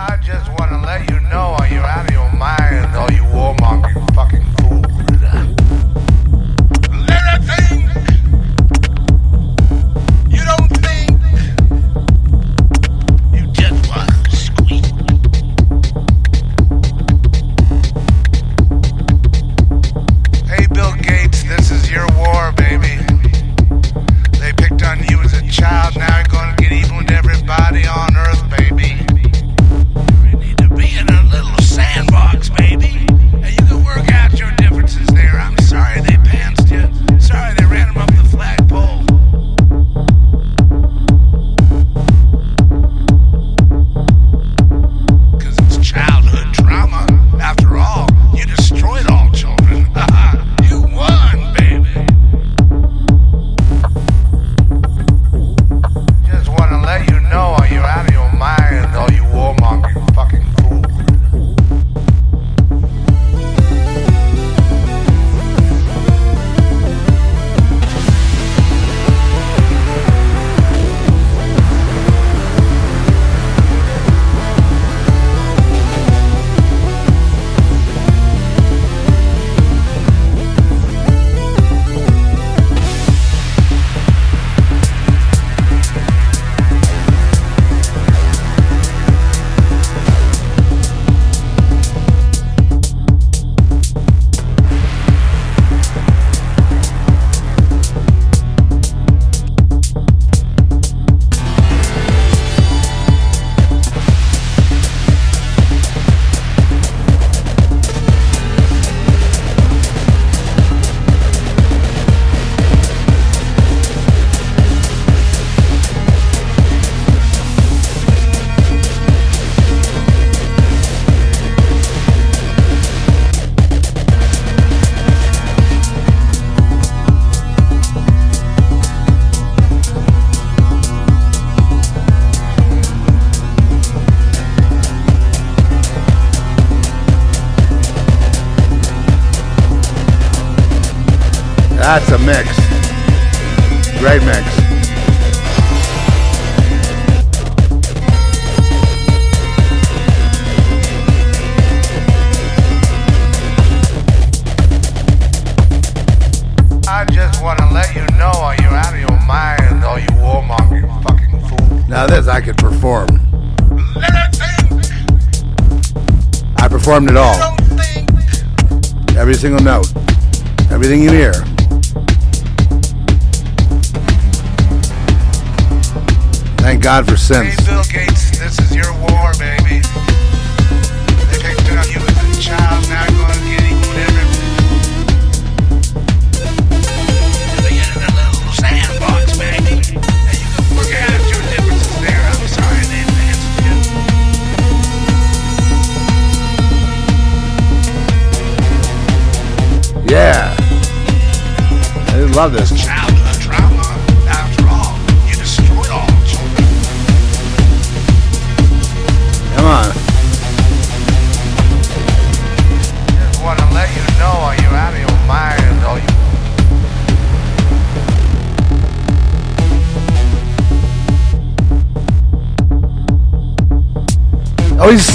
I just want to let you know you're out of your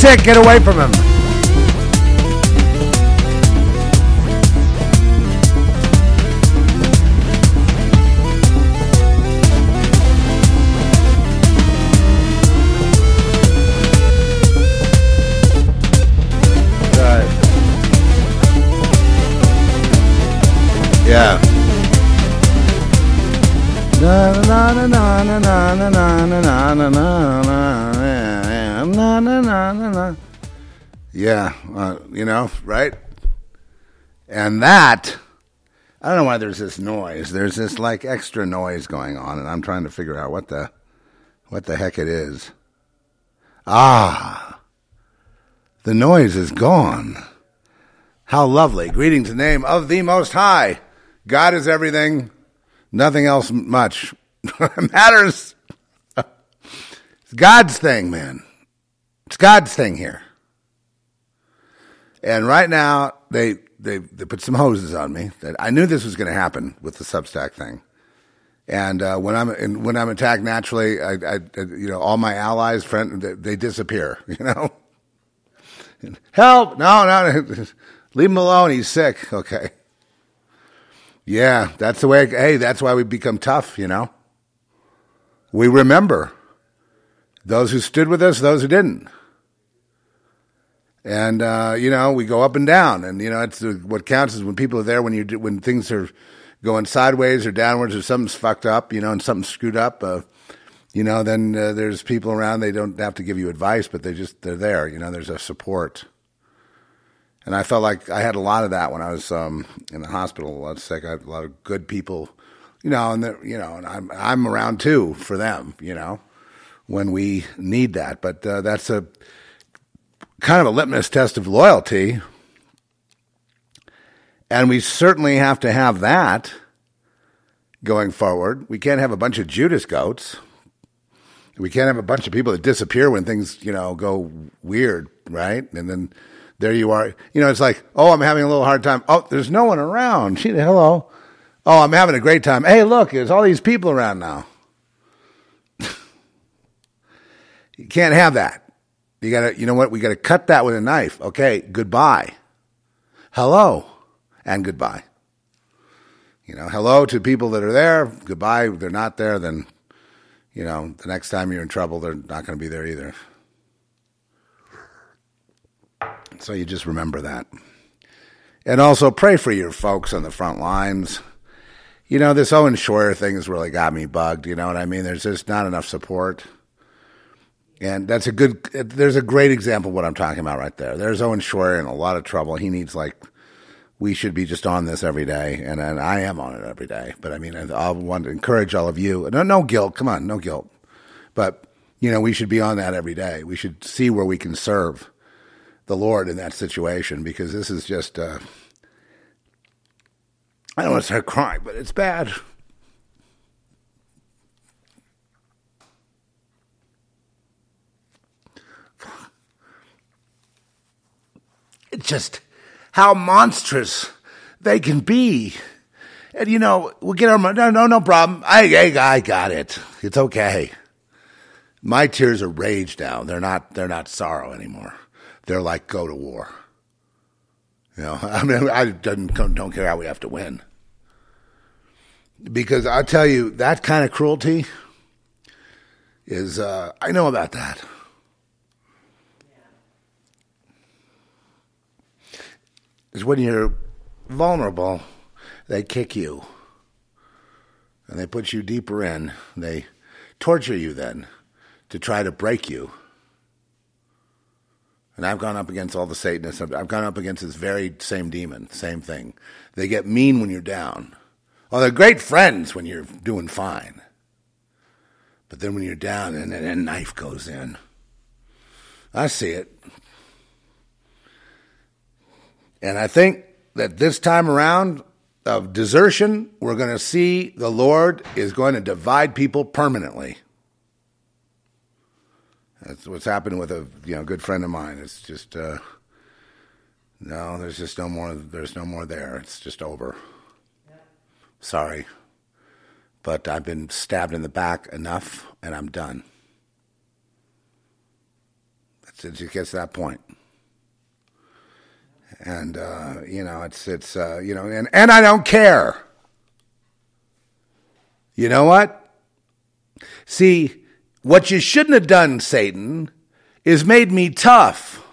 sick. Get away from him. I don't know why there's this noise. There's this like extra noise going on, and I'm trying to figure out what the what the heck it is. Ah, the noise is gone. How lovely! Greetings in the name of the Most High. God is everything. Nothing else much matters. It's God's thing, man. It's God's thing here. And right now, they they they put some hoses on me. I knew this was going to happen with the Substack thing. And uh, when I'm and when I'm attacked naturally, I, I, you know all my allies, friend, they, they disappear. You know, help! No, no, no, leave him alone. He's sick. Okay. Yeah, that's the way. Hey, that's why we become tough. You know, we remember those who stood with us, those who didn't. And uh, you know, we go up and down, and you know, it's what counts is when people are there when you when things are going sideways or downwards or something's fucked up, you know, and something's screwed up. Uh, you know, then uh, there's people around. They don't have to give you advice, but they just they're there. You know, there's a support. And I felt like I had a lot of that when I was um, in the hospital. Let's say I had a lot of good people, you know, and you know, and I'm I'm around too for them, you know, when we need that. But uh, that's a kind of a litmus test of loyalty. And we certainly have to have that going forward. We can't have a bunch of Judas goats. We can't have a bunch of people that disappear when things, you know, go weird, right? And then there you are. You know, it's like, oh, I'm having a little hard time. Oh, there's no one around. She, hello. Oh, I'm having a great time. Hey, look, there's all these people around now. you can't have that. You gotta, you know what? We gotta cut that with a knife. Okay, goodbye. Hello and goodbye. You know, hello to people that are there. Goodbye. If they're not there, then, you know, the next time you're in trouble, they're not going to be there either. So you just remember that. And also pray for your folks on the front lines. You know, this Owen Schroyer thing has really got me bugged. You know what I mean? There's just not enough support. And that's a good, there's a great example of what I'm talking about right there. There's Owen Schroyer in a lot of trouble. He needs like, we should be just on this every day. And, and I am on it every day. But I mean, I want to encourage all of you. No, no guilt. Come on, no guilt. But, you know, we should be on that every day. We should see where we can serve the Lord in that situation because this is just, uh, I don't want to start crying, but it's bad. Just how monstrous they can be. And you know, we'll get our money. no, no, no problem. I, I, I got it. It's okay. My tears are rage now. They're not, they're not sorrow anymore. They're like go to war. You know, I mean, I don't, don't care how we have to win. Because I tell you, that kind of cruelty is, uh, I know about that. Is when you're vulnerable, they kick you. And they put you deeper in. They torture you then to try to break you. And I've gone up against all the Satanists. I've gone up against this very same demon, same thing. They get mean when you're down. Oh, they're great friends when you're doing fine. But then when you're down and a knife goes in. I see it. And I think that this time around of desertion, we're going to see the Lord is going to divide people permanently. That's what's happened with a you know good friend of mine. It's just uh, no, there's just no more. There's no more there. It's just over. Sorry, but I've been stabbed in the back enough, and I'm done. That's it. It gets to that point and uh, you know it's it's uh, you know and and I don't care. You know what? See, what you shouldn't have done, Satan, is made me tough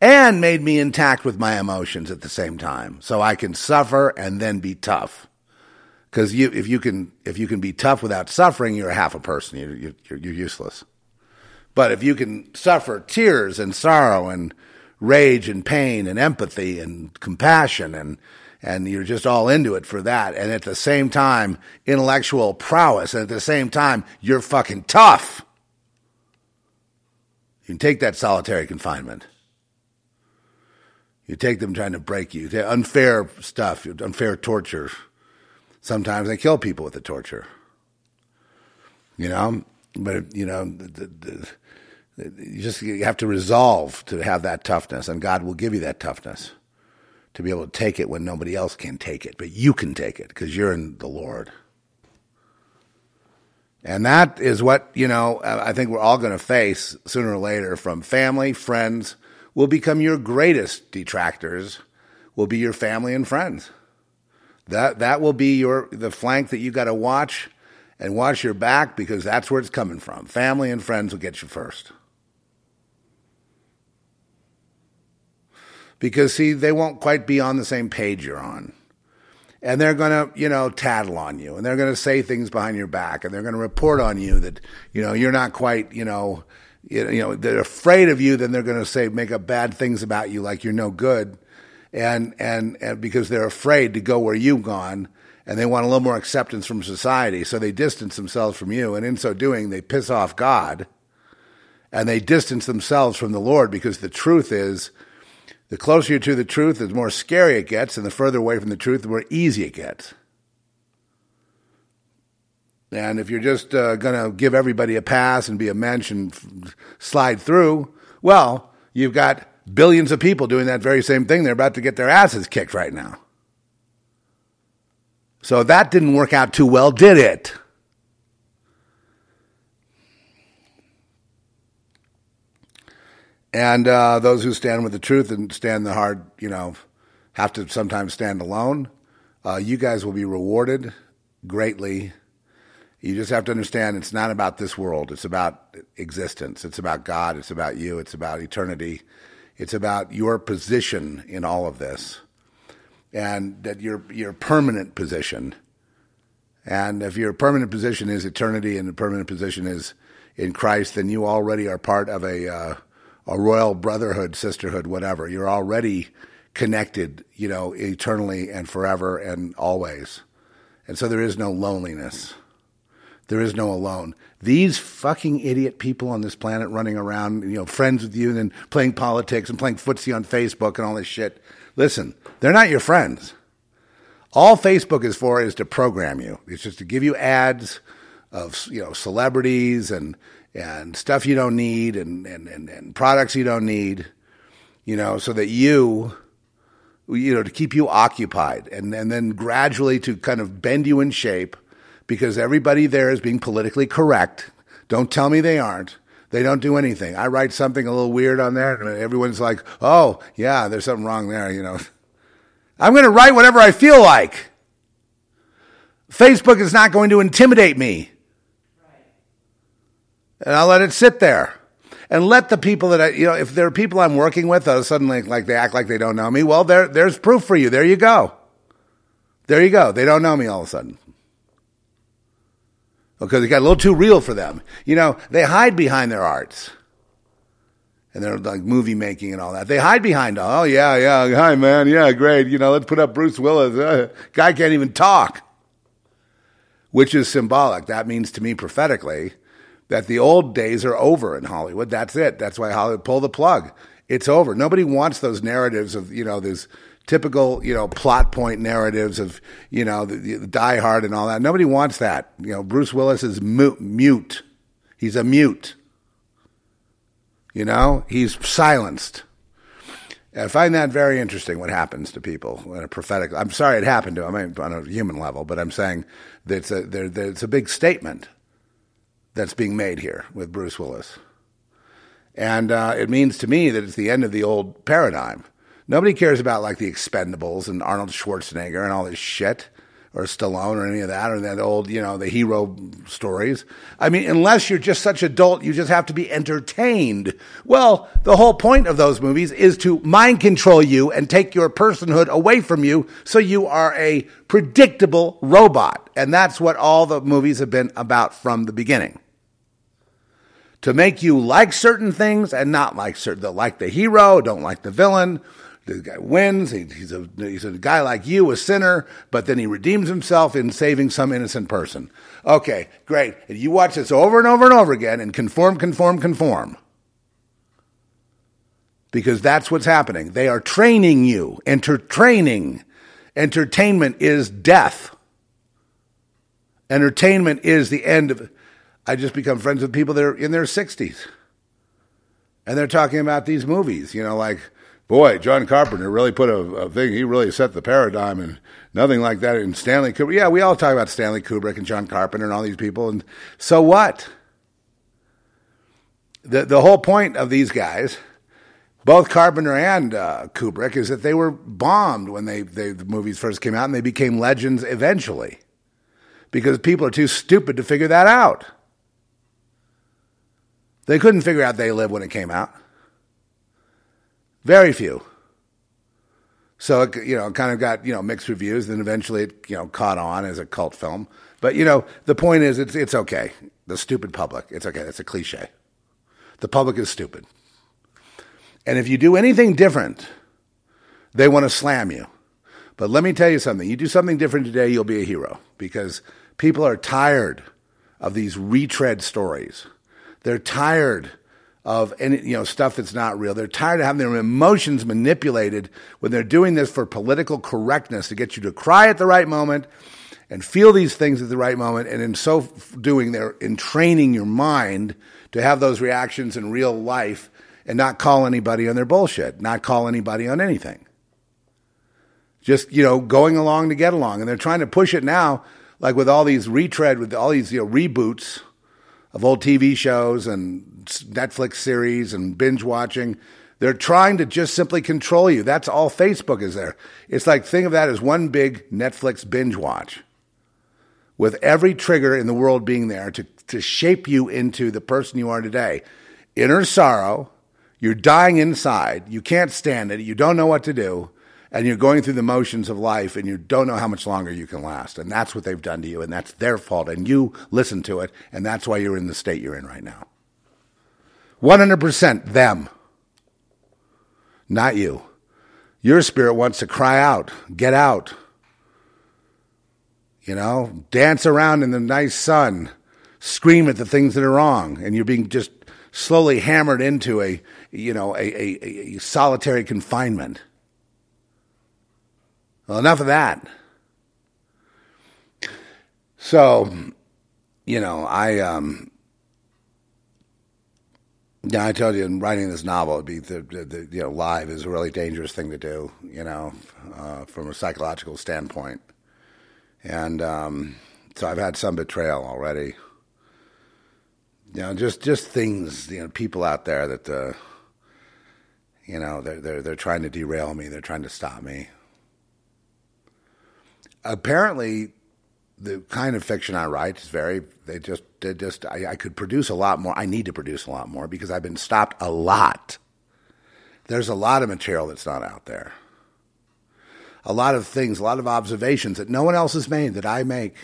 and made me intact with my emotions at the same time, so I can suffer and then be tough. Because you, if you can, if you can be tough without suffering, you're half a person. You're, you're, you're useless. But if you can suffer tears and sorrow and rage and pain and empathy and compassion and and you're just all into it for that and at the same time intellectual prowess and at the same time you're fucking tough you can take that solitary confinement. You take them trying to break you. Unfair stuff unfair torture. Sometimes they kill people with the torture. You know? But you know the, the, you just you have to resolve to have that toughness, and God will give you that toughness to be able to take it when nobody else can take it, but you can take it because you're in the Lord. And that is what, you know, I think we're all going to face sooner or later from family, friends will become your greatest detractors, will be your family and friends. That that will be your the flank that you got to watch and watch your back because that's where it's coming from. Family and friends will get you first. Because see, they won't quite be on the same page you're on and they're going to, you know, tattle on you and they're going to say things behind your back and they're going to report on you that, you know, you're not quite, you know, you know, they're afraid of you, then they're going to say, make up bad things about you like you're no good. And, and, and because they're afraid to go where you've gone and they want a little more acceptance from society. So they distance themselves from you. And in so doing, they piss off God and they distance themselves from the Lord because the truth is, the closer you're to the truth, the more scary it gets, and the further away from the truth, the more easy it gets. And if you're just uh, going to give everybody a pass and be a mensch and f- slide through, well, you've got billions of people doing that very same thing. They're about to get their asses kicked right now. So that didn't work out too well, did it? And uh, those who stand with the truth and stand the hard, you know, have to sometimes stand alone. Uh, you guys will be rewarded greatly. You just have to understand it's not about this world. It's about existence. It's about God. It's about you. It's about eternity. It's about your position in all of this, and that your your permanent position. And if your permanent position is eternity, and the permanent position is in Christ, then you already are part of a uh, a royal brotherhood, sisterhood, whatever. You're already connected, you know, eternally and forever and always. And so there is no loneliness. There is no alone. These fucking idiot people on this planet running around, you know, friends with you and then playing politics and playing footsie on Facebook and all this shit. Listen, they're not your friends. All Facebook is for is to program you. It's just to give you ads of, you know, celebrities and and stuff you don't need and, and, and, and products you don't need, you know, so that you, you know, to keep you occupied and, and then gradually to kind of bend you in shape because everybody there is being politically correct. Don't tell me they aren't. They don't do anything. I write something a little weird on there and everyone's like, oh, yeah, there's something wrong there, you know. I'm going to write whatever I feel like. Facebook is not going to intimidate me and I'll let it sit there. And let the people that I, you know, if there are people I'm working with, uh, suddenly like they act like they don't know me, well, there, there's proof for you. There you go. There you go. They don't know me all of a sudden. Because it got a little too real for them. You know, they hide behind their arts. And they're like movie making and all that. They hide behind, oh, yeah, yeah, hi, man, yeah, great. You know, let's put up Bruce Willis. Uh, guy can't even talk. Which is symbolic. That means to me prophetically that the old days are over in Hollywood. That's it. That's why Hollywood pull the plug. It's over. Nobody wants those narratives of, you know, these typical, you know, plot point narratives of, you know, the, the Die Hard and all that. Nobody wants that. You know, Bruce Willis is mute. mute. He's a mute. You know, he's silenced. I find that very interesting what happens to people in a prophetic. I'm sorry it happened to him on a human level, but I'm saying that it's a, it's a big statement that's being made here with Bruce Willis. And uh, it means to me that it's the end of the old paradigm. Nobody cares about like the Expendables and Arnold Schwarzenegger and all this shit, or Stallone or any of that, or that old, you know, the hero stories. I mean, unless you're just such adult, you just have to be entertained. Well, the whole point of those movies is to mind control you and take your personhood away from you so you are a predictable robot. And that's what all the movies have been about from the beginning to make you like certain things and not like certain. Like the hero, don't like the villain. The guy wins. He, he's a he's a guy like you, a sinner, but then he redeems himself in saving some innocent person. Okay, great. And you watch this over and over and over again and conform, conform, conform. Because that's what's happening. They are training you. Enter training. Entertainment is death. Entertainment is the end of I just become friends with people that are in their 60s. And they're talking about these movies, you know, like boy, John Carpenter really put a, a thing. He really set the paradigm, and nothing like that in Stanley Kubrick. Yeah, we all talk about Stanley Kubrick and John Carpenter and all these people, and so what? The the whole point of these guys, both Carpenter and uh, Kubrick, is that they were bombed when they, they the movies first came out, and they became legends eventually, because people are too stupid to figure that out. They couldn't figure out They Live when it came out. Very few. So it, you know, it kind of got you know mixed reviews. Then eventually, it you know caught on as a cult film. But you know, the point is, it's it's okay. The stupid public, it's okay. It's a cliche. The public is stupid, and if you do anything different, they want to slam you. But let me tell you something. You do something different today, you'll be a hero because people are tired of these retread stories. They're tired of any you know stuff that's not real. They're tired of having their emotions manipulated when they're doing this for political correctness to get you to cry at the right moment and feel these things at the right moment. And in so doing, they're entraining your mind to have those reactions in real life and not call anybody on their bullshit, not call anybody on anything. Just you know, going along to get along, and they're trying to push it now, like with all these retread, with all these you know reboots of old TV shows and Netflix series and binge watching. They're trying to just simply control you. That's all Facebook is there. It's like, think of that as one big Netflix binge watch with every trigger in the world being there to, to shape you into the person you are today. Inner sorrow, you're dying inside, you can't stand it, you don't know what to do, and you're going through the motions of life and you don't know how much longer you can last. And that's what they've done to you, and that's their fault. And you listen to it, and that's why you're in the state you're in right now. 100% them, not you. Your spirit wants to cry out, get out. You know, dance around in the nice sun, scream at the things that are wrong, and you're being just slowly hammered into a, you know, a, a, a solitary confinement. Well, enough of that. So, you know, I um, yeah, I told you in writing this novel, it'd be the, the, the, you know live is a really dangerous thing to do, you know, uh, from a psychological standpoint, and um, so I've had some betrayal already. You know, just just things, you know, people out there that, uh, you know, they're they're they're trying to derail me, they're trying to stop me. Apparently, the kind of fiction I write is very. They just, they just. I, I, could produce a lot more. I need to produce a lot more because I've been stopped a lot. There's a lot of material that's not out there. A lot of things, a lot of observations that no one else has made that I make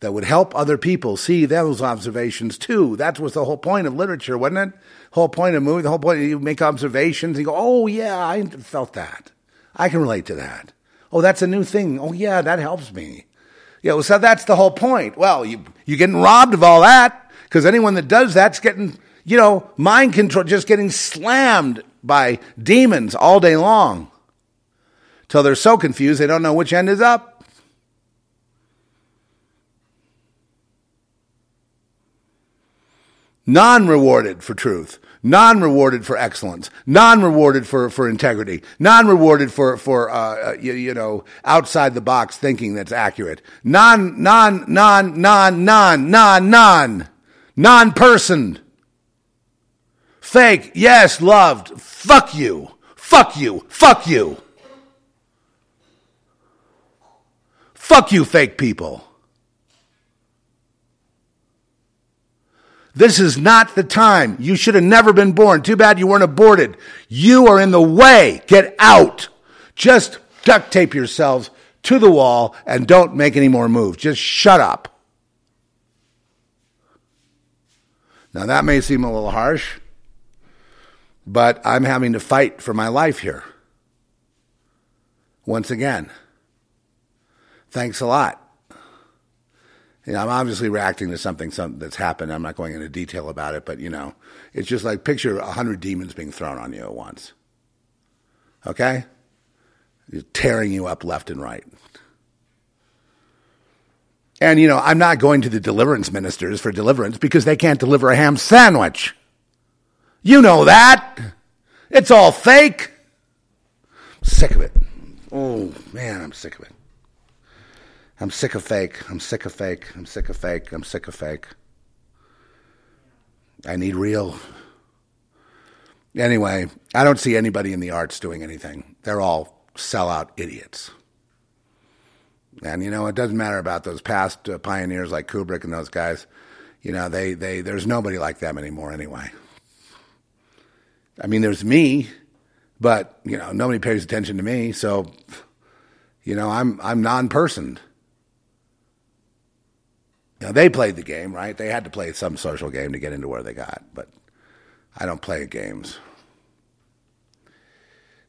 that would help other people see those observations too. That was the whole point of literature, wasn't it? Whole point of movie, the whole point you make observations and you go, oh yeah, I felt that. I can relate to that. Oh, that's a new thing. Oh yeah, that helps me. You know, so that's the whole point. Well, you, you're getting robbed of all that because anyone that does that's getting, you know, mind control, just getting slammed by demons all day long till they're so confused they don't know which end is up. Non rewarded for truth non rewarded for excellence, non rewarded for, for integrity, non rewarded for, for uh, uh, you, you, know, outside the box thinking that's accurate, non, non, non, non, non, non, non, non person. Fake, yes, loved. Fuck you. Fuck you. Fuck you. Fuck you, fake people. This is not the time. You should have never been born. Too bad you weren't aborted. You are in the way. Get out. Just duct tape yourselves to the wall and don't make any more moves. Just shut up. Now, that may seem a little harsh, but I'm having to fight for my life here. Once again, thanks a lot. You know, I'm obviously reacting to something, something that's happened. I'm not going into detail about it, but you know, it's just like picture a hundred demons being thrown on you at once. Okay, tearing you up left and right. And you know, I'm not going to the deliverance ministers for deliverance because they can't deliver a ham sandwich. You know that. It's all fake. Sick of it. Oh man, I'm sick of it. I'm sick of fake. I'm sick of fake. I'm sick of fake. I'm sick of fake. I need real. Anyway, I don't see anybody in the arts doing anything. They're all sellout idiots. And you know, it doesn't matter about those past uh, pioneers like Kubrick and those guys. You know, they, they there's nobody like them anymore anyway. I mean, there's me, but you know, nobody pays attention to me, so you know, I'm I'm non-personed. You know, they played the game, right? They had to play some social game to get into where they got, but I don't play games.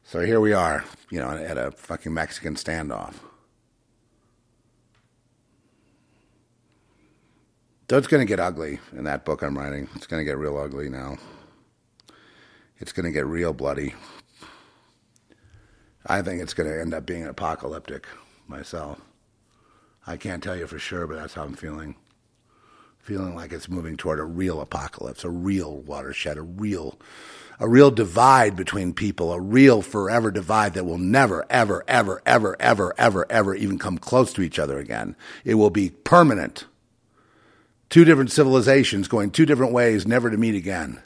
So here we are, you know, at a fucking Mexican standoff. So it's going to get ugly in that book I'm writing. It's going to get real ugly now. It's going to get real bloody. I think it's going to end up being apocalyptic myself. I can't tell you for sure, but that's how I'm feeling. Feeling like it's moving toward a real apocalypse, a real watershed, a real a real divide between people, a real forever divide that will never, ever, ever, ever, ever, ever, ever even come close to each other again. It will be permanent two different civilizations going two different ways, never to meet again.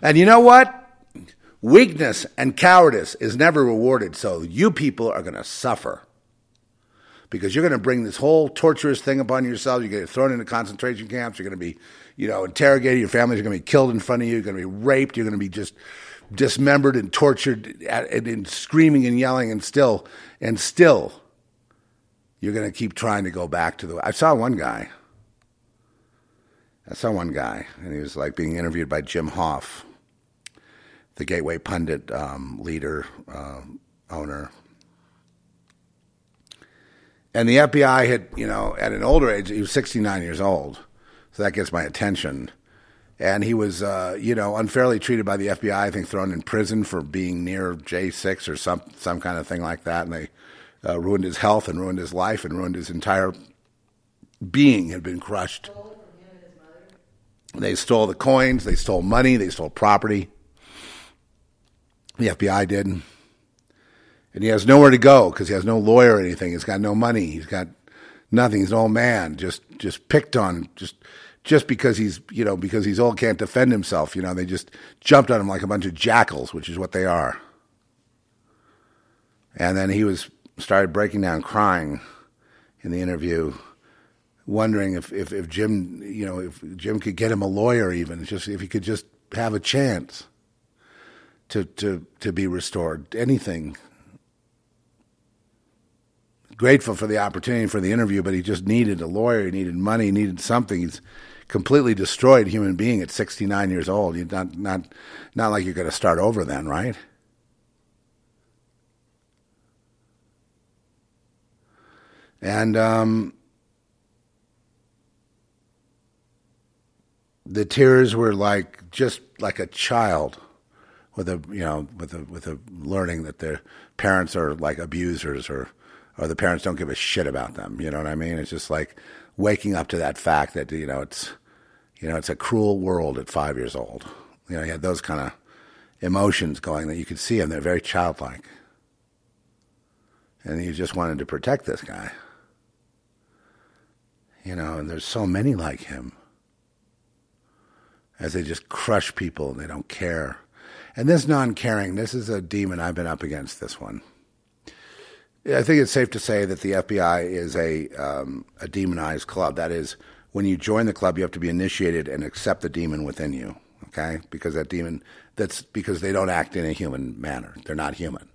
And you know what? Weakness and cowardice is never rewarded, so you people are going to suffer. Because you're going to bring this whole torturous thing upon yourself. You're going to get thrown into concentration camps. You're going to be, you know, interrogated. Your families are going to be killed in front of you. You're going to be raped. You're going to be just dismembered and tortured and, and screaming and yelling and still, and still you're going to keep trying to go back to the. I saw one guy. I saw one guy, and he was like being interviewed by Jim Hoft the Gateway Pundit um, leader, uh, owner. And the FBI had, you know, at an older age, he was 69 years old. So that gets my attention. And he was, uh, you know, unfairly treated by the FBI, I think thrown in prison for being near J6 or some, some kind of thing like that. And they uh, ruined his health and ruined his life and ruined his entire being had been crushed. They stole the coins, they stole money, they stole property. The FBI did. And he has nowhere to go because he has no lawyer or anything. He's got no money. He's got nothing. He's an old man, just just picked on, just just because he's you know because he's old can't defend himself. You know they just jumped on him like a bunch of jackals, which is what they are. And then he was started breaking down crying in the interview, wondering if, if, if Jim, you know, if Jim could get him a lawyer even, just if he could just have a chance to, to, to be restored, anything. Grateful for the opportunity for the interview, but he just needed a lawyer, he needed money, he needed something. He's completely destroyed human being at 69 years old. You're not, not, not like you're going to start over then, right? And um, the tears were like just like a child with a you know with a with a learning that their parents are like abusers or or the parents don't give a shit about them. You know what I mean? It's just like waking up to that fact that you know it's you know it's a cruel world at five years old. You know, he had those kind of emotions going that you could see him. They're very childlike, and he just wanted to protect this guy. You know, and there's so many like him. As they just crush people and they don't care. And this non caring, this is a demon I've been up against this one. I think it's safe to say that the FBI is a, um, a demonized club. That is, when you join the club, you have to be initiated and accept the demon within you. Okay, because that demon, that's because they don't act in a human manner. They're not human.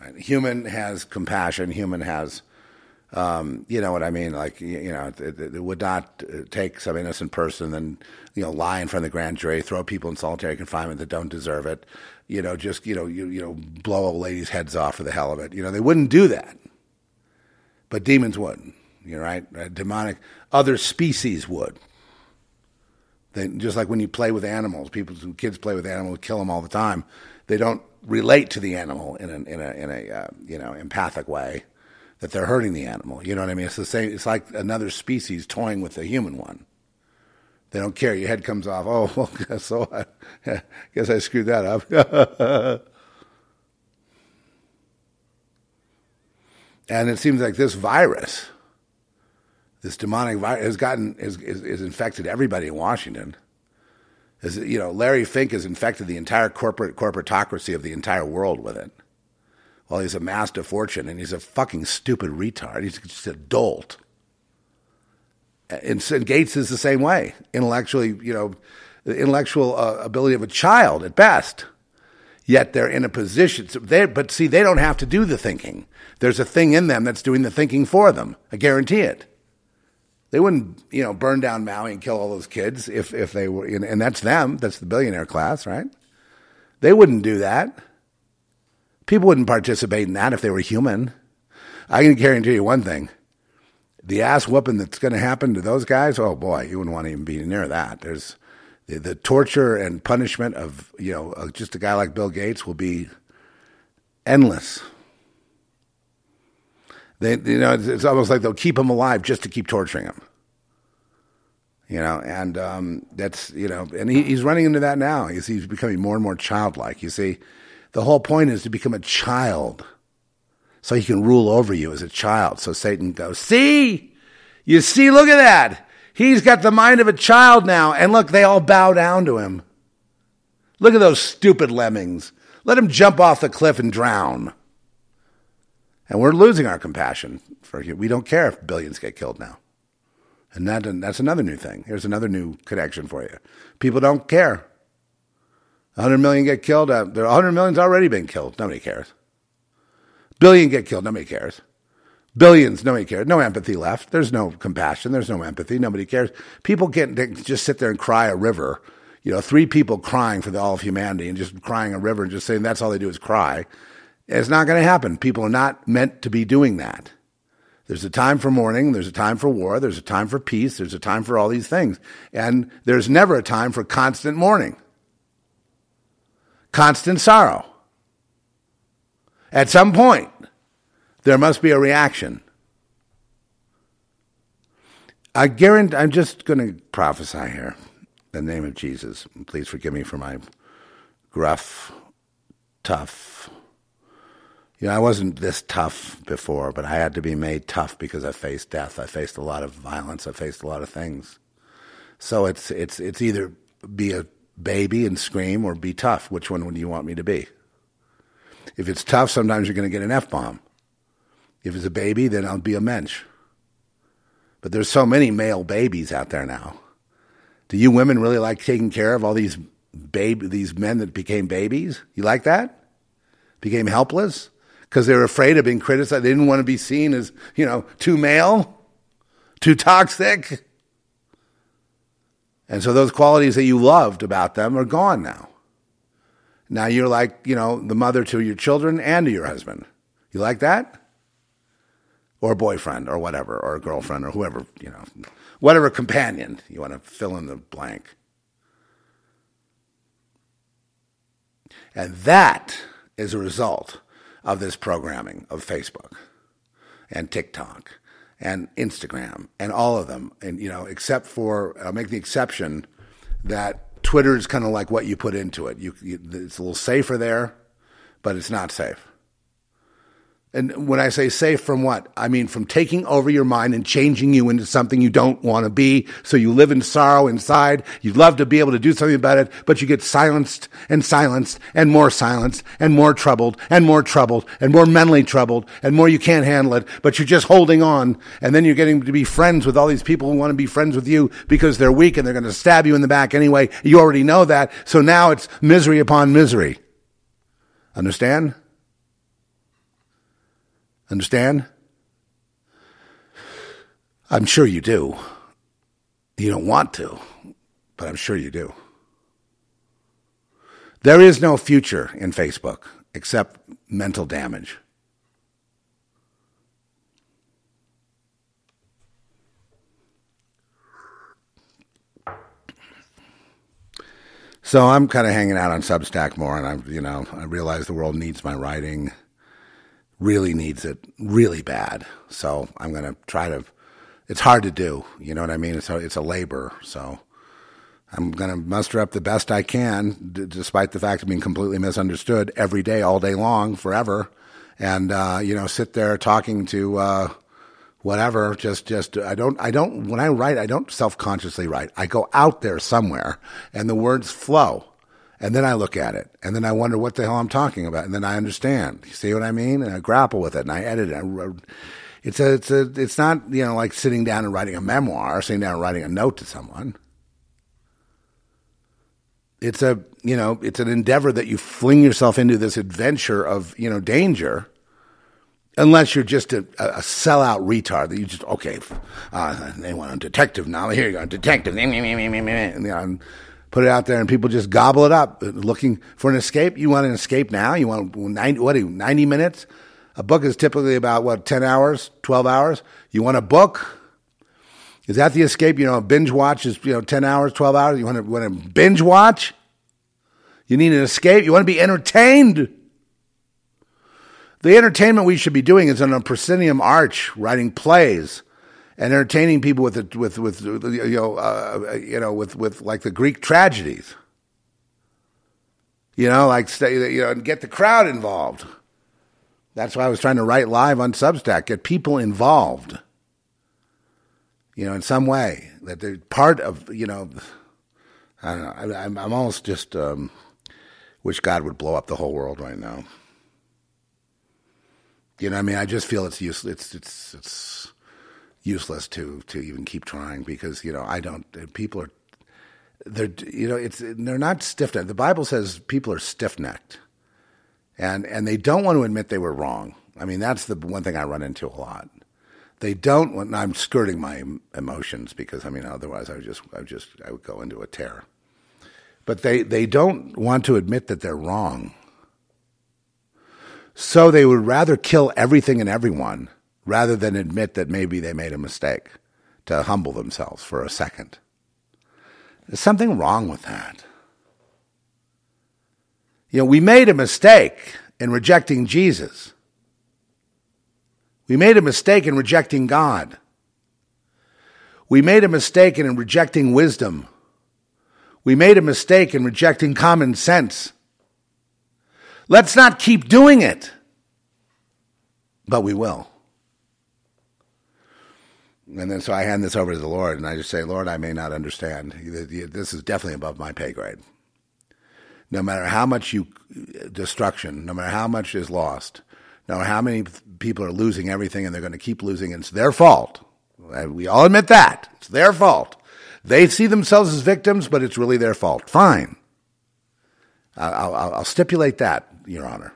Right? Human has compassion. Human has um, you know what I mean? Like, you know, it, it, would not uh, take some innocent person and, you know, lie in front of the grand jury, throw people in solitary confinement that don't deserve it, you know, just, you know, you, you know, blow old ladies' heads off for the hell of it. You know, they wouldn't do that. But demons would, you know, right? Uh, demonic, other species would. They, just like when you play with animals, people, kids play with animals, kill them all the time. They don't relate to the animal in a, in a, in a uh, you know, empathic way that they're hurting the animal. You know what I mean? It's the same. It's like another species toying with the human one. They don't care. Your head comes off. Oh, well, guess so. I guess I screwed that up. and it seems like this virus, this demonic virus, has gotten is, is, is infected everybody in Washington. Is you know, Larry Fink has infected the entire corporate corporatocracy of the entire world with it. Well, he's amassed a fortune, and he's a fucking stupid retard. He's just a dolt. And, and Gates is the same way, intellectually, you know, the intellectual uh, ability of a child at best. Yet they're in a position. They, but see, they don't have to do the thinking. There's a thing in them that's doing the thinking for them. I guarantee it. They wouldn't, you know, burn down Maui and kill all those kids if, if they were, and that's them. That's the billionaire class, right? They wouldn't do that. People wouldn't participate in that if they were human. I can guarantee you one thing. The ass whooping that's going to happen to those guys, oh boy, you wouldn't want to even be near that. There's the, the torture and punishment of, you know, uh, just a guy like Bill Gates will be endless. They, you know, it's, it's almost like they'll keep him alive just to keep torturing him. You know, and um, that's you know, and he, he's running into that now. He's, he's becoming more and more childlike. You see, the whole point is to become a child, so he can rule over you as a child. So Satan goes, "See, you see, look at that. He's got the mind of a child now, and look, they all bow down to him. Look at those stupid lemmings. Let him jump off the cliff and drown." And we're losing our compassion for you. We don't care if billions get killed now. And that, that's another new thing. Here's another new connection for you. People don't care. 100 million get killed. Uh, there 100 million's already been killed. Nobody cares. Billion get killed. Nobody cares. Billions. Nobody cares. No empathy left. There's no compassion. There's no empathy. Nobody cares. People get just sit there and cry a river. You know, three people crying for the all of humanity and just crying a river and just saying that's all they do is cry. It's not going to happen. People are not meant to be doing that. There's a time for mourning, there's a time for war, there's a time for peace, there's a time for all these things. And there's never a time for constant mourning, constant sorrow. At some point, there must be a reaction. I guarantee, I'm just going to prophesy here in the name of Jesus. Please forgive me for my gruff, tough, you know, I wasn't this tough before, but I had to be made tough because I faced death. I faced a lot of violence. I faced a lot of things. So it's it's it's either be a baby and scream or be tough. Which one would you want me to be? If it's tough, sometimes you're going to get an F bomb. If it's a baby, then I'll be a mensch. But there's so many male babies out there now. Do you women really like taking care of all these baby these men that became babies? You like that? Became helpless? because they were afraid of being criticized. They didn't want to be seen as, you know, too male, too toxic. And so those qualities that you loved about them are gone now. Now you're like, you know, the mother to your children and to your husband. You like that? Or boyfriend or whatever, or girlfriend or whoever, you know, whatever companion you want to fill in the blank. And that is a result of this programming of Facebook and TikTok and Instagram and all of them. And, you know, except for, I'll make the exception that Twitter is kind of like what you put into it. You, you, it's a little safer there, but it's not safe. And when I say safe from what? I mean from taking over your mind and changing you into something you don't want to be. So you live in sorrow inside. You'd love to be able to do something about it, but you get silenced and silenced and more silenced and more troubled and more troubled and more mentally troubled and more you can't handle it, but you're just holding on. And then you're getting to be friends with all these people who want to be friends with you because they're weak and they're going to stab you in the back anyway. You already know that. So now it's misery upon misery. Understand? Understand? I'm sure you do. You don't want to, but I'm sure you do. There is no future in Facebook except mental damage. So I'm kind of hanging out on Substack more, and I'm, you know, I realize the world needs my writing really needs it really bad. So I'm going to try to. It's hard to do. You know what I mean? It's a, it's a labor. So I'm going to muster up the best I can, d- despite the fact of being completely misunderstood every day, all day long, forever, and uh, you know, sit there talking to uh, whatever. Just, just I don't, I don't. When I write, I don't self consciously write. I go out there somewhere, and the words flow, and then I look at it, and then I wonder what the hell I'm talking about, and then I understand. You see what I mean? And I grapple with it, and I edit it. I, it's a, it's a, it's not you know like sitting down and writing a memoir, sitting down and writing a note to someone it's a you know it's an endeavor that you fling yourself into this adventure of you know danger unless you're just a, a sellout retard that you just okay uh, they want a detective now here you go detective and, you know, put it out there and people just gobble it up uh, looking for an escape you want an escape now you want 90 what 90 minutes a book is typically about what 10 hours 12 hours you want a book is that the escape? You know, binge watch is you know ten hours, twelve hours. You want to want to binge watch? You need an escape. You want to be entertained. The entertainment we should be doing is on a proscenium arch, writing plays and entertaining people with the, with with you know uh, you know with with like the Greek tragedies. You know, like stay, you know, and get the crowd involved. That's why I was trying to write live on Substack, get people involved you know, in some way that they're part of, you know, I don't know. I, am I'm almost just um, wish God would blow up the whole world right now. You know, I mean, I just feel it's useless. It's it's it's useless to to even keep trying because you know I don't. People are they're you know it's they're not stiff necked. The Bible says people are stiff necked, and and they don't want to admit they were wrong. I mean, that's the one thing I run into a lot they don't want, I'm skirting my emotions because I mean, otherwise I would just, I would just, I would go into a tear. But they, they don't want to admit that they're wrong. So they would rather kill everything and everyone rather than admit that maybe they made a mistake to humble themselves for a second. There's something wrong with that. You know, we made a mistake in rejecting Jesus. We made a mistake in rejecting God. We made a mistake in rejecting wisdom. We made a mistake in rejecting common sense. Let's not keep doing it. But we will. And then so I hand this over to the Lord and I just say, Lord, I may not understand. This is definitely above my pay grade. No matter how much you destruction, no matter how much is lost, no matter how many people are losing everything and they're going to keep losing. It's their fault. We all admit that. It's their fault. They see themselves as victims, but it's really their fault. Fine. I'll, I'll, I'll stipulate that, Your Honor.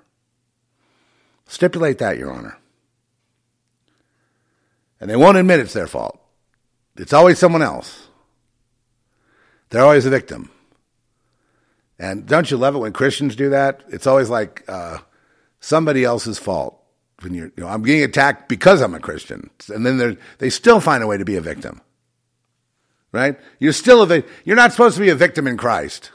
Stipulate that, Your Honor. And they won't admit it's their fault. It's always someone else. They're always a victim. And don't you love it when Christians do that? It's always like uh, somebody else's fault when you're, you know, I'm getting attacked because I'm a Christian, and then they still find a way to be a victim. Right? You're still a you're not supposed to be a victim in Christ,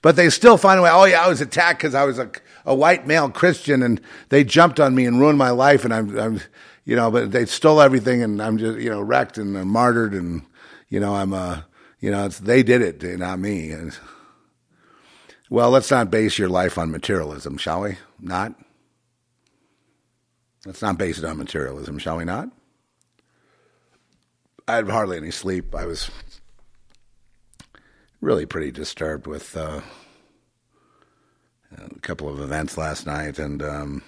but they still find a way. Oh yeah, I was attacked because I was a, a white male Christian, and they jumped on me and ruined my life, and I'm, I'm, you know, but they stole everything, and I'm just, you know, wrecked and I'm martyred, and you know, I'm, uh, you know, it's they did it, not me. And, well, let's not base your life on materialism, shall we? Not. Let's not base it on materialism, shall we not? I had hardly any sleep. I was really pretty disturbed with uh, a couple of events last night, and um,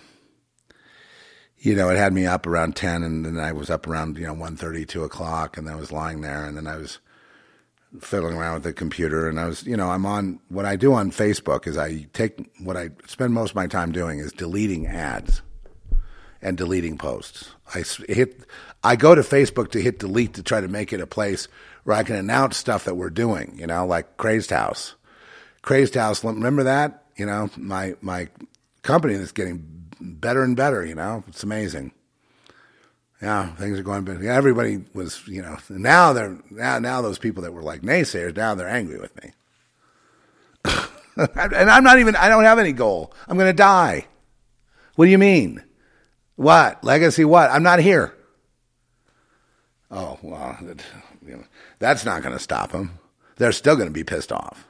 you know, it had me up around ten, and then I was up around you know one thirty, two o'clock, and I was lying there, and then I was fiddling around with the computer, and I was, you know, I'm on what I do on Facebook is I take what I spend most of my time doing is deleting ads and deleting posts. I hit, I go to Facebook to hit delete to try to make it a place where I can announce stuff that we're doing, you know, like Crazed House. Crazed House, remember that? You know, my, my company that's getting better and better, you know, it's amazing. Yeah, things are going better. Everybody was, you know, now they're, now, now those people that were like naysayers, now they're angry with me. and I'm not even, I don't have any goal. I'm going to die. What do you mean? What? Legacy what? I'm not here. Oh, well, that, you know, that's not going to stop them. They're still going to be pissed off.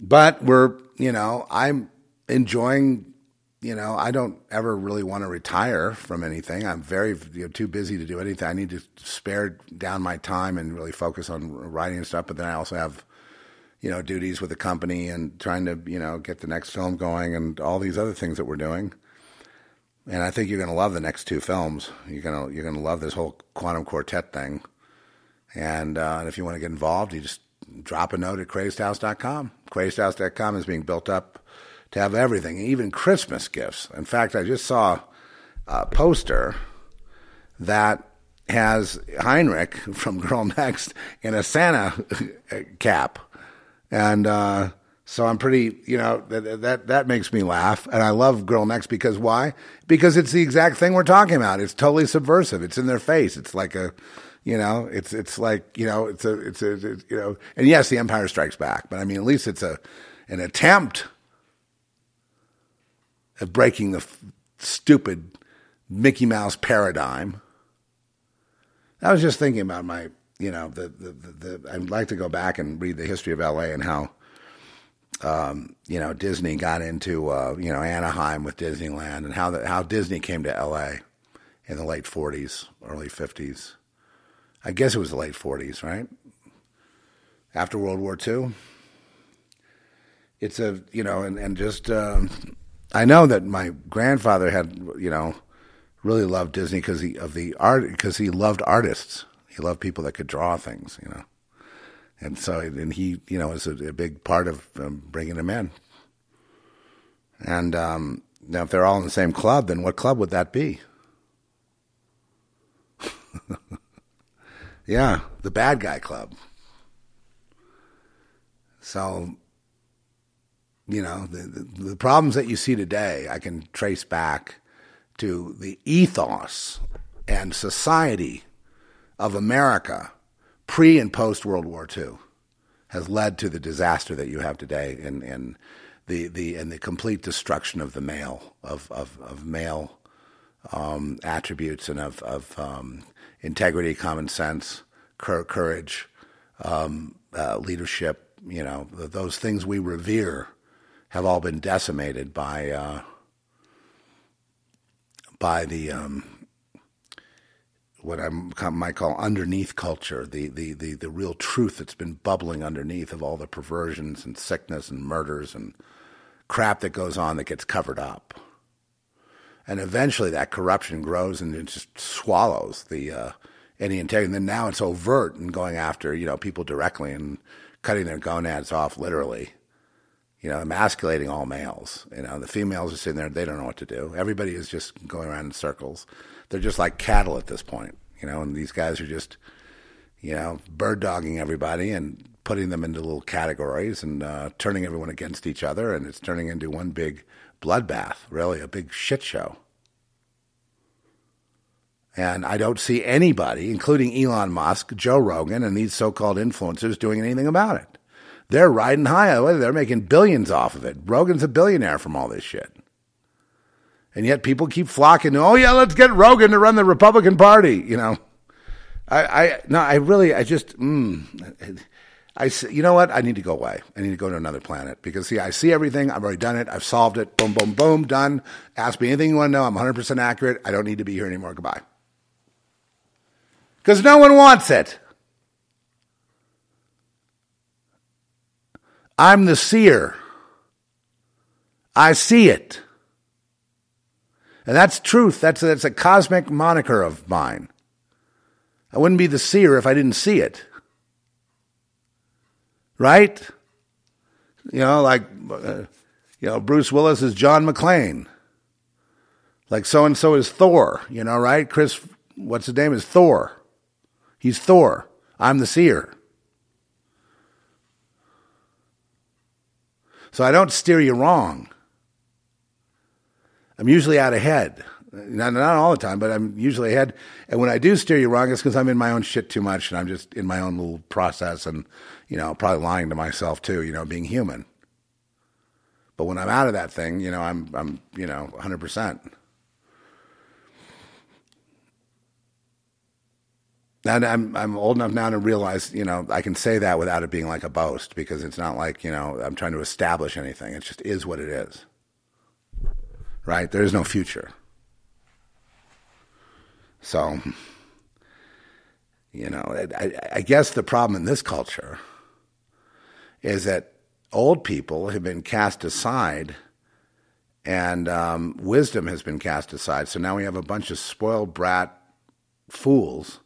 But we're, you know, I'm enjoying you know, I don't ever really want to retire from anything. I'm very you know, too busy to do anything. I need to spare down my time and really focus on writing and stuff. But then I also have, you know, duties with the company and trying to, you know, get the next film going and all these other things that we're doing. And I think you're going to love the next two films. You're going to you're going to love this whole quantum quartet thing. And, uh, and if you want to get involved, you just drop a note at crazedhouse.com. Crazedhouse.com is being built up to have everything, even Christmas gifts. In fact, I just saw a poster that has Heinrich from Girl Next in a Santa cap, and uh, so I'm pretty, you know, that, that that makes me laugh, and I love Girl Next because why? Because it's the exact thing we're talking about. It's totally subversive. It's in their face. It's like a you know, it's it's like you know, it's a it's a it's, you know, and yes, the Empire Strikes Back, but I mean, at least it's a an attempt of breaking the f- stupid Mickey Mouse paradigm. I was just thinking about my, you know, the, the, the, the I'd like to go back and read the history of LA and how, um, you know, Disney got into, uh, you know, Anaheim with Disneyland and how the, how Disney came to LA in the late 40s, early 50s. I guess it was the late 40s, right? After World War II. It's a, you know, and, and just, um, I know that my grandfather had, you know, really loved Disney because he of the art because he loved artists. He loved people that could draw things, you know, and so and he, you know, was a, a big part of um, bringing him in. And um, now, if they're all in the same club, then what club would that be? yeah, the bad guy club. So you know, the, the, the problems that you see today, I can trace back to the ethos and society of America pre and post World War II has led to the disaster that you have today in, in the, the and the complete destruction of the male of of, of male um, attributes and of of um, integrity, common sense, courage, um, uh, leadership. You know those things we revere have all been decimated by uh, by the um, what I might call underneath culture, the, the, the, the real truth that's been bubbling underneath of all the perversions and sickness and murders and crap that goes on that gets covered up. And eventually that corruption grows and it just swallows the uh, any integrity. And then now it's overt and going after, you know, people directly and cutting their gonads off literally you know, emasculating all males. You know, the females are sitting there, they don't know what to do. Everybody is just going around in circles. They're just like cattle at this point, you know, and these guys are just, you know, bird dogging everybody and putting them into little categories and uh, turning everyone against each other. And it's turning into one big bloodbath, really, a big shit show. And I don't see anybody, including Elon Musk, Joe Rogan, and these so called influencers, doing anything about it. They're riding high. They're making billions off of it. Rogan's a billionaire from all this shit. And yet people keep flocking. Oh yeah, let's get Rogan to run the Republican Party. You know, I, I no, I really, I just, mm, I, you know what? I need to go away. I need to go to another planet because see, I see everything. I've already done it. I've solved it. Boom, boom, boom, done. Ask me anything you want to know. I'm 100 percent accurate. I don't need to be here anymore. Goodbye. Because no one wants it. I'm the seer. I see it. And that's truth. That's a, that's a cosmic moniker of mine. I wouldn't be the seer if I didn't see it. Right? You know, like, uh, you know, Bruce Willis is John McClane. Like so and so is Thor, you know, right? Chris, what's his name is Thor. He's Thor. I'm the seer. So I don't steer you wrong. I'm usually out ahead. Not, not all the time, but I'm usually ahead. And when I do steer you wrong, it's because I'm in my own shit too much and I'm just in my own little process and, you know, probably lying to myself too, you know, being human. But when I'm out of that thing, you know, I'm, I'm, you know, 100%. And I'm I'm old enough now to realize, you know, I can say that without it being like a boast because it's not like, you know, I'm trying to establish anything. It just is what it is. Right? There is no future. So, you know, I, I guess the problem in this culture is that old people have been cast aside and um, wisdom has been cast aside. So now we have a bunch of spoiled brat fools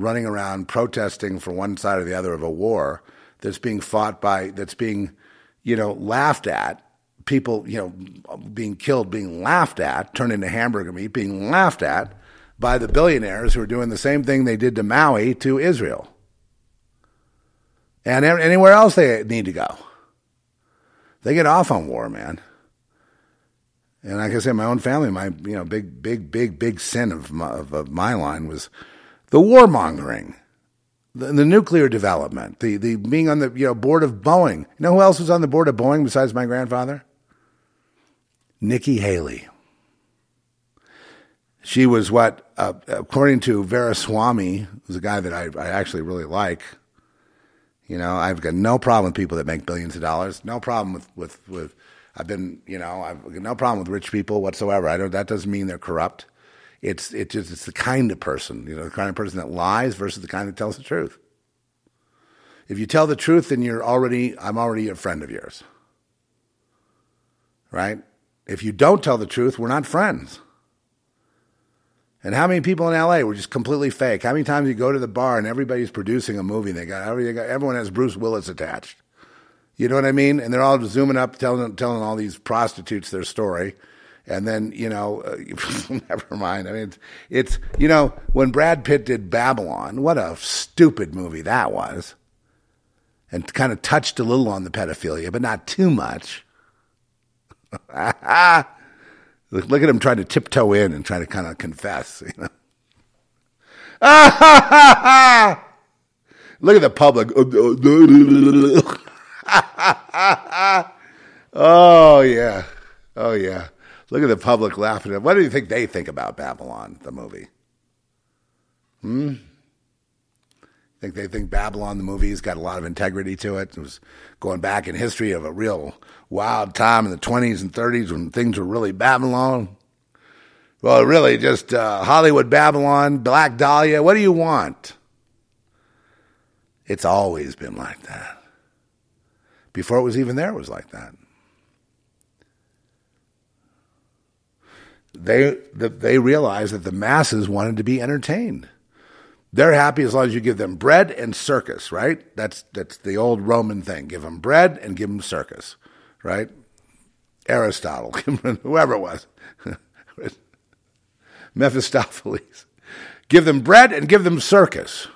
running around protesting for one side or the other of a war that's being fought by, that's being, you know, laughed at. People, you know, being killed, being laughed at, turned into hamburger meat, being laughed at by the billionaires who are doing the same thing they did to Maui to Israel. And anywhere else they need to go. They get off on war, man. And like I said, my own family, my you know big, big, big, big sin of my, of, of my line was the warmongering, the, the nuclear development, the the being on the you know board of Boeing. You know who else was on the board of Boeing besides my grandfather? Nikki Haley. She was what, uh, according to Ramaswamy, who's a guy that I, I actually really like. You know, I've got no problem with people that make billions of dollars. No problem with with with I've been, you know, I've no problem with rich people whatsoever. I don't. That doesn't mean they're corrupt. It's it just it's the kind of person, you know, the kind of person that lies versus the kind that tells the truth. If you tell the truth, then you're already I'm already a friend of yours. Right? If you don't tell the truth, we're not friends. And how many people in LA were just completely fake? How many times you go to the bar and everybody's producing a movie and they got, everyone has Bruce Willis attached? You know what I mean? And they're all zooming up, telling telling all these prostitutes their story, and then you know, never mind. I mean, it's, it's you know when Brad Pitt did Babylon, what a stupid movie that was, and kind of touched a little on the pedophilia, but not too much. look, look at him trying to tiptoe in and trying to kind of confess. You know. look at the public. oh yeah, oh yeah. Look at the public laughing. At it. What do you think they think about Babylon, the movie? Hmm. Think they think Babylon, the movie's got a lot of integrity to it. It was going back in history of a real wild time in the 20s and 30s when things were really Babylon. Well, really, just uh, Hollywood Babylon, Black Dahlia. What do you want? It's always been like that. Before it was even there, it was like that. They, they realized that the masses wanted to be entertained. They're happy as long as you give them bread and circus, right? That's, that's the old Roman thing. Give them bread and give them circus, right? Aristotle, whoever it was, Mephistopheles. Give them bread and give them circus.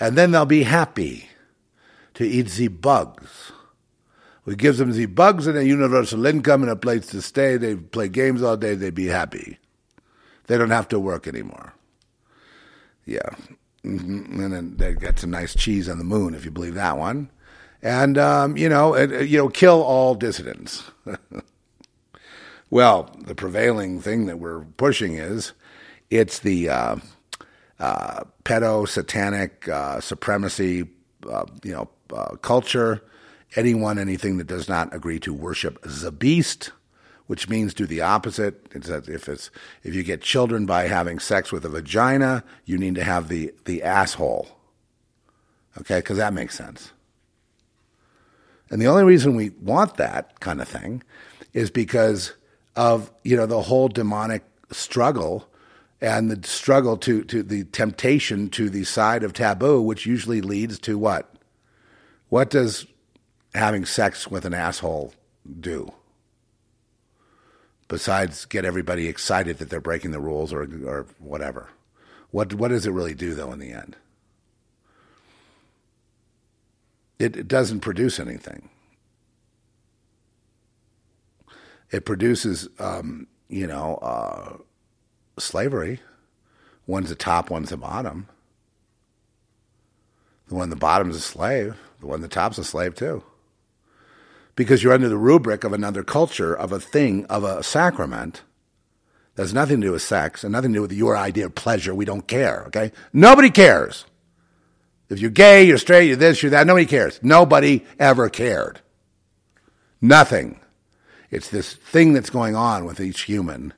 And then they'll be happy to eat the bugs. We give them the bugs and a universal income and a place to stay. They play games all day. They'd be happy. They don't have to work anymore. Yeah. Mm-hmm. And then they get some nice cheese on the moon, if you believe that one. And, um, you know, you know, kill all dissidents. well, the prevailing thing that we're pushing is it's the uh, uh, pedo satanic uh, supremacy, uh, you know, uh, culture, anyone, anything that does not agree to worship the beast, which means do the opposite. It's if it's if you get children by having sex with a vagina, you need to have the the asshole. Okay, because that makes sense. And the only reason we want that kind of thing is because of you know the whole demonic struggle and the struggle to to the temptation to the side of taboo, which usually leads to what what does having sex with an asshole do? Besides get everybody excited that they're breaking the rules or or whatever. What what does it really do though in the end? It, it doesn't produce anything. It produces, um, you know, uh, slavery. One's the top, one's the bottom. The one the bottom is a slave. The one at the top's a slave too. Because you're under the rubric of another culture, of a thing, of a sacrament That has nothing to do with sex and nothing to do with your idea of pleasure. We don't care, okay? Nobody cares. If you're gay, you're straight, you're this, you're that, nobody cares. Nobody ever cared. Nothing. It's this thing that's going on with each human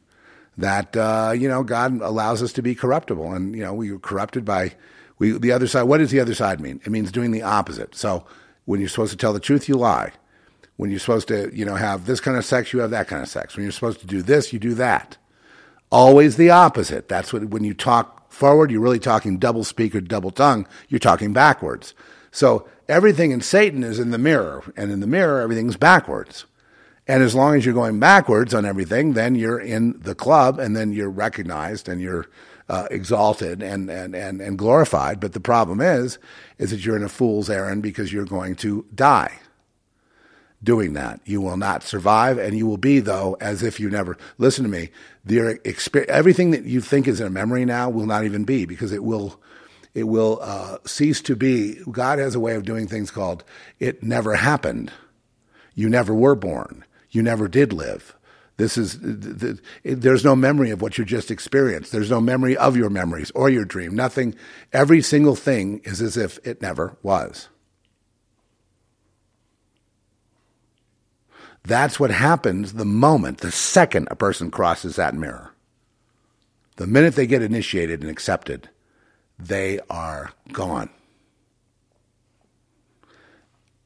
that, uh, you know, God allows us to be corruptible. And, you know, we were corrupted by we, the other side. What does the other side mean? It means doing the opposite. So when you're supposed to tell the truth, you lie. When you're supposed to, you know, have this kind of sex, you have that kind of sex. When you're supposed to do this, you do that. Always the opposite. That's what, when you talk forward, you're really talking double speak or double tongue. You're talking backwards. So everything in Satan is in the mirror, and in the mirror, everything's backwards. And as long as you're going backwards on everything, then you're in the club, and then you're recognized and you're uh, exalted and, and, and, and glorified. But the problem is, is that you're in a fool's errand because you're going to die doing that. You will not survive, and you will be, though, as if you never. Listen to me. The everything that you think is in a memory now will not even be because it will. It will uh, cease to be. God has a way of doing things called "it never happened." You never were born. You never did live. This is there's no memory of what you just experienced. There's no memory of your memories or your dream. Nothing. Every single thing is as if it never was. That's what happens the moment, the second a person crosses that mirror. The minute they get initiated and accepted, they are gone.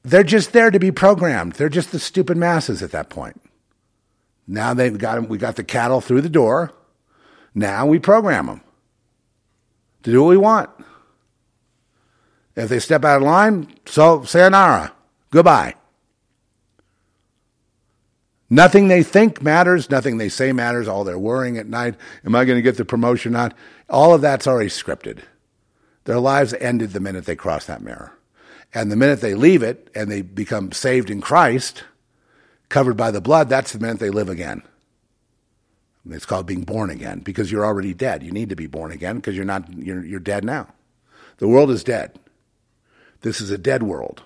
They're just there to be programmed. They're just the stupid masses at that point. Now they've got them, we got the cattle through the door. Now we program them to do what we want. If they step out of line, so sayonara, goodbye. Nothing they think matters. Nothing they say matters. All their worrying at night. Am I going to get the promotion? Or not. All of that's already scripted. Their lives ended the minute they crossed that mirror. And the minute they leave it and they become saved in Christ, covered by the blood, that's the minute they live again. It's called being born again because you're already dead. You need to be born again because you're not you're, you're dead now. The world is dead. This is a dead world.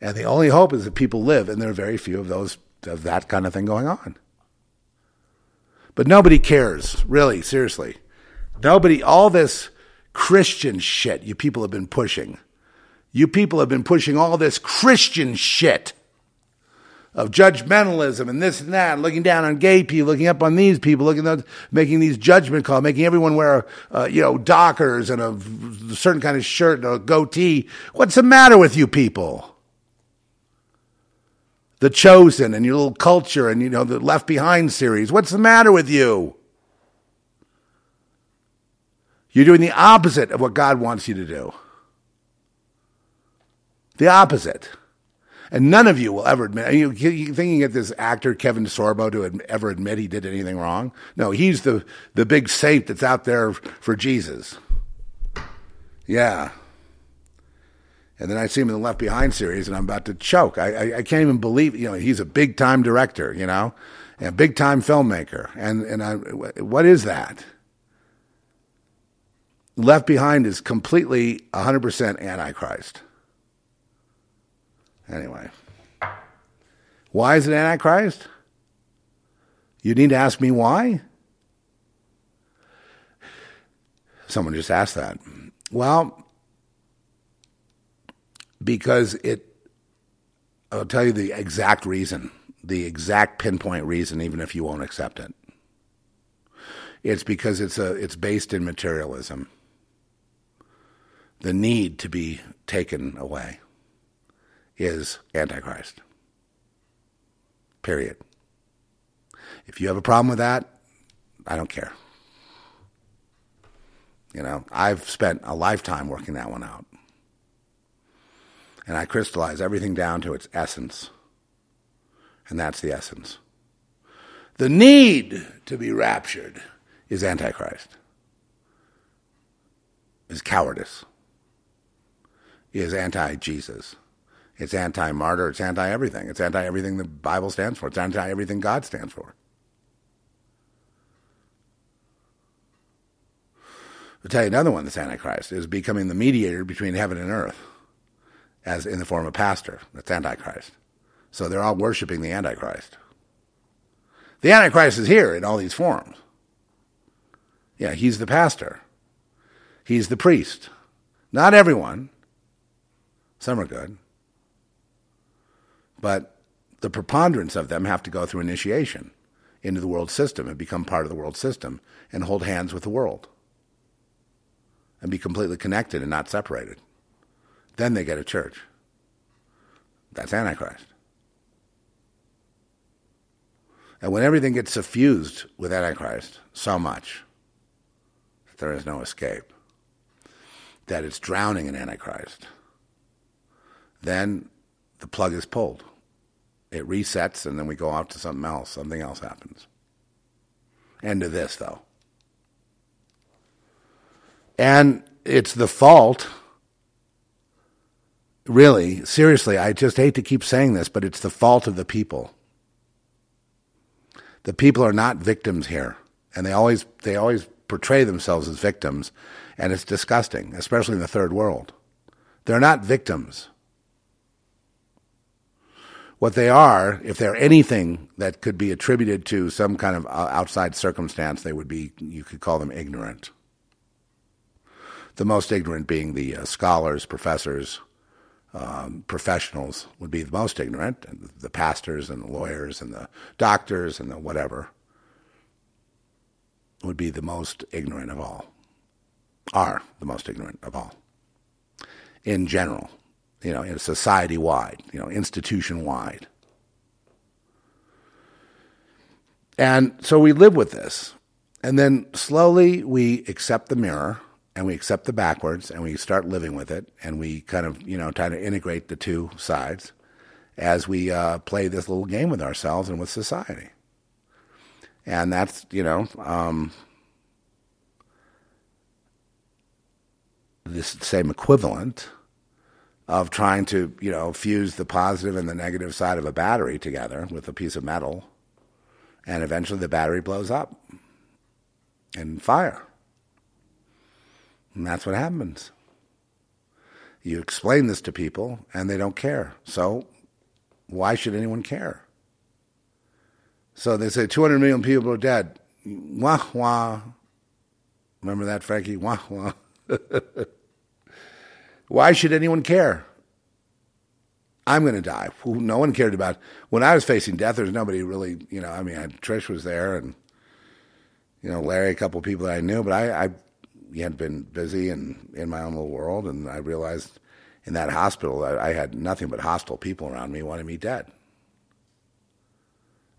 And the only hope is that people live, and there are very few of those of that kind of thing going on. But nobody cares, really, seriously. Nobody, all this Christian shit you people have been pushing. You people have been pushing all this Christian shit of judgmentalism and this and that, looking down on gay people, looking up on these people, looking at making these judgment calls, making everyone wear, uh, you know, dockers and a certain kind of shirt and a goatee. What's the matter with you people? The Chosen and your little culture and, you know, the Left Behind series. What's the matter with you? You're doing the opposite of what God wants you to do. The opposite. And none of you will ever admit. Are you, you thinking that this actor Kevin Sorbo to ever admit he did anything wrong? No, he's the the big saint that's out there for Jesus. Yeah. And then I see him in the Left Behind series, and I'm about to choke. I, I, I can't even believe, you know, he's a big time director, you know, and a big time filmmaker. And, and I, what is that? Left Behind is completely 100% Antichrist. Anyway, why is it Antichrist? You need to ask me why? Someone just asked that. Well, because it, I'll tell you the exact reason, the exact pinpoint reason, even if you won't accept it. It's because it's a it's based in materialism. The need to be taken away is Antichrist. Period. If you have a problem with that, I don't care. You know, I've spent a lifetime working that one out and I crystallize everything down to its essence. And that's the essence. The need to be raptured is Antichrist, is cowardice, is anti Jesus. It's anti martyr, it's anti everything. It's anti everything the Bible stands for, it's anti everything God stands for. I'll tell you another one that's Antichrist is becoming the mediator between heaven and earth as in the form of a pastor. That's Antichrist. So they're all worshiping the Antichrist. The Antichrist is here in all these forms. Yeah, he's the pastor. He's the priest. Not everyone. Some are good. But the preponderance of them have to go through initiation into the world system and become part of the world system and hold hands with the world and be completely connected and not separated. Then they get a church. That's Antichrist. And when everything gets suffused with Antichrist so much that there is no escape, that it's drowning in Antichrist, then the plug is pulled. It resets, and then we go off to something else. Something else happens. End of this, though. And it's the fault, really, seriously, I just hate to keep saying this, but it's the fault of the people. The people are not victims here, and they always, they always portray themselves as victims, and it's disgusting, especially in the third world. They're not victims. What they are, if they're anything that could be attributed to some kind of uh, outside circumstance, they would be, you could call them ignorant. The most ignorant being the uh, scholars, professors, um, professionals would be the most ignorant, and the pastors and the lawyers and the doctors and the whatever would be the most ignorant of all, are the most ignorant of all in general you know, in society wide, you know, institution wide. And so we live with this. And then slowly we accept the mirror and we accept the backwards and we start living with it and we kind of, you know, try to integrate the two sides as we uh, play this little game with ourselves and with society. And that's, you know, um, this same equivalent of trying to, you know, fuse the positive and the negative side of a battery together with a piece of metal. And eventually the battery blows up in fire. And that's what happens. You explain this to people and they don't care. So why should anyone care? So they say 200 million people are dead. Wah, wah. Remember that, Frankie? Wah, wah. Why should anyone care? I'm going to die. No one cared about. When I was facing death, there's nobody really, you know. I mean, Trish was there, and you know, Larry, a couple of people that I knew, but I, I had been busy and in my own little world, and I realized in that hospital I, I had nothing but hostile people around me wanting me dead.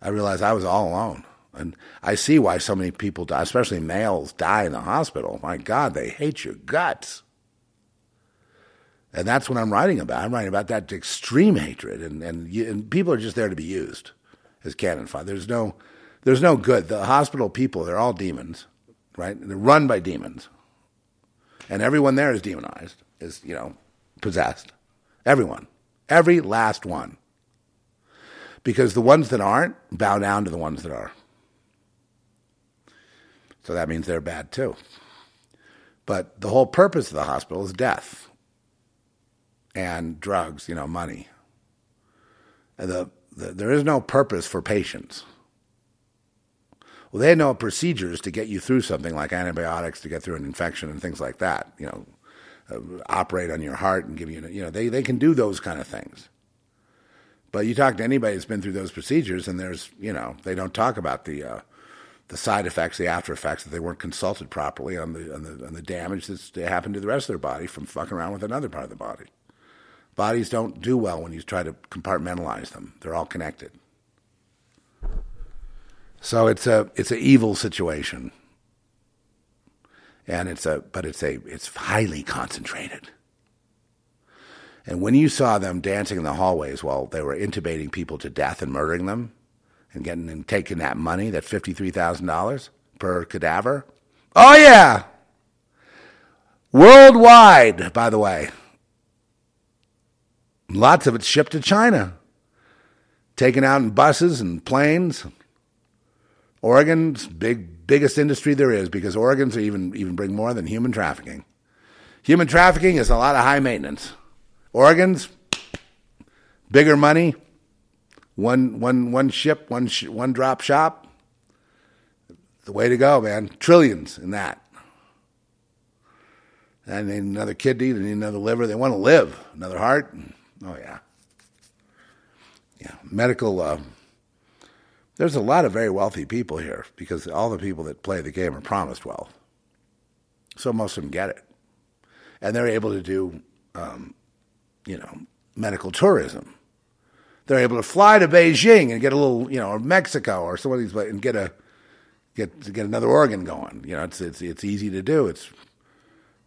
I realized I was all alone. And I see why so many people die, especially males, die in the hospital. My God, they hate your guts. And that's what I'm writing about. I'm writing about that extreme hatred, and and, you, and people are just there to be used as cannon fodder. There's no there's no good. The hospital people, they're all demons, right? They're run by demons, and everyone there is demonized, is you know possessed. Everyone, every last one, because the ones that aren't bow down to the ones that are. So that means they're bad too. But the whole purpose of the hospital is death and drugs, you know, money. The, the, there is no purpose for patients. Well, they know procedures to get you through something like antibiotics to get through an infection and things like that. You know, uh, operate on your heart and give you, you know, they, they can do those kind of things. But you talk to anybody that's been through those procedures, and there's, you know, they don't talk about the uh, the side effects, the after effects that they weren't consulted properly on the on the on the damage that's happened to the rest of their body from fucking around with another part of the body. Bodies don't do well when you try to compartmentalize them. They're all connected. So it's a it's an evil situation. And it's a but it's a it's highly concentrated. And when you saw them dancing in the hallways while they were intubating people to death and murdering them and getting and taking that money, that fifty three thousand dollars per cadaver. Oh yeah. Worldwide, by the way. Lots of it shipped to China, taken out in buses and planes. Organs, big biggest industry there is because organs even even bring more than human trafficking. Human trafficking is a lot of high maintenance. Organs, bigger money. One one one ship, one sh- one drop shop. the way to go, man. Trillions in that. They need another kidney, they need another liver. They want to live, another heart. Oh, yeah. Yeah. Medical. Uh, there's a lot of very wealthy people here because all the people that play the game are promised wealth. So most of them get it. And they're able to do, um, you know, medical tourism. They're able to fly to Beijing and get a little, you know, or Mexico or some of these, and get a, get get another organ going. You know, it's it's it's easy to do. It's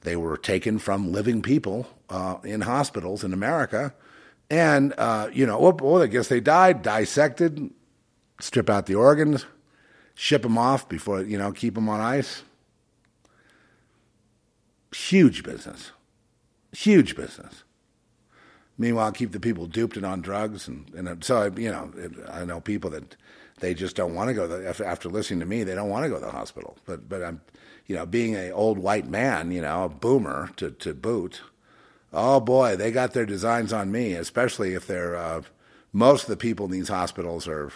they were taken from living people uh, in hospitals in America, and uh, you know, well, oh, I guess they died, dissected, strip out the organs, ship them off before you know, keep them on ice. Huge business, huge business. Meanwhile, keep the people duped and on drugs, and, and so you know, I know people that they just don't want to go. The, after listening to me, they don't want to go to the hospital. But but I'm, you know, being an old white man, you know, a boomer to to boot. Oh boy, they got their designs on me, especially if they're. Uh, most of the people in these hospitals are,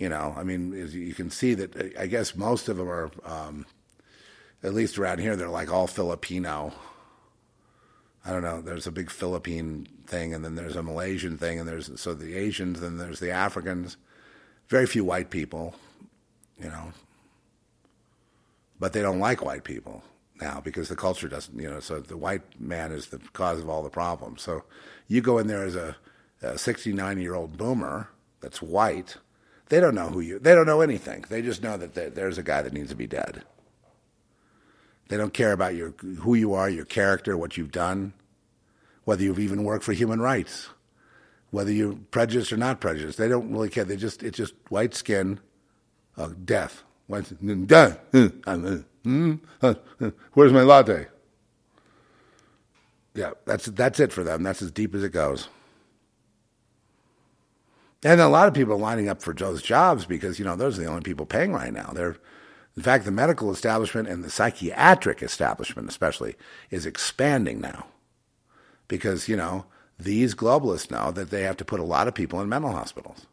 you know, I mean, you can see that. I guess most of them are, um, at least around here, they're like all Filipino. I don't know. There's a big Philippine thing, and then there's a Malaysian thing, and there's so the Asians, and there's the Africans very few white people, you know, but they don't like white people now because the culture doesn't, you know, so the white man is the cause of all the problems. So you go in there as a 69 year old boomer that's white, they don't know who you, they don't know anything. They just know that there's a guy that needs to be dead. They don't care about your, who you are, your character, what you've done, whether you've even worked for human rights whether you're prejudiced or not prejudiced. They don't really care. They just it's just white skin, uh, death. White, death. Uh, hmm, uh, uh, where's my latte? Yeah, that's that's it for them. That's as deep as it goes. And a lot of people are lining up for those jobs because you know those are the only people paying right now. They're, in fact, the medical establishment and the psychiatric establishment, especially, is expanding now because you know these globalists know that they have to put a lot of people in mental hospitals.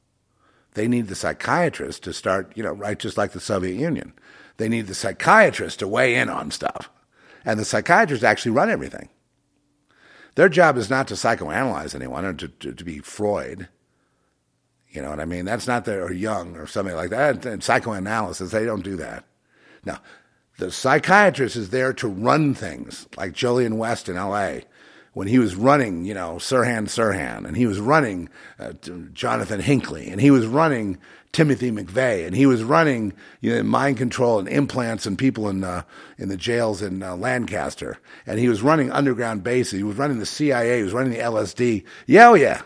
They need the psychiatrist to start, you know, right, just like the Soviet Union. They need the psychiatrist to weigh in on stuff. And the psychiatrists actually run everything. Their job is not to psychoanalyze anyone or to, to, to be Freud. You know what I mean? That's not their, or Jung or something like that. And psychoanalysis, they don't do that. Now, the psychiatrist is there to run things, like Jolyon West in L.A when he was running, you know, Sirhan Sirhan, and he was running uh, Jonathan Hinckley, and he was running Timothy McVeigh, and he was running, you know, mind control and implants and people in uh, in the jails in uh, Lancaster, and he was running underground bases. He was running the CIA. He was running the LSD. Yeah, oh yeah,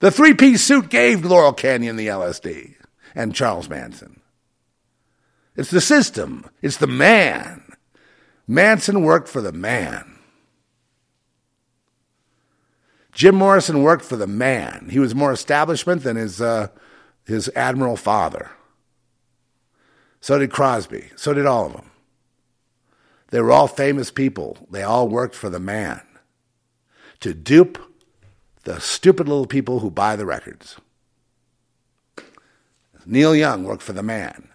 the three piece suit gave Laurel Canyon the LSD and Charles Manson. It's the system. It's the man. Manson worked for the man. Jim Morrison worked for the man. He was more establishment than his, uh, his admiral father. So did Crosby. So did all of them. They were all famous people. They all worked for the man to dupe the stupid little people who buy the records. Neil Young worked for the man.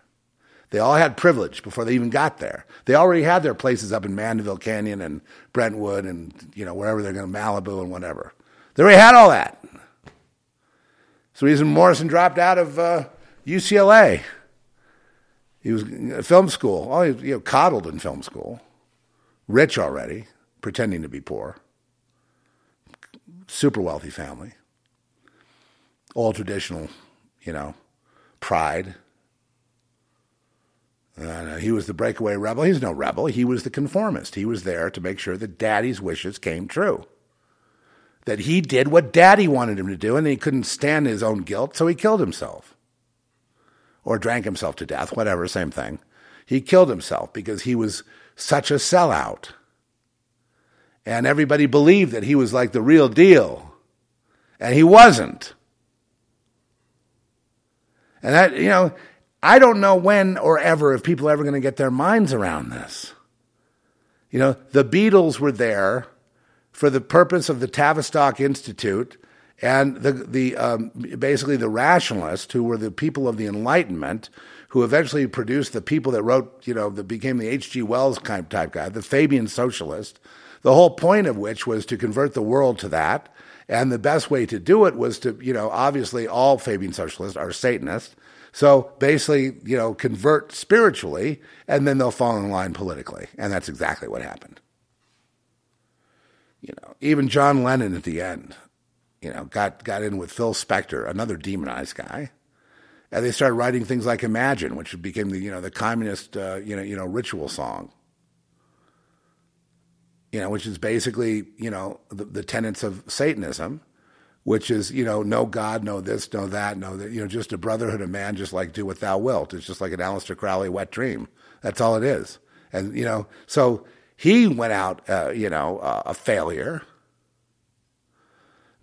They all had privilege before they even got there. They already had their places up in Mandeville Canyon and Brentwood and you know wherever they're going to Malibu and whatever. They already had all that. The reason Morrison dropped out of uh, UCLA. He was in film school. Oh, he was, you know, coddled in film school. Rich already, pretending to be poor. Super wealthy family. All traditional, you know, pride. Uh, he was the breakaway rebel. He's no rebel. He was the conformist. He was there to make sure that daddy's wishes came true that he did what daddy wanted him to do and he couldn't stand his own guilt, so he killed himself. Or drank himself to death, whatever, same thing. He killed himself because he was such a sellout. And everybody believed that he was like the real deal. And he wasn't. And that, you know, I don't know when or ever if people are ever going to get their minds around this. You know, the Beatles were there for the purpose of the Tavistock Institute And the, the, um, basically the rationalists, who were the people of the Enlightenment, who eventually produced the people that wrote, you know, that became the H.G. Wells type guy, the Fabian socialist, the whole point of which was to convert the world to that. And the best way to do it was to, you know, obviously all Fabian socialists are Satanists. So basically, you know, convert spiritually and then they'll fall in line politically. And that's exactly what happened. You know, even John Lennon at the end, you know, got, got in with Phil Spector, another demonized guy. And they started writing things like Imagine, which became the, you know, the communist, uh, you know, you know, ritual song. You know, which is basically, you know, the, the tenets of Satanism, which is, you know, no God, no this, no that, no that, you know, just a brotherhood of man, just like do what thou wilt. It's just like an Aleister Crowley wet dream. That's all it is. And, you know, so he went out, uh, you know, uh, a failure.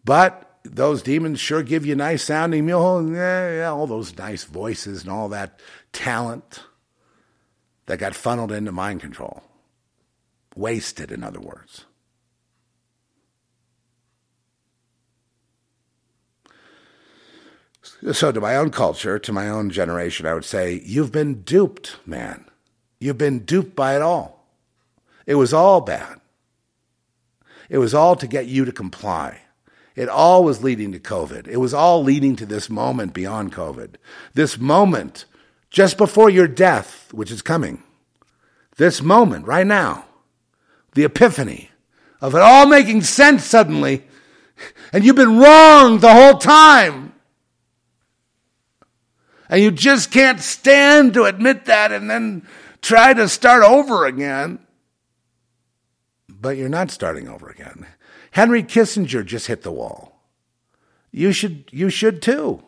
But those demons sure give you nice sounding, yeah, yeah, all those nice voices and all that talent that got funneled into mind control. Wasted, in other words. So, to my own culture, to my own generation, I would say, you've been duped, man. You've been duped by it all. It was all bad. It was all to get you to comply. It all was leading to COVID. It was all leading to this moment beyond COVID. This moment just before your death, which is coming. This moment right now. The epiphany of it all making sense suddenly. And you've been wrong the whole time. And you just can't stand to admit that and then try to start over again. But you're not starting over again. Henry Kissinger just hit the wall. You should, you should too.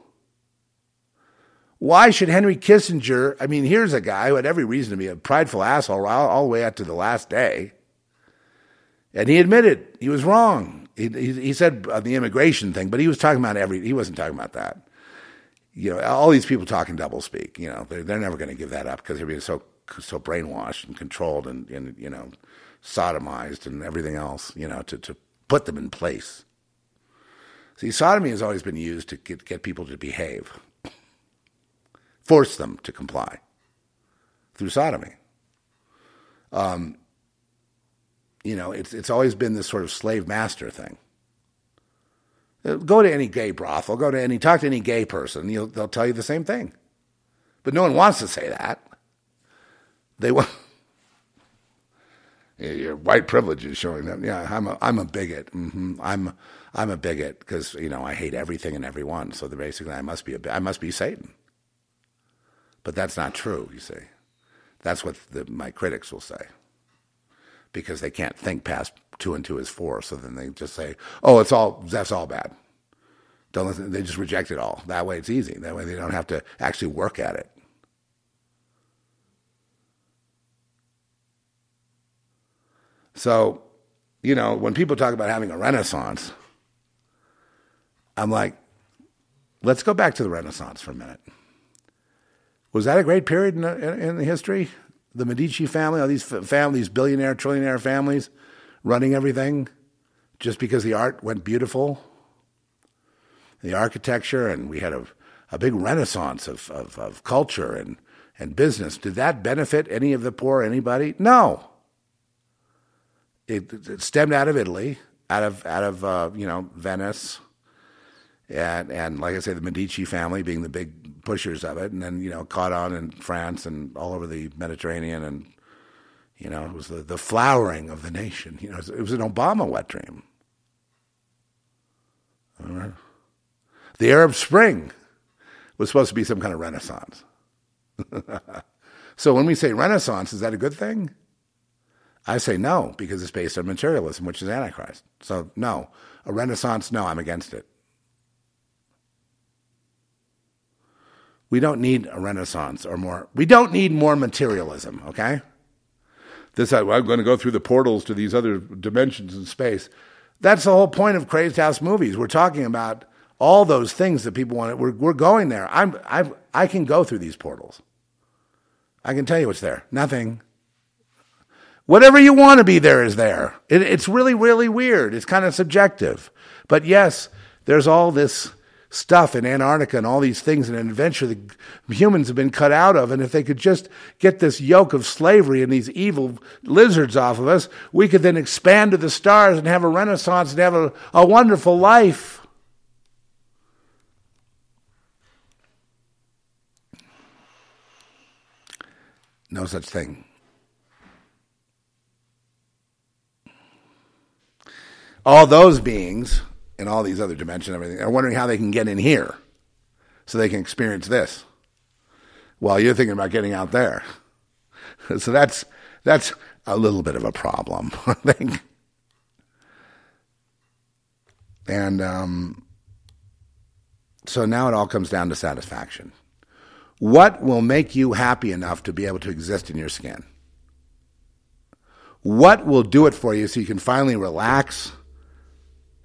Why should Henry Kissinger? I mean, here's a guy who had every reason to be a prideful asshole all, all the way up to the last day. And he admitted he was wrong. He, he, he said on the immigration thing, but he was talking about every, he wasn't talking about that. You know, all these people talking doublespeak, you know, they're, they're never going to give that up because they're being so, so brainwashed and controlled and, and, you know, sodomized and everything else, you know, to, to put them in place. See, sodomy has always been used to get, get people to behave, force them to comply through sodomy. Um, you know, it's, it's always been this sort of slave master thing. Uh, go to any gay brothel, go to any, talk to any gay person, they'll tell you the same thing. But no one wants to say that. They want your white privilege is showing that. Yeah, I'm a I'm a bigot. Mm-hmm. I'm I'm a bigot because you know I hate everything and everyone. So basically, I must be a I must be Satan. But that's not true. You see, that's what the, my critics will say because they can't think past two and two is four. So then they just say, "Oh, it's all that's all bad." Don't listen. They just reject it all. That way, it's easy. That way, they don't have to actually work at it. So, you know, when people talk about having a renaissance, I'm like, let's go back to the Renaissance for a minute. Was that a great period in, in, in history? The Medici family, all these families, billionaire, trillionaire families running everything just because the art went beautiful, the architecture, and we had a, a big renaissance of, of, of culture and, and business. Did that benefit any of the poor, anybody? No it, it stemmed out of Italy, out of out of uh, you know Venice, and and like I say, the Medici family being the big pushers of it, and then you know caught on in France and all over the Mediterranean, and you know it was the, the flowering of the nation. You know, it was, an Obama wet dream. The Arab Spring was supposed to be some kind of renaissance. so when we say renaissance, is that a good thing? I say no because it's based on materialism, which is Antichrist. So, no. A Renaissance, no, I'm against it. We don't need a Renaissance or more. We don't need more materialism, okay? This, I'm going to go through the portals to these other dimensions in space. That's the whole point of Crazed House movies. We're talking about all those things that people want. We're, we're going there. I'm, I've, I can go through these portals. I can tell you what's there. Nothing. Whatever you want to be there is there. It, it's really, really weird. It's kind of subjective. But yes, there's all this stuff in Antarctica and all these things and an adventure that humans have been cut out of. And if they could just get this yoke of slavery and these evil lizards off of us, we could then expand to the stars and have a renaissance and have a, a wonderful life. No such thing. All those beings in all these other dimensions and everything are wondering how they can get in here so they can experience this while you're thinking about getting out there. So that's that's a little bit of a problem, I think. And um, so now it all comes down to satisfaction. What will make you happy enough to be able to exist in your skin? What will do it for you so you can finally relax,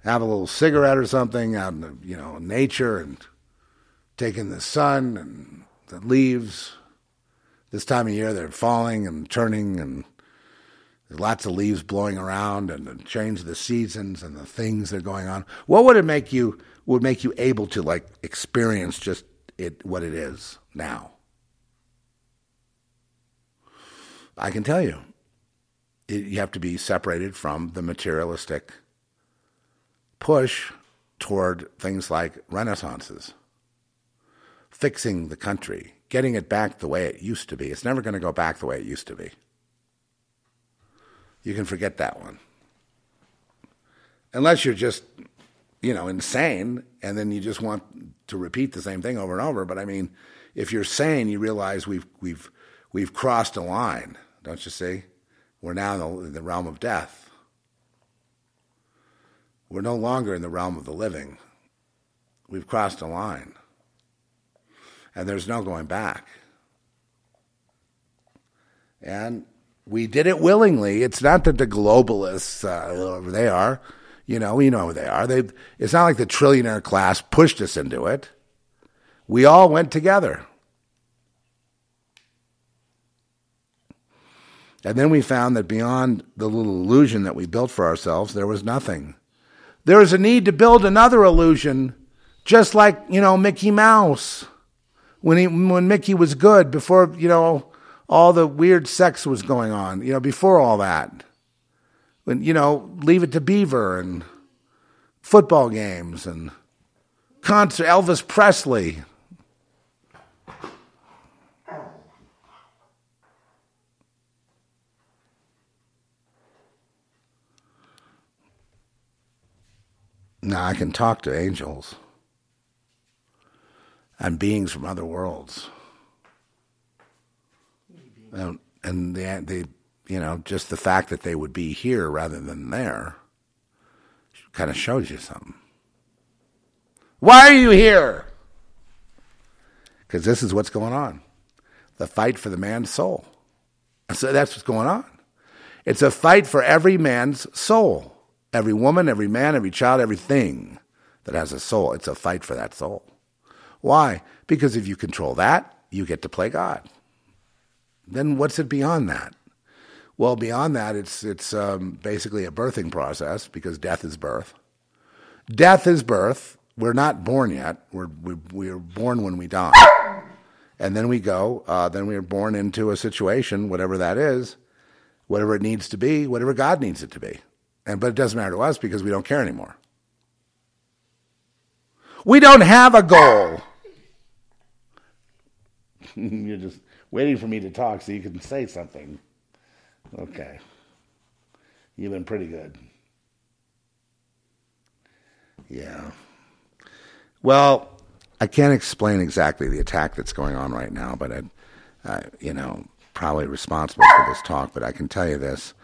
have a little cigarette or something out in the, you know nature and take in the sun and the leaves. This time of year, they're falling and turning, and there's lots of leaves blowing around, and the change of the seasons and the things that are going on. What would it make you? Would make you able to like experience just it what it is now? I can tell you, it, you have to be separated from the materialistic push toward things like renaissances, fixing the country, getting it back the way it used to be. It's never going to go back the way it used to be. You can forget that one. Unless you're just, you know, insane and then you just want to repeat the same thing over and over. But I mean, if you're sane, you realize we've, we've, we've crossed a line, don't you see? We're now in the, in the realm of death. We're no longer in the realm of the living. We've crossed a line. And there's no going back. And we did it willingly. It's not that the globalists, uh, they are, you know, you know who they are. They, it's not like the trillionaire class pushed us into it. We all went together. And then we found that beyond the little illusion that we built for ourselves, there was nothing. There is a need to build another illusion, just like, you know, Mickey Mouse. When he, when Mickey was good, before, you know, all the weird sex was going on, you know, before all that. When, you know, Leave It to Beaver and football games and concert, Elvis Presley. Now I can talk to angels and beings from other worlds. And, and they, they, you know, just the fact that they would be here rather than there kind of shows you something. Why are you here? Because this is what's going on the fight for the man's soul. So that's what's going on. It's a fight for every man's soul. Every woman, every man, every child, everything that has a soul. It's a fight for that soul. Why? Because if you control that, you get to play God. Then what's it beyond that? Well, beyond that, it's it's um, basically a birthing process because death is birth. Death is birth. We're not born yet. We're we, we're born when we die, and then we go. Uh, then we are born into a situation, whatever that is, whatever it needs to be, whatever God needs it to be. And but it doesn't matter to us because we don't care anymore. We don't have a goal. You're just waiting for me to talk so you can say something. Okay. You've been pretty good. Yeah. Well, I can't explain exactly the attack that's going on right now, but I, uh, you know, probably responsible for this talk. But I can tell you this: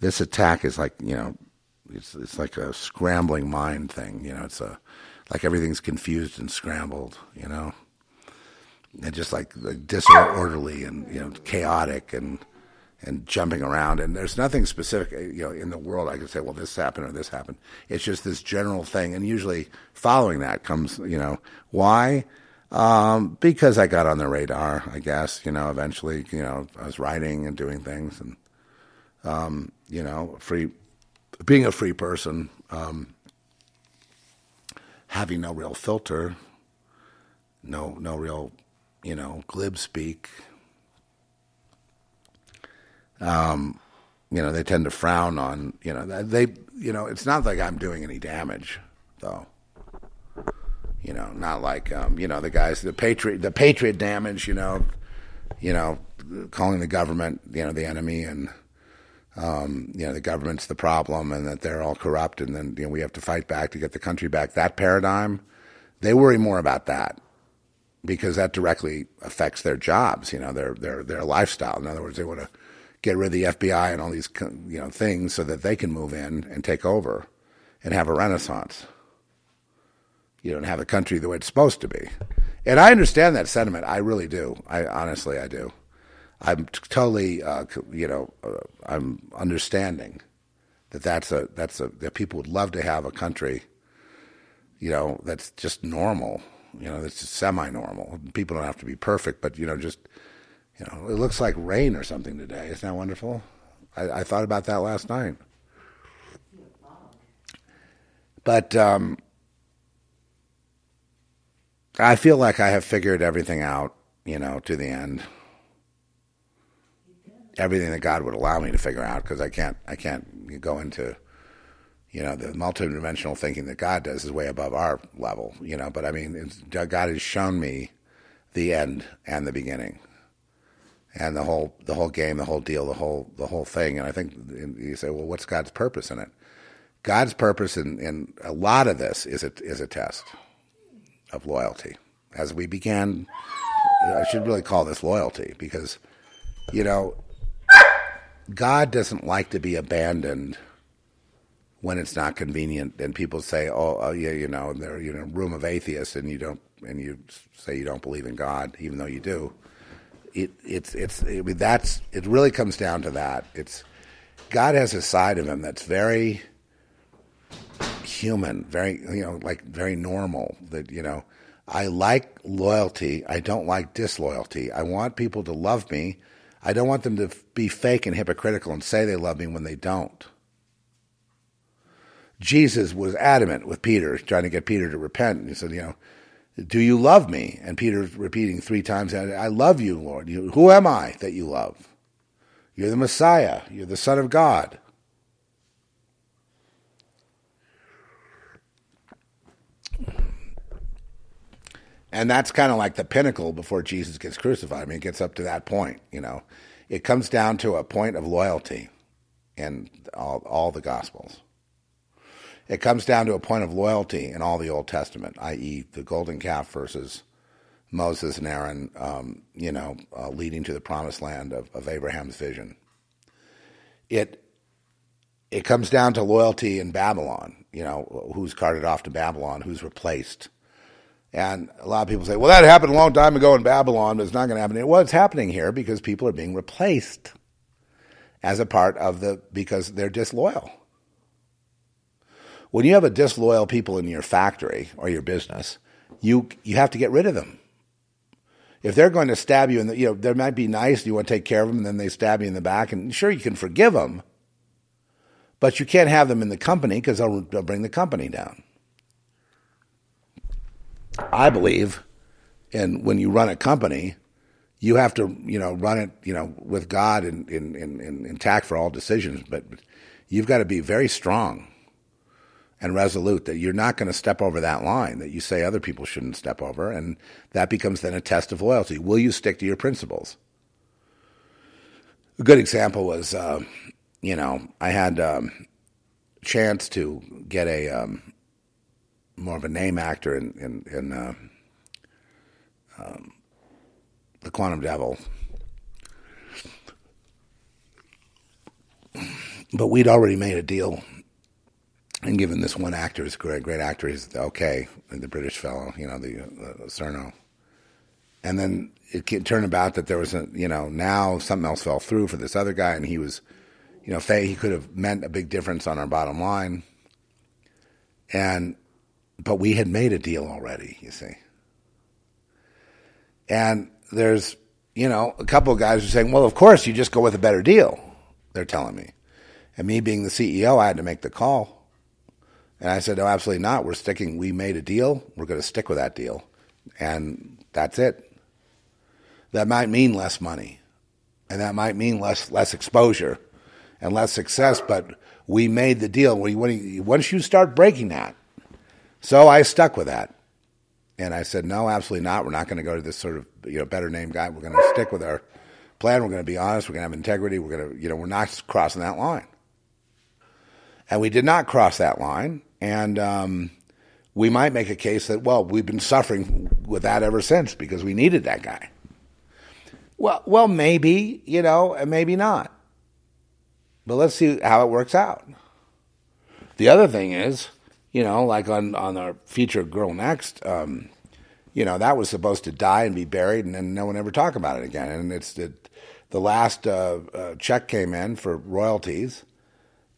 this attack is like, you know, it's it's like a scrambling mind thing. You know, it's a like everything's confused and scrambled. You know, and just like, like disorderly and you know chaotic and and jumping around. And there's nothing specific, you know, in the world I can say, well, this happened or this happened. It's just this general thing. And usually following that comes, you know, why? Um, because I got on the radar, I guess, you know, eventually, you know, I was writing and doing things and, um, you know, free, being a free person, um, having no real filter, no no real, you know, glib speak. Um, you know, they tend to frown on, you know, they, you know, it's not like I'm doing any damage, though. You know, not like, um, you know, the guys, the patriot, the patriot damage, you know, you know, calling the government, you know, the enemy and, um, you know, the government's the problem and that they're all corrupt and then, you know, we have to fight back to get the country back. That paradigm, they worry more about that because that directly affects their jobs, you know, their, their, their lifestyle. In other words, they want to get rid of the FBI and all these, you know, things so that they can move in and take over and have a renaissance. You don't have a country the way it's supposed to be. And I understand that sentiment. I really do. I honestly, I do. I'm totally, uh, you know, uh, I'm understanding that that's a that's a that people would love to have a country, you know, that's just normal, you know, that's semi-normal. People don't have to be perfect, but you know, just you know, it looks like rain or something today. Isn't that wonderful? I, I thought about that last night. But um, I feel like I have figured everything out, you know, to the end everything that God would allow me to figure out because I can't I can't go into you know the multidimensional thinking that God does is way above our level you know but I mean God has shown me the end and the beginning and the whole the whole game the whole deal the whole the whole thing. And I think you say well what's God's purpose in it? God's purpose in, in a lot of this is a, is a test of loyalty. As we began I should really call this loyalty because you know God doesn't like to be abandoned when it's not convenient. And people say, "Oh, oh yeah, you know, they're you know, room of atheists," and you don't, and you say you don't believe in God, even though you do. It, it's it's I mean, that's it. Really comes down to that. It's God has a side of him that's very human, very you know, like very normal. That you know, I like loyalty. I don't like disloyalty. I want people to love me. I don't want them to be fake and hypocritical and say they love me when they don't. Jesus was adamant with Peter, trying to get Peter to repent. And he said, You know, do you love me? And Peter's repeating three times, I love you, Lord. Who am I that you love? You're the Messiah. You're the Son of God. And that's kind of like the pinnacle before Jesus gets crucified. I mean, it gets up to that point, you know. It comes down to a point of loyalty in all, all the Gospels. It comes down to a point of loyalty in all the Old Testament, i.e., the golden calf versus Moses and Aaron, um, you know, uh, leading to the promised land of, of Abraham's vision. It it comes down to loyalty in Babylon. You know, who's carted off to Babylon, who's replaced and a lot of people say, well, that happened a long time ago in Babylon, but it's not going to happen here. Well, it's happening here because people are being replaced as a part of the, because they're disloyal. When you have a disloyal people in your factory or your business, you, you have to get rid of them. If they're going to stab you in the, you know, they might be nice, you want to take care of them, and then they stab you in the back, and sure, you can forgive them, but you can't have them in the company because they'll, they'll bring the company down. I believe, and when you run a company, you have to, you know, run it, you know, with God and in, in, in, intact for all decisions. But you've got to be very strong and resolute that you're not going to step over that line that you say other people shouldn't step over, and that becomes then a test of loyalty. Will you stick to your principles? A good example was, uh, you know, I had um, a chance to get a um, more of a name actor in in, in uh, um, the Quantum Devil. But we'd already made a deal and given this one actor, this great, great actor, he's okay, the British fellow, you know, the, uh, Cerno. And then it turned about that there was a, you know, now something else fell through for this other guy, and he was, you know, he could have meant a big difference on our bottom line. And but we had made a deal already, you see. And there's, you know, a couple of guys who are saying, well, of course, you just go with a better deal, they're telling me. And me being the CEO, I had to make the call. And I said, no, absolutely not. We're sticking. We made a deal. We're going to stick with that deal, and that's it. That might mean less money, and that might mean less less exposure and less success. But we made the deal. Once you start breaking that, so I stuck with that. And I said, no, absolutely not. We're not going to go to this sort of you know better name guy. We're going to stick with our plan. We're going to be honest. We're going to have integrity. We're going to you know we're not crossing that line. And we did not cross that line. And um, we might make a case that well we've been suffering with that ever since because we needed that guy. Well, well, maybe you know, and maybe not. But let's see how it works out. The other thing is you know, like on on our feature Girl Next, um, you know, that was supposed to die and be buried, and then no one ever talk about it again. And it's the the last uh, uh, check came in for royalties,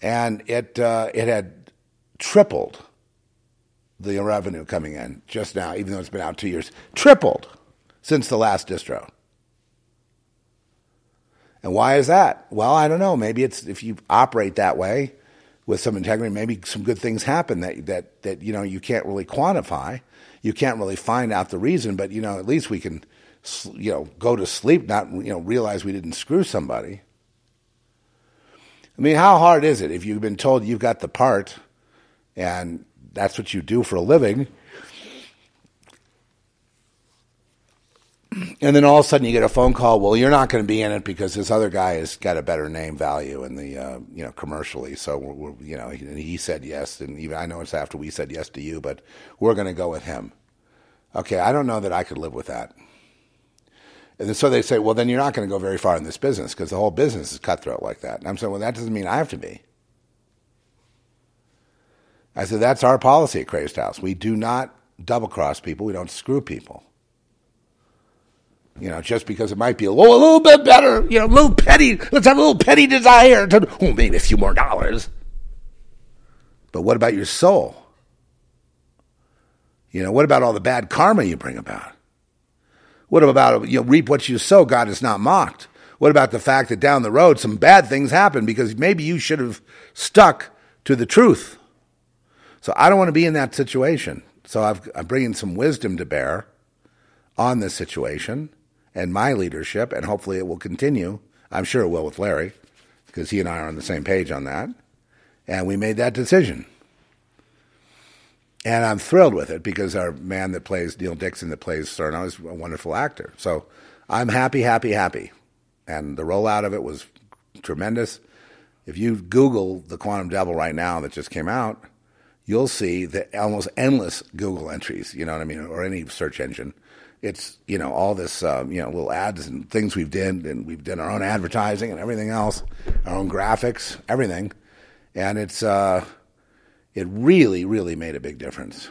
and it uh, it had tripled the revenue coming in just now, even though it's been out two years, tripled since the last distro. And why is that? Well, I don't know. Maybe it's if you operate that way with some integrity, maybe some good things happen that that that you know you can't really quantify. You can't really find out the reason, but you know at least we can you know go to sleep, not you know realize we didn't screw somebody. I mean, how hard is it if you've been told you've got the part, and that's what you do for a living? And then all of a sudden you get a phone call. Well, you're not going to be in it because this other guy has got a better name value in the uh, you know commercially. So we're, we're, you know he, said yes, and even I know it's after we said yes to you, but we're going to go with him. Okay, I don't know that I could live with that. And so they say, well, then you're not going to go very far in this business because the whole business is cutthroat like that. And I'm saying, well, that doesn't mean I have to be. I said, that's our policy at Crazed House. We do not double cross people. We don't screw people. You know, just because it might be a little, a little bit better, you know, a little petty. Let's have a little petty desire to, oh, maybe a few more dollars. But what about your soul? You know, what about all the bad karma you bring about? What about, you know, reap what you sow? God is not mocked. What about the fact that down the road some bad things happen because maybe you should have stuck to the truth? So I don't want to be in that situation. So I've, I'm bringing some wisdom to bear on this situation and my leadership, and hopefully it will continue. I'm sure it will with Larry, because he and I are on the same page on that. And we made that decision. And I'm thrilled with it because our man that plays Neil Dixon, that plays Cerno, is a wonderful actor. So I'm happy, happy, happy. And the rollout of it was tremendous. If you Google the Quantum Devil right now that just came out, you'll see the almost endless Google entries, you know what I mean, or any search engine it's you know all this um, you know little ads and things we've done and we've done our own advertising and everything else, our own graphics, everything, and it's uh, it really really made a big difference,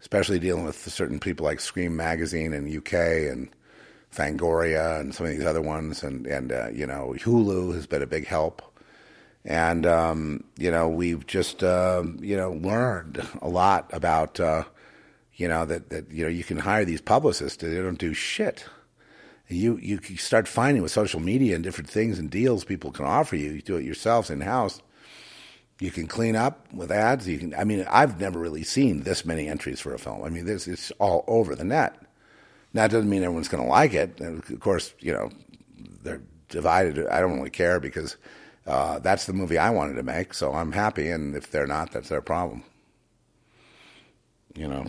especially dealing with certain people like Scream Magazine in UK and Fangoria and some of these other ones, and and uh, you know Hulu has been a big help. And um, you know we've just uh, you know learned a lot about uh, you know that that you know you can hire these publicists they don't do shit. You you start finding with social media and different things and deals people can offer you you do it yourselves in house you can clean up with ads you can i mean i've never really seen this many entries for a film. I mean this it's all over the net. That doesn't mean everyone's going to like it and of course you know they're divided i don't really care because uh, that's the movie i wanted to make so i'm happy and if they're not that's their problem you know,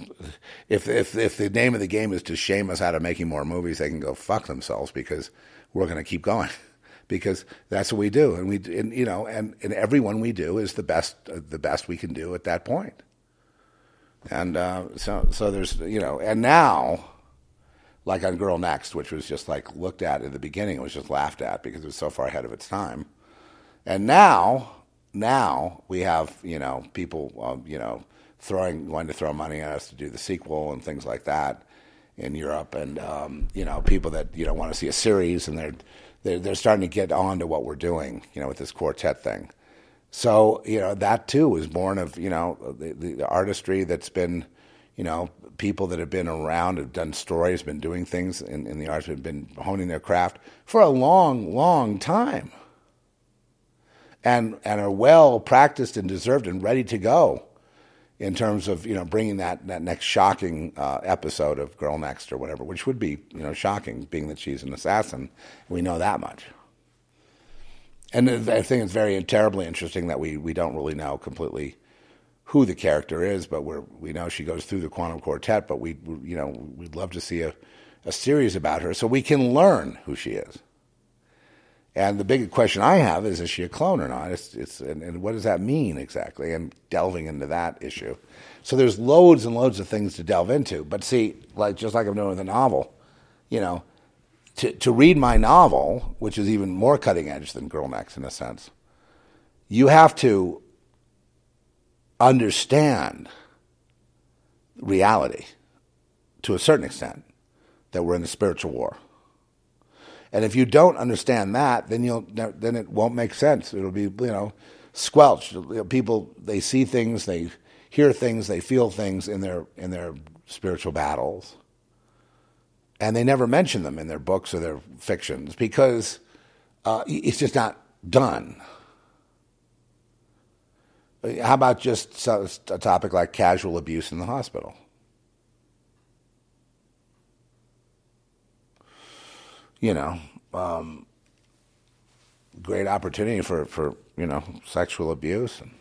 if if if the name of the game is to shame us out of making more movies, they can go fuck themselves because we're going to keep going. Because that's what we do, and we and, you know, and and everyone we do is the best the best we can do at that point. And uh, so so there's you know, and now, like on Girl Next, which was just like looked at in the beginning, it was just laughed at because it was so far ahead of its time, and now now we have you know people um, you know throwing wanting to throw money at us to do the sequel and things like that in Europe, and um, you know people that you know want to see a series, and they're, they're they're starting to get on to what we're doing, you know, with this quartet thing. So you know that too was born of you know the, the artistry that's been, you know, people that have been around, have done stories, been doing things in, in the arts, have been honing their craft for a long, long time, and and are well practiced and deserved and ready to go in terms of you know bringing that that next shocking uh, episode of Girl Next or whatever, which would be you know shocking, being that she's an assassin. We know that much. And I think it's very terribly interesting that we, we don't really know completely who the character is, but we we know she goes through the quantum quartet. But we, you know, we'd love to see a, a series about her so we can learn who she is. And the big question I have is: Is she a clone or not? It's, it's and, and what does that mean exactly? And delving into that issue. So there's loads and loads of things to delve into. But see, like just like I'm doing with a novel, you know, to, to read my novel, which is even more cutting edge than Girl Next in a sense, you have to understand reality to a certain extent that we're in a spiritual war. And if you don't understand that, then you'll then it won't make sense. It'll be you know squelched. People they see things, they hear things, they feel things in their in their spiritual battles and they never mention them in their books or their fictions because uh, it's just not done. How about just a topic like casual abuse in the hospital? You know, um, great opportunity for, for you know sexual abuse and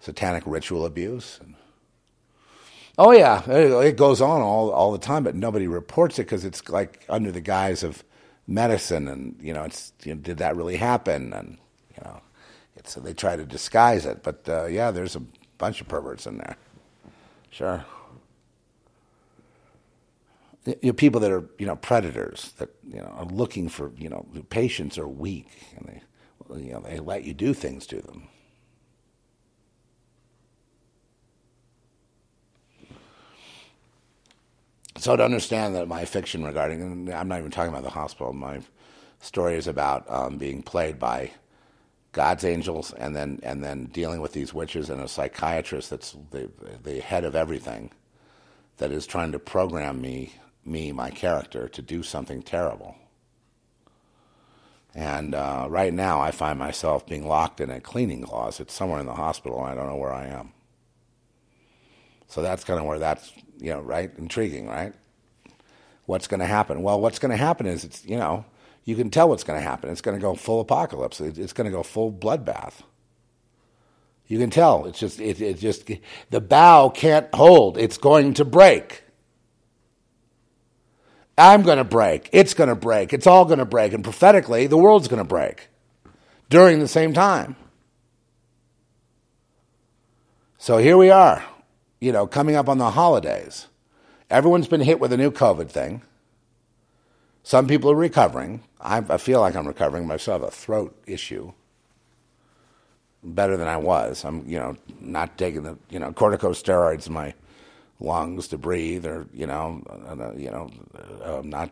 satanic ritual abuse and Oh yeah, it goes on all all the time, but nobody reports it because it's like under the guise of medicine, and you know, it's you know, did that really happen? And you know, it's they try to disguise it, but uh, yeah, there's a bunch of perverts in there. Sure, you know, people that are you know predators that you know are looking for you know patients are weak, and they you know they let you do things to them. So to understand that my fiction regarding, and I'm not even talking about the hospital, my story is about um, being played by God's angels and then and then dealing with these witches and a psychiatrist that's the the head of everything that is trying to program me me my character to do something terrible. And uh, right now, I find myself being locked in a cleaning closet somewhere in the hospital, I don't know where I am. So that's kind of where that's you know, right? Intriguing, right? What's going to happen? Well, what's going to happen is it's, you know, you can tell what's going to happen. It's going to go full apocalypse. It's going to go full bloodbath. You can tell. It's just, it, it just, the bow can't hold. It's going to break. I'm going to break. It's going to break. It's all going to break. And prophetically, the world's going to break during the same time. So here we are you know, coming up on the holidays. Everyone's been hit with a new COVID thing. Some people are recovering. I, I feel like I'm recovering, but I still have a throat issue. Better than I was. I'm, you know, not taking the, you know, corticosteroids my lungs to breathe, or you know, uh, you know, uh, I'm not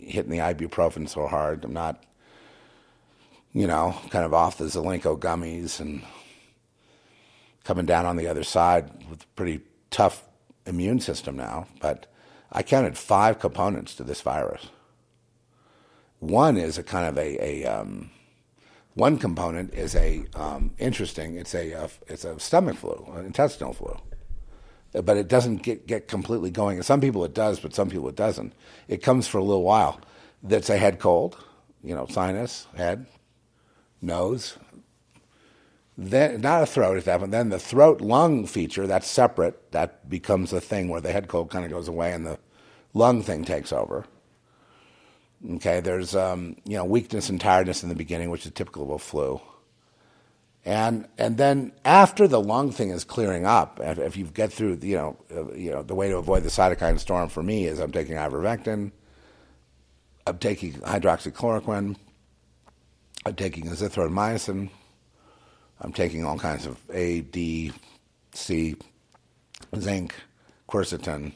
hitting the ibuprofen so hard. I'm not, you know, kind of off the Zelenko gummies and coming down on the other side with a pretty tough immune system now. But I counted five components to this virus. One is a kind of a, a um, one component is a um, interesting. It's a, a, it's a stomach flu, an intestinal flu, but it doesn't get get completely going. And some people it does, but some people it doesn't. It comes for a little while. That's a head cold, you know, sinus, head, nose, then not a throat at that point. Then the throat lung feature that's separate. That becomes a thing where the head cold kind of goes away and the lung thing takes over. Okay, there's um, you know weakness and tiredness in the beginning, which is typical of a flu. And and then after the lung thing is clearing up, if you get through, you know, uh, you know, the way to avoid the cytokine storm for me is I'm taking ivermectin, I'm taking hydroxychloroquine, I'm taking azithromycin, I'm taking all kinds of A, D, C, zinc, quercetin,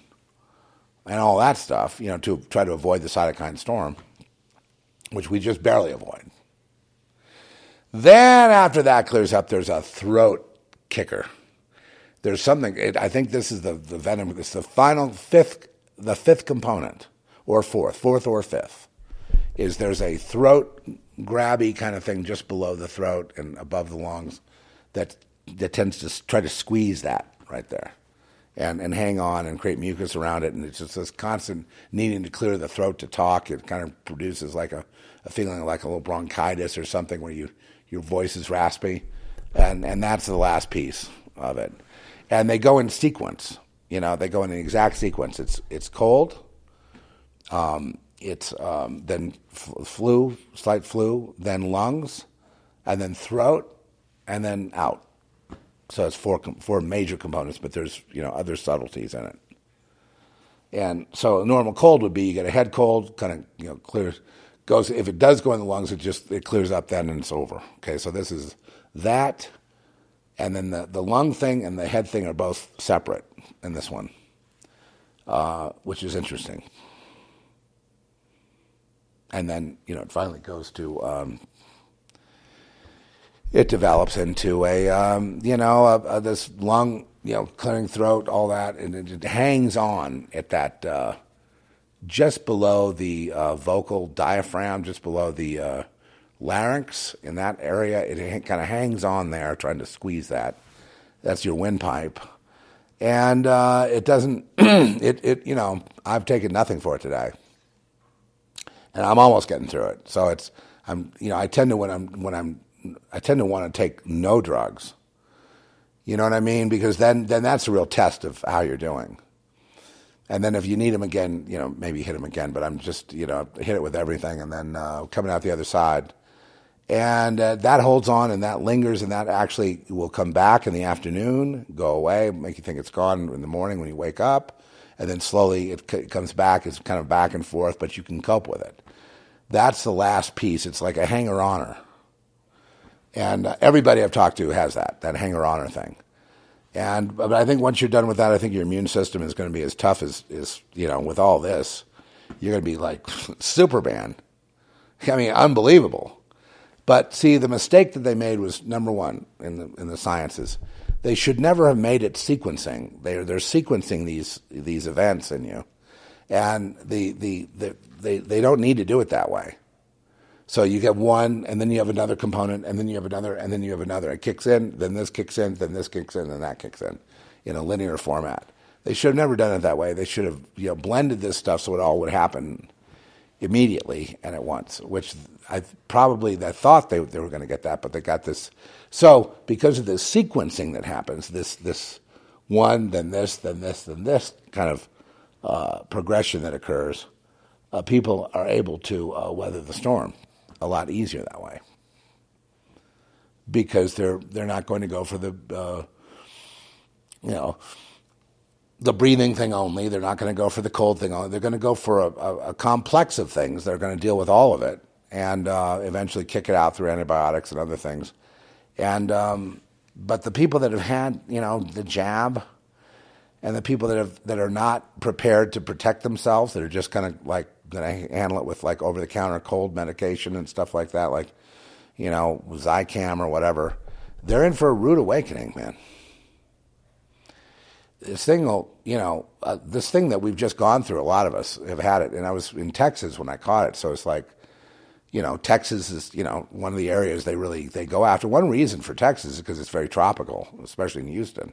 and all that stuff, you know, to try to avoid the cytokine storm, which we just barely avoid. Then after that clears up, there's a throat kicker. There's something. It, I think this is the the venom. It's the final fifth, the fifth component, or fourth, fourth or fifth, is there's a throat grabby kind of thing just below the throat and above the lungs that that tends to try to squeeze that right there. And, and hang on and create mucus around it, and it's just this constant needing to clear the throat to talk. It kind of produces like a, a feeling like a little bronchitis or something where you your voice is raspy, and and that's the last piece of it. And they go in sequence. You know, they go in an exact sequence. It's it's cold. Um, it's um, then flu, slight flu, then lungs, and then throat, and then out. So it's four four major components, but there's you know other subtleties in it. And so a normal cold would be you get a head cold, kind of you know clears, goes. If it does go in the lungs, it just it clears up then and it's over. Okay, so this is that, and then the the lung thing and the head thing are both separate in this one, uh, which is interesting. And then you know it finally goes to um, it develops into a um, you know a, a, this lung you know clearing throat all that and it, it hangs on at that uh, just below the uh, vocal diaphragm just below the uh, larynx in that area it kind of hangs on there trying to squeeze that that's your windpipe and uh, it doesn't it, it you know I've taken nothing for it today and I'm almost getting through it so it's I'm you know I tend to when I'm when I'm I tend to want to take no drugs. You know what I mean? Because then then that's a real test of how you're doing. And then if you need them again, you know, maybe hit them again. But I'm just, you know, hit it with everything, and then uh, coming out the other side, and uh, that holds on, and that lingers, and that actually will come back in the afternoon, go away, make you think it's gone in the morning when you wake up, and then slowly it, c- comes back. It's kind of back and forth, but you can cope with it. That's the last piece. It's like a hanger oner. And uh, everybody I've talked to has that, that hanger oner thing. And but I think once you're done with that, I think your immune system is going to be as tough as, as you know, with all this, you're going to be like Superman. I mean, unbelievable. But see, the mistake that they made was number one in the in the sciences. They should never have made it sequencing. They're they're sequencing these these events in you, and the the, the they they don't need to do it that way. So you get one, and then you have another component, and then you have another, and then you have another. It kicks in, then this kicks in, then this kicks in, and that kicks in, in a linear format. They should have never done it that way. They should have you know blended this stuff so it all would happen immediately and at once. Which I probably they thought they they were going to get that, but they got this. So because of the sequencing that happens, this this one, then this, then this, then this kind of uh, progression that occurs, uh, people are able to uh, weather the storm a lot easier that way because they're they're not going to go for the uh, you know the breathing thing only. They're not going to go for the cold thing only. They're going to go for a, a, a, complex of things. They're going to deal with all of it and uh, eventually kick it out through antibiotics and other things. And um, but the people that have had you know the jab and the people that have that are not prepared to protect themselves, that are just kind of like that I handle it with like over the counter cold medication and stuff like that, like, you know, Zicam or whatever, they're in for a rude awakening, man. This thing will, you know, uh, this thing that we've just gone through, a lot of us have had it. And I was in Texas when I caught it. So it's like, you know, Texas is, you know, one of the areas they really, they go after. One reason for Texas is because it's very tropical, especially in Houston.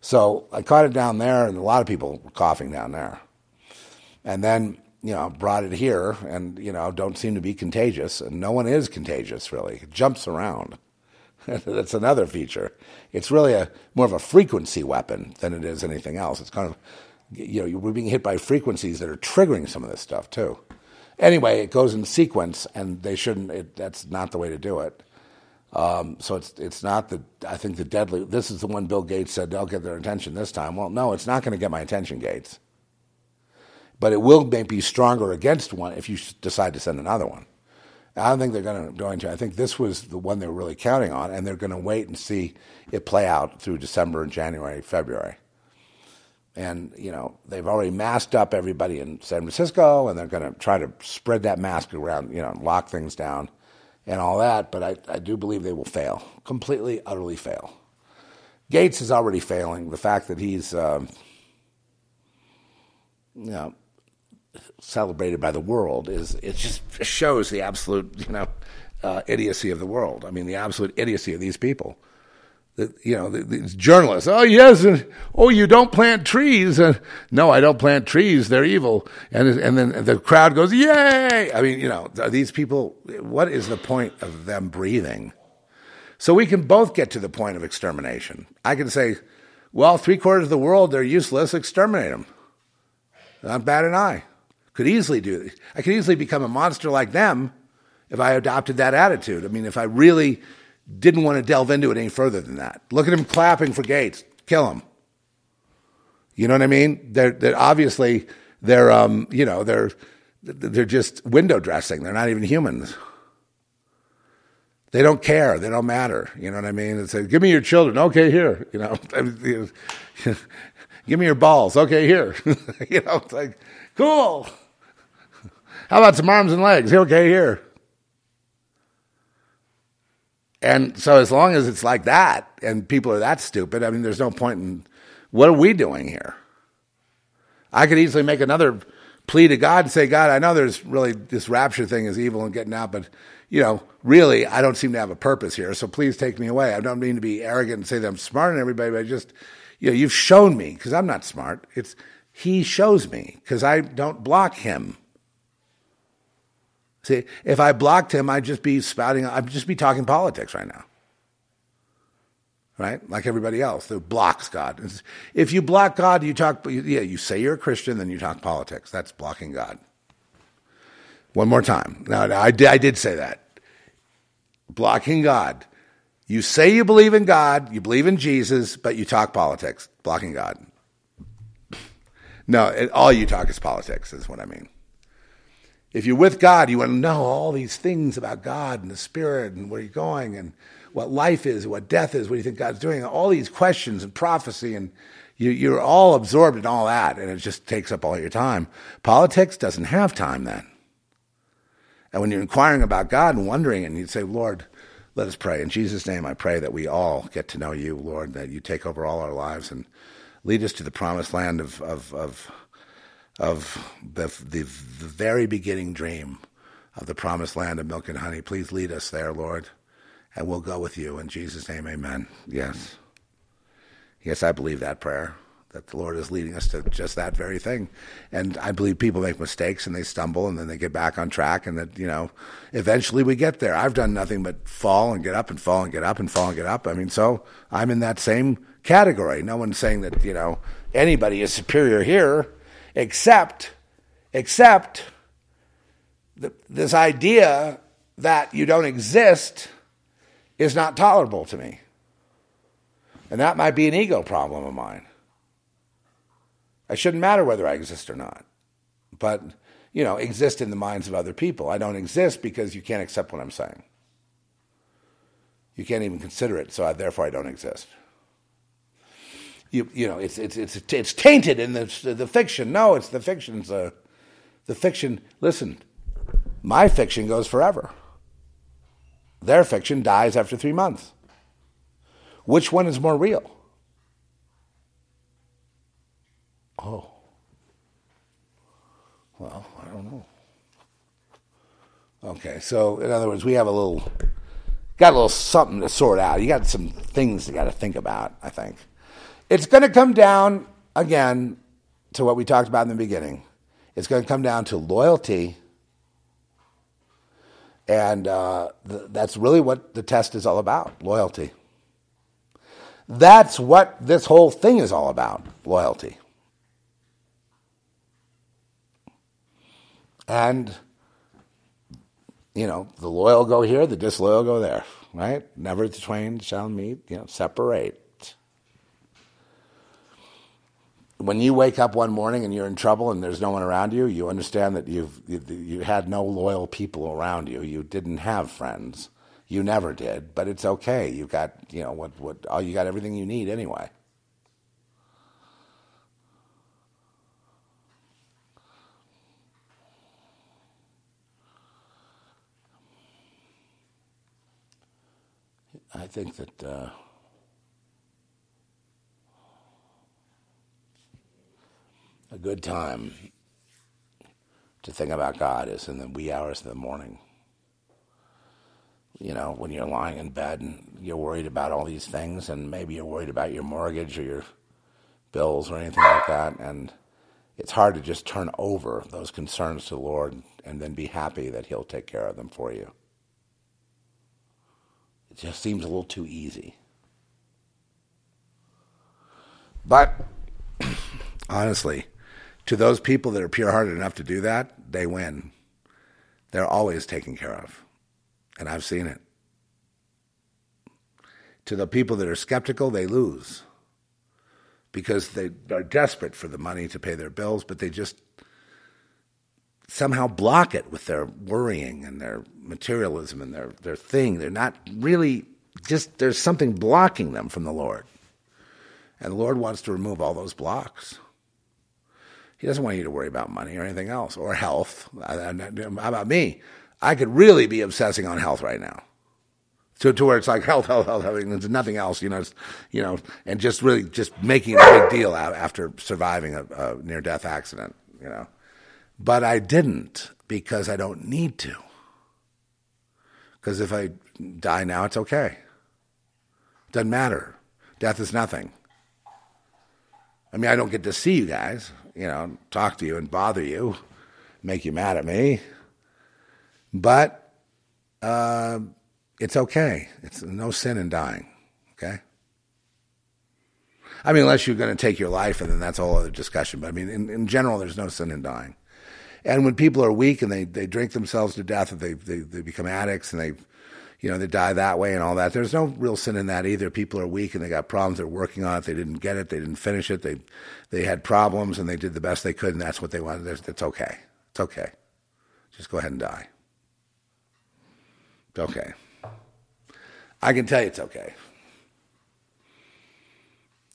So I caught it down there and a lot of people were coughing down there. And then you know, brought it here and, you know, don't seem to be contagious. And no one is contagious, really. It jumps around. That's another feature. It's really a more of a frequency weapon than it is anything else. It's kind of, you know, we're being hit by frequencies that are triggering some of this stuff, too. Anyway, it goes in sequence, and they shouldn't, it, that's not the way to do it. Um, so it's it's not the I think the deadly. This is the one Bill Gates said they'll get their attention this time. Well, no, it's not going to get my attention, Gates but it will be stronger against one if you decide to send another one. I don't think they're going to, going to. I think this was the one they were really counting on, and they're going to wait and see it play out through December and January, February. And you know they've already masked up everybody in San Francisco, and they're going to try to spread that mask around, you know, lock things down, and all that. But I, I do believe they will fail completely, utterly fail. Gates is already failing. The fact that he's, um, you know, celebrated by the world is it just shows the absolute you know uh, idiocy of the world. I mean, the absolute idiocy of these people. you know, the, these journalists. Oh yes, and oh you don't plant trees. And no, I don't plant trees. They're evil. And and then the crowd goes, yay! I mean, you know, these people. What is the point of them breathing? So we can both get to the point of extermination. I can say, well, three quarters of the world they're useless. Exterminate them. Not bad an eye. Could easily do. I could easily become a monster like them if I adopted that attitude. I mean, if I really didn't want to delve into it any further than that. Look at him clapping for Gates. Kill him. You know what I mean? They're, they're obviously they're um, you know they're they're just window dressing. They're not even humans. They don't care. They don't matter. You know what I mean? It's like, give me your children. Okay, here. You know, give me your balls. Okay, here. you know, it's like, cool. How about some arms and legs? Okay, here. And so, as long as it's like that, and people are that stupid, I mean, there's no point in what are we doing here? I could easily make another plea to God and say, God, I know there's really this rapture thing is evil and getting out, but you know, really, I don't seem to have a purpose here. So please take me away. I don't mean to be arrogant and say that I'm smarter than everybody, but I just, you know, you've shown me because I'm not smart. It's He shows me because I don't block Him. See, if I blocked him, I'd just be spouting, I'd just be talking politics right now. Right? Like everybody else that blocks God. If you block God, you talk, yeah, you say you're a Christian, then you talk politics. That's blocking God. One more time. Now, I did, I did say that. Blocking God. You say you believe in God, you believe in Jesus, but you talk politics. Blocking God. No, it, all you talk is politics, is what I mean. If you're with God, you want to know all these things about God and the Spirit and where you're going and what life is, what death is, what do you think God's doing, all these questions and prophecy, and you, are all absorbed in all that, and it just takes up all your time. Politics doesn't have time then. And when you're inquiring about God and wondering, and you say, Lord, let us pray. In Jesus' name, I pray that we all get to know you, Lord, that you take over all our lives and lead us to the promised land of, of, of of the, the, the very beginning dream of the promised land of milk and honey. Please lead us there, Lord, and we'll go with you. In Jesus' name, amen. Yes. Yes, I believe that prayer, that the Lord is leading us to just that very thing. And I believe people make mistakes and they stumble and then they get back on track and that, you know, eventually we get there. I've done nothing but fall and get up and fall and get up and fall and get up. I mean, so I'm in that same category. No one's saying that, you know, anybody is superior here except except this idea that you don't exist is not tolerable to me. And that might be an ego problem of mine. It shouldn't matter whether I exist or not. But, you know, exist in the minds of other people. I don't exist because you can't accept what I'm saying. You can't even consider it, so I, therefore I don't exist you you know it's it's it's it's tainted in the the fiction. No, it's the fiction's uh, the fiction. Listen, my fiction goes forever. Their fiction dies after three months. Which one is more real? Oh. Well, I don't know. Okay, so in other words, we have a little, got a little something to sort out. You got some things you got to think about, I think. It's going to come down again to what we talked about in the beginning. It's going to come down to loyalty. And uh, th- that's really what the test is all about loyalty. That's what this whole thing is all about loyalty. And, you know, the loyal go here, the disloyal go there, right? Never the twain shall meet, you know, separate. When you wake up one morning and you're in trouble and there's no one around you, you understand that you've you, you had no loyal people around you. You didn't have friends. You never did, but it's okay. You got you know what what oh, you got everything you need anyway. I think that. Uh, a good time to think about God is in the wee hours of the morning. you know, when you're lying in bed and you're worried about all these things, and maybe you're worried about your mortgage or your bills or anything like that, and it's hard to just turn over those concerns to the Lord and then be happy that He'll take care of them for you. It just seems a little too easy. But honestly, to those people that are pure hearted enough to do that, they win. They're always taken care of. And I've seen it. To the people that are skeptical, they lose because they are desperate for the money to pay their bills, but they just somehow block it with their worrying and their materialism and their, their thing. They're not really just, there's something blocking them from the Lord. And the Lord wants to remove all those blocks. He doesn't want you to worry about money or anything else or health. How about me? I could really be obsessing on health right now. To, to where it's like health, health, health, health. There's nothing else, you know, you know, and just really just making a big deal out after surviving a, a near death accident, you know. But I didn't because I don't need to. Because if I die now, it's okay. Doesn't matter. Death is nothing. I mean, I don't get to see you guys, you know, talk to you and bother you, make you mad at me. But uh, it's okay. It's no sin in dying, okay? I mean, unless you're going to take your life, and then that's a whole other discussion. But I mean, in, in general, there's no sin in dying. And when people are weak and they, they drink themselves to death, if they, they, they become addicts and they you know, they die that way and all that. There's no real sin in that either. People are weak and they got problems. They're working on it. They didn't get it. They didn't finish it. They, they had problems and they did the best they could and that's what they wanted. It's okay. It's okay. Just go ahead and die. It's okay. I can tell you it's okay.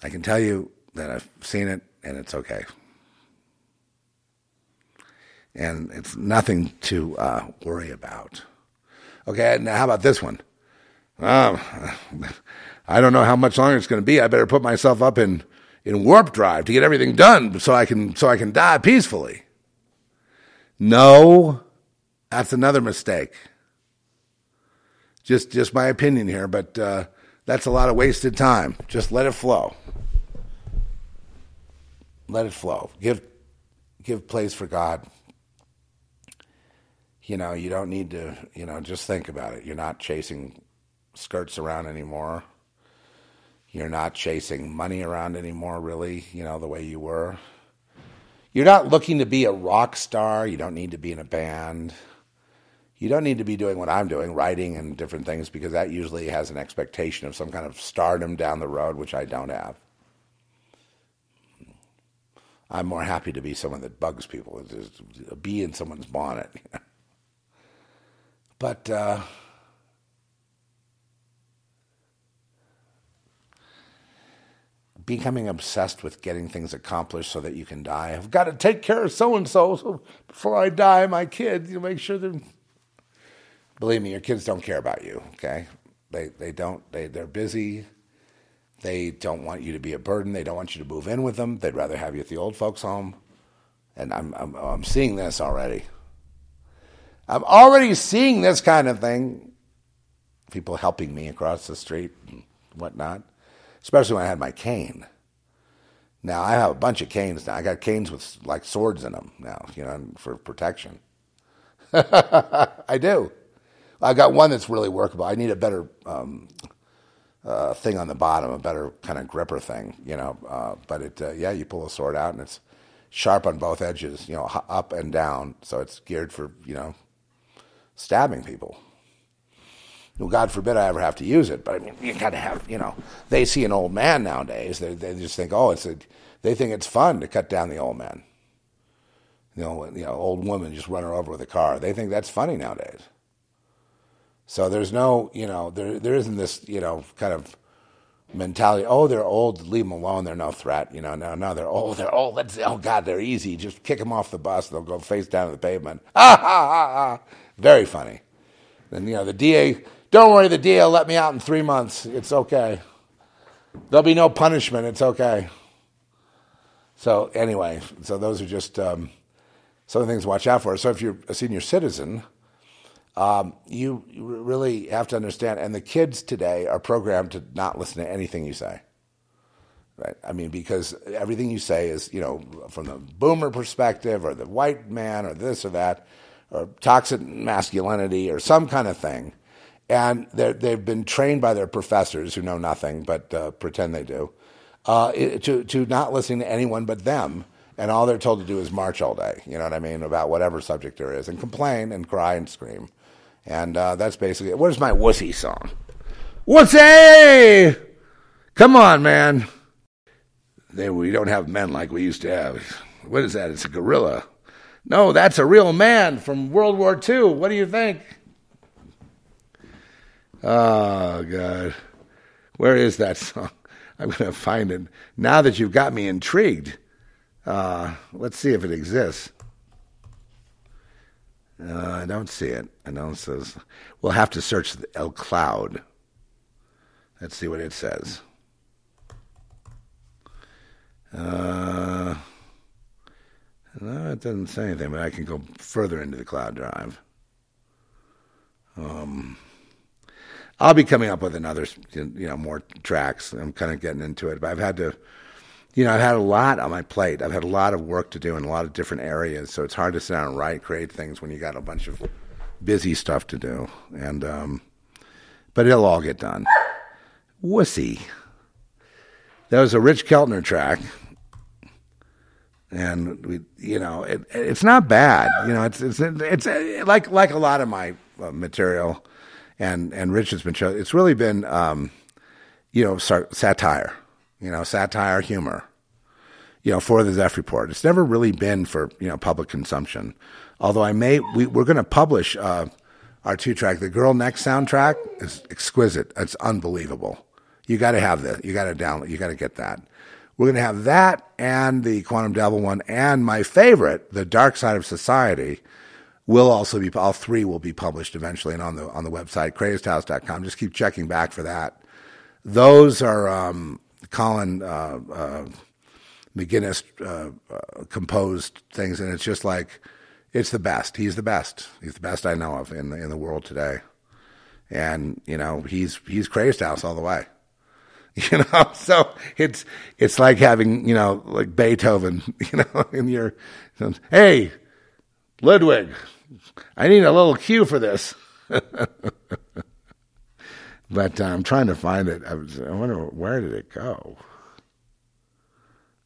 I can tell you that I've seen it and it's okay. And it's nothing to uh, worry about. Okay, now how about this one? Um, I don't know how much longer it's going to be. I better put myself up in, in warp drive to get everything done so I can so I can die peacefully. No, that's another mistake. Just just my opinion here, but uh, that's a lot of wasted time. Just let it flow. Let it flow. Give give place for God you know, you don't need to, you know, just think about it. You're not chasing skirts around anymore. You're not chasing money around anymore, really, you know, the way you were. You're not looking to be a rock star. You don't need to be in a band. You don't need to be doing what I'm doing, writing and different things, because that usually has an expectation of some kind of stardom down the road, which I don't have. I'm more happy to be someone that bugs people, a bee in someone's bonnet. But uh, becoming obsessed with getting things accomplished so that you can die. I've got to take care of so and so before I die. My kids, you make sure they're. Believe me, your kids don't care about you. Okay, they they don't. They they're busy. They don't want you to be a burden. They don't want you to move in with them. They'd rather have you at the old folks' home. And I'm I'm, I'm seeing this already. I'm already seeing this kind of thing. People helping me across the street and whatnot, especially when I had my cane. Now I have a bunch of canes now. I got canes with like swords in them now, you know, for protection. I do. I got one that's really workable. I need a better um, uh, thing on the bottom, a better kind of gripper thing, you know. Uh, but it, uh, yeah, you pull a sword out and it's sharp on both edges, you know, up and down. So it's geared for, you know, stabbing people. Well, God forbid I ever have to use it, but I mean, you got to have, you know, they see an old man nowadays. They, they just think, oh, it's a, they think it's fun to cut down the old man. You know, you know, old woman just run her over with a car. They think that's funny nowadays. So there's no, you know, there there isn't this, you know, kind of mentality. Oh, they're old. Leave them alone. They're no threat. You know, no, no, they're old. They're old. Let's, oh God, they're easy. Just kick them off the bus. They'll go face down to the pavement. Ah ha ha ha. Very funny. And, you know, the DA, don't worry, the DA will let me out in three months. It's okay. There'll be no punishment. It's okay. So, anyway, so those are just um, some of the things to watch out for. So, if you're a senior citizen, um, you really have to understand. And the kids today are programmed to not listen to anything you say. Right. I mean, because everything you say is, you know, from the boomer perspective or the white man or this or that or toxic masculinity or some kind of thing. And they've been trained by their professors who know nothing but uh, pretend they do uh, to, to not listen to anyone but them. And all they're told to do is march all day, you know what I mean, about whatever subject there is and complain and cry and scream. And uh, that's basically it. Where's my wussy song? Wussy! Come on, man. They, we don't have men like we used to have. What is that? It's a gorilla. No, that's a real man from World War II. What do you think? Oh, God. Where is that song? I'm going to find it. Now that you've got me intrigued, uh, let's see if it exists. Uh, I don't see it. I don't says. We'll have to search the El Cloud. Let's see what it says. Uh, no, it doesn't say anything, but I can go further into the cloud drive. Um, I'll be coming up with another, you know, more tracks. I'm kind of getting into it, but I've had to, you know, I've had a lot on my plate. I've had a lot of work to do in a lot of different areas, so it's hard to sit down and write, create things when you got a bunch of busy stuff to do. And, um, but it'll all get done. Wussy. That was a Rich Keltner track and we, you know, it, it's not bad. You know, it's it's it's, it's like like a lot of my uh, material, and and Rich has been shown. It's really been, um, you know, satire. You know, satire, humor. You know, for the Zeph Report. It's never really been for you know public consumption. Although I may, we, we're going to publish uh, our two track. The Girl Next soundtrack is exquisite. It's unbelievable. You got to have that. You got to download. You got to get that. We're going to have that and the Quantum Devil one, and my favorite, The Dark Side of Society, will also be. All three will be published eventually, and on the on the website crazedhouse.com. Just keep checking back for that. Those are um, Colin uh, uh, McGinnis uh, uh, composed things, and it's just like it's the best. He's the best. He's the best I know of in the, in the world today, and you know he's he's crazed house all the way. you know. So it's it's like having you know like Beethoven, you know, in your hey Ludwig, I need a little cue for this. but uh, I'm trying to find it. I, was, I wonder where did it go.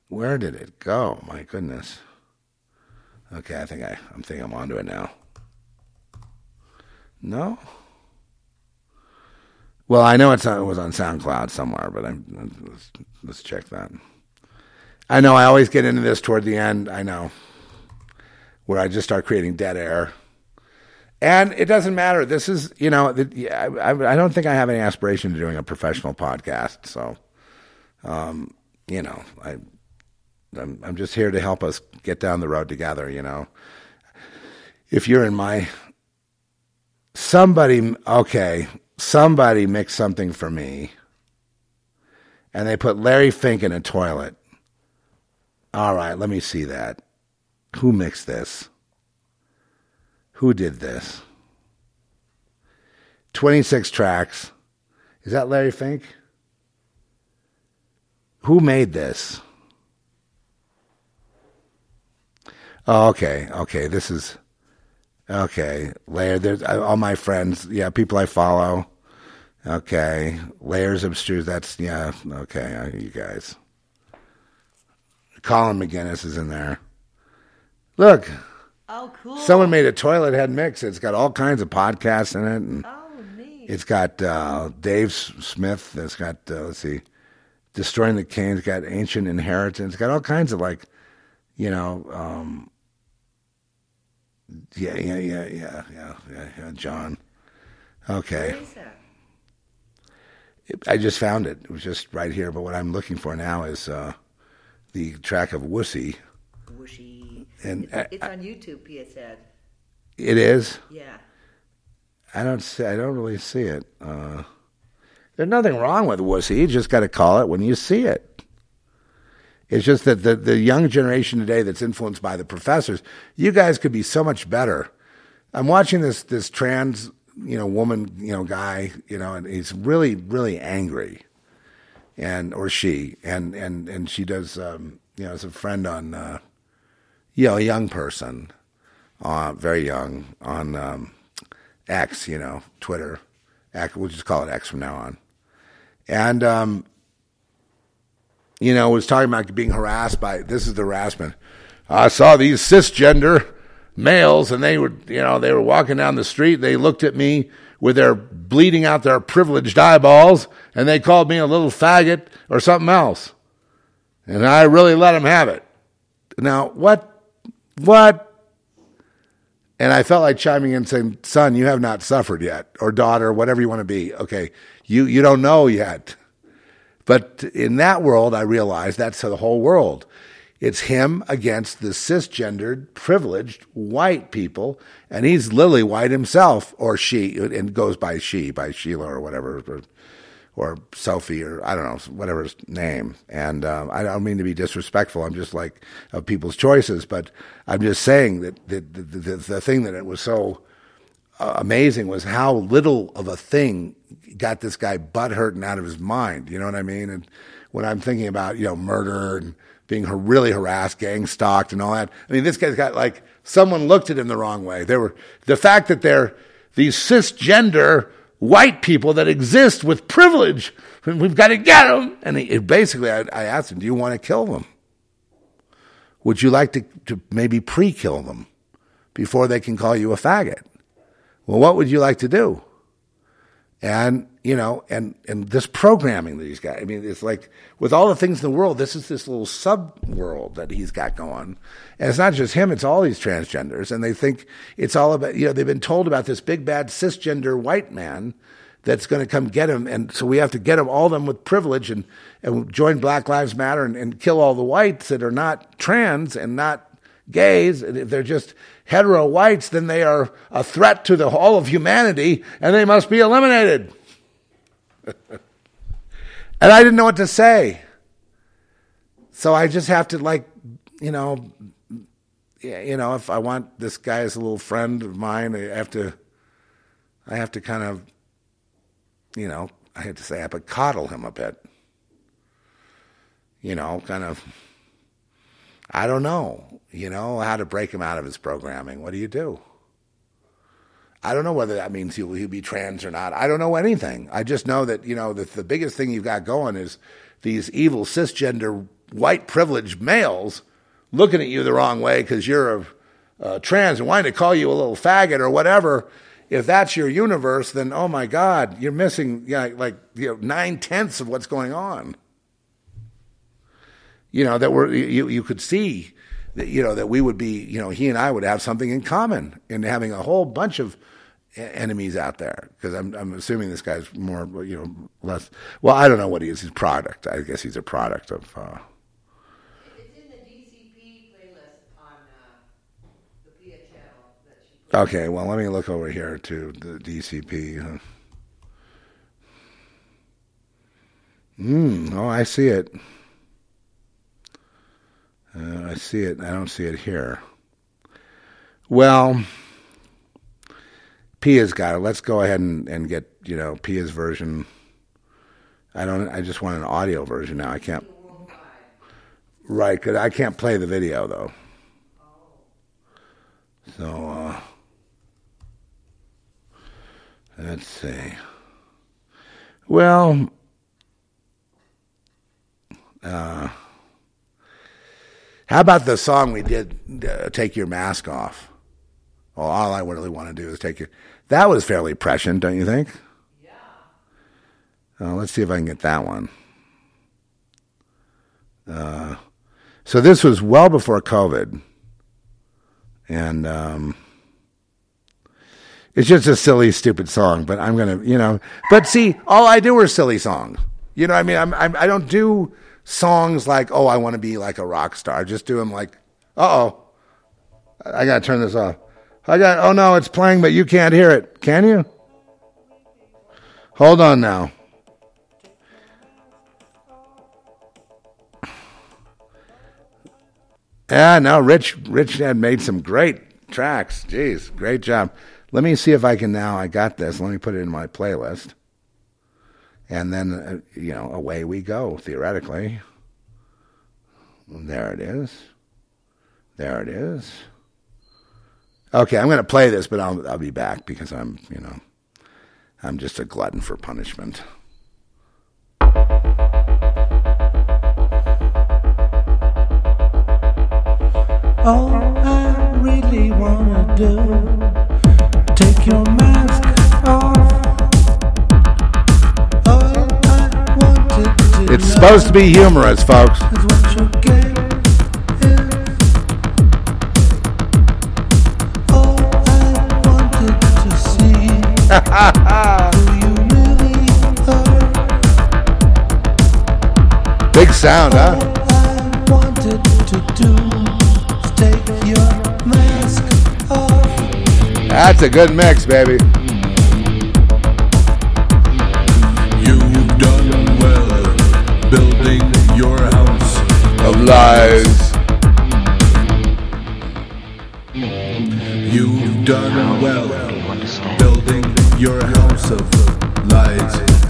Where did it go? My goodness. Okay, I think I, I'm thinking I'm onto it now. No. Well, I know it's on, it was on SoundCloud somewhere, but I'm, let's, let's check that. I know I always get into this toward the end. I know where I just start creating dead air, and it doesn't matter. This is you know I, I don't think I have any aspiration to doing a professional podcast. So, um, you know, I I'm, I'm just here to help us get down the road together. You know, if you're in my somebody, okay, somebody mixed something for me and they put Larry Fink in a toilet. All right, let me see that. Who mixed this? Who did this? 26 tracks. Is that Larry Fink? Who made this? Oh, okay, okay. This is Okay, layer. There's all my friends. Yeah, people I follow. Okay, layers of stews. That's yeah. Okay, uh, you guys. Colin McGinnis is in there. Look. Oh, cool. Someone made a toilet head mix. It's got all kinds of podcasts in it, and oh, it's got uh, Dave Smith. It's got uh, let's see, destroying the. It's got ancient inheritance. It's got all kinds of like, you know. Um, yeah, yeah, yeah, yeah, yeah, yeah, yeah. John. Okay. Where is that? I just found it. It was just right here. But what I'm looking for now is uh, the track of Wussy. Whooshy. And it's, I- it's on YouTube. P. S. said. It is. Yeah. I don't see. I don't really see it. Uh, there's nothing wrong with Wussy. You just got to call it when you see it. It's just that the, the young generation today that's influenced by the professors, you guys could be so much better. I'm watching this this trans you know woman you know guy you know and he's really really angry, and or she and and and she does um, you know as a friend on uh, you know a young person, uh, very young on um, X you know Twitter, X, we'll just call it X from now on, and um, you know was talking about being harassed by this is the harassment. I saw these cisgender males and they were you know they were walking down the street. They looked at me with their bleeding out their privileged eyeballs and they called me a little faggot or something else. And i really let them have it. Now what what? And i felt like chiming in saying son you have not suffered yet or daughter whatever you want to be. Okay you you don't know yet but in that world i realized that's the whole world it's him against the cisgendered, privileged white people, and he's lily white himself, or she, and goes by she, by Sheila or whatever, or, or Sophie, or I don't know, whatever his name. And um, I don't mean to be disrespectful. I'm just like of people's choices, but I'm just saying that the the, the, the thing that it was so uh, amazing was how little of a thing got this guy butt and out of his mind. You know what I mean? And when I'm thinking about you know murder and being really harassed, gang stalked, and all that. I mean, this guy's got like someone looked at him the wrong way. There were the fact that they're these cisgender white people that exist with privilege, we've got to get them. And he, basically, I, I asked him, "Do you want to kill them? Would you like to, to maybe pre-kill them before they can call you a faggot? Well, what would you like to do?" And you know, and and this programming that he's got. I mean, it's like with all the things in the world, this is this little sub world that he's got going. And it's not just him; it's all these transgenders, and they think it's all about. You know, they've been told about this big bad cisgender white man that's going to come get him, and so we have to get them all them with privilege and and join Black Lives Matter and, and kill all the whites that are not trans and not gays. If they're just hetero whites, then they are a threat to the whole of humanity, and they must be eliminated. and I didn't know what to say. So I just have to like, you know, you know, if I want this guy as a little friend of mine, I have to, I have to kind of, you know, I have to say I have to coddle him a bit. You know, kind of, I don't know, you know, how to break him out of his programming. What do you do? I don't know whether that means he'll, he'll be trans or not. I don't know anything. I just know that, you know, the, the biggest thing you've got going is these evil cisgender white privileged males looking at you the wrong way because you're a, a trans and wanting to call you a little faggot or whatever. If that's your universe, then oh my God, you're missing you know, like you know, nine tenths of what's going on. You know that we're you you could see that you know that we would be you know he and I would have something in common in having a whole bunch of enemies out there because I'm I'm assuming this guy's more you know less well I don't know what he is he's product I guess he's a product of uh, It's in the DCP playlist on uh, the Pia channel that she okay well let me look over here to the DCP Hmm. Oh, I see it. Uh, I see it. I don't see it here. Well, Pia's got it. Let's go ahead and, and get you know Pia's version. I don't. I just want an audio version now. I can't. Right, because I can't play the video though. So uh, let's see. Well, uh, how about the song we did, uh, "Take Your Mask Off"? Well, all I really want to do is take your. That was fairly prescient, don't you think? Yeah. Uh, let's see if I can get that one. Uh, so this was well before COVID, and um, it's just a silly, stupid song. But I'm gonna, you know. But see, all I do are silly songs. You know, I mean, I'm, I'm I don't do songs like, oh, I want to be like a rock star. Just do them like, uh oh, I gotta turn this off. I got, oh no, it's playing, but you can't hear it. Can you? Hold on now. Yeah, no, Rich, Rich had made some great tracks. Jeez, great job. Let me see if I can now. I got this. Let me put it in my playlist. And then, uh, you know, away we go, theoretically. There it is. There it is. Okay, I'm going to play this, but I'll, I'll be back because I'm, you know, I'm just a glutton for punishment. All I really wanna do, take your mask off. It's supposed to be humorous, folks. Big sound, huh? That's a good mix, baby. Of lies. You've done well building your house of lies.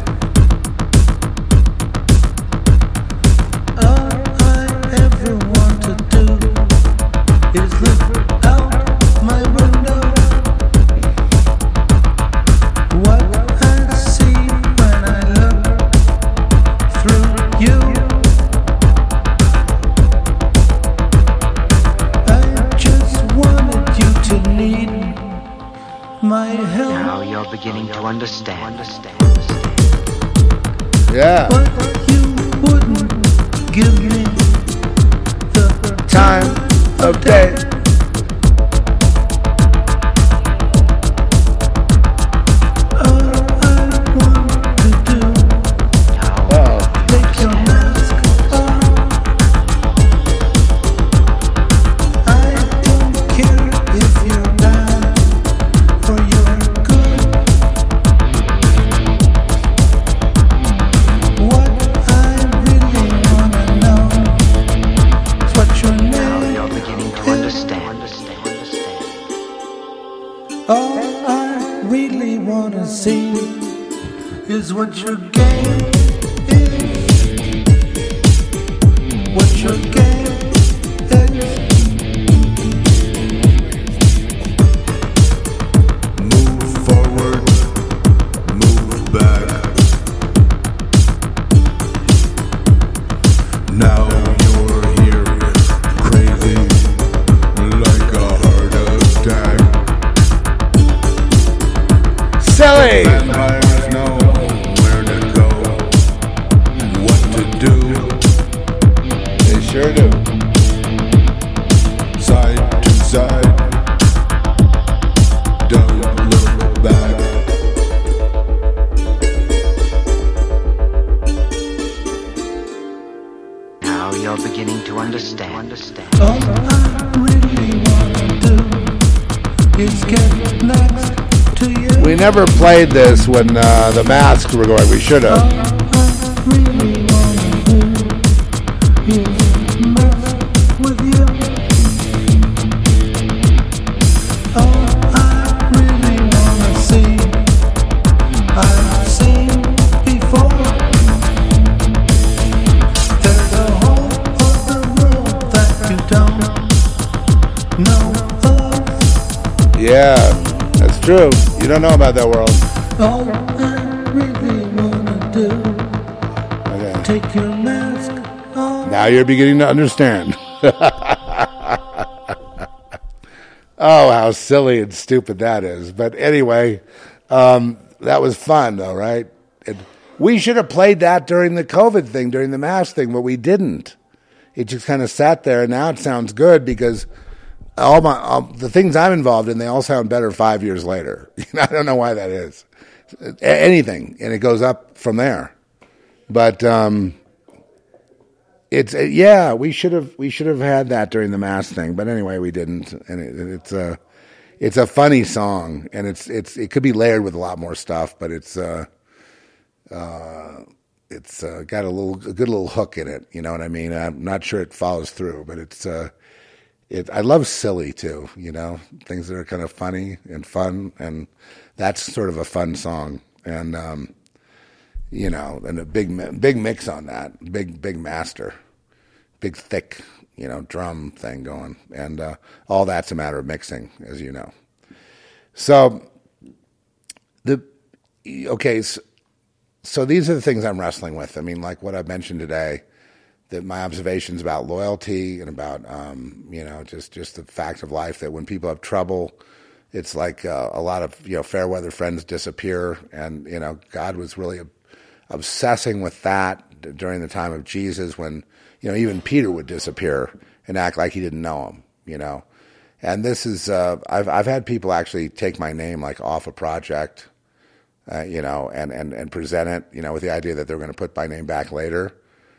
To understand. Yeah. Is what you game never played this when uh, the masks were going. We should have. Yeah, that's true. You don't know about that world. All I really wanna do, Okay. take your mask off. Now you're beginning to understand. oh, how silly and stupid that is. But anyway, um, that was fun, though, right? And we should have played that during the COVID thing, during the mask thing, but we didn't. It just kind of sat there, and now it sounds good because all my all, the things I'm involved in, they all sound better five years later. I don't know why that is. Anything, and it goes up from there. But um, it's uh, yeah, we should have we should have had that during the mass thing, but anyway, we didn't, and it, it's a it's a funny song, and it's it's it could be layered with a lot more stuff, but it's uh, uh, it's uh, got a little a good little hook in it. You know what I mean? I'm not sure it follows through, but it's uh, it, I love silly too, you know, things that are kind of funny and fun, and that's sort of a fun song, and um, you know, and a big big mix on that, big big master, big thick, you know, drum thing going, and uh, all that's a matter of mixing, as you know. So the okay, so, so these are the things I'm wrestling with. I mean, like what I've mentioned today that my observations about loyalty and about um, you know just just the fact of life that when people have trouble, it's like uh, a lot of you know fair weather friends disappear, and you know God was really obsessing with that during the time of Jesus when you know even Peter would disappear and act like he didn't know him, you know. And this is uh, I've I've had people actually take my name like off a project, uh, you know, and, and and present it, you know, with the idea that they're going to put my name back later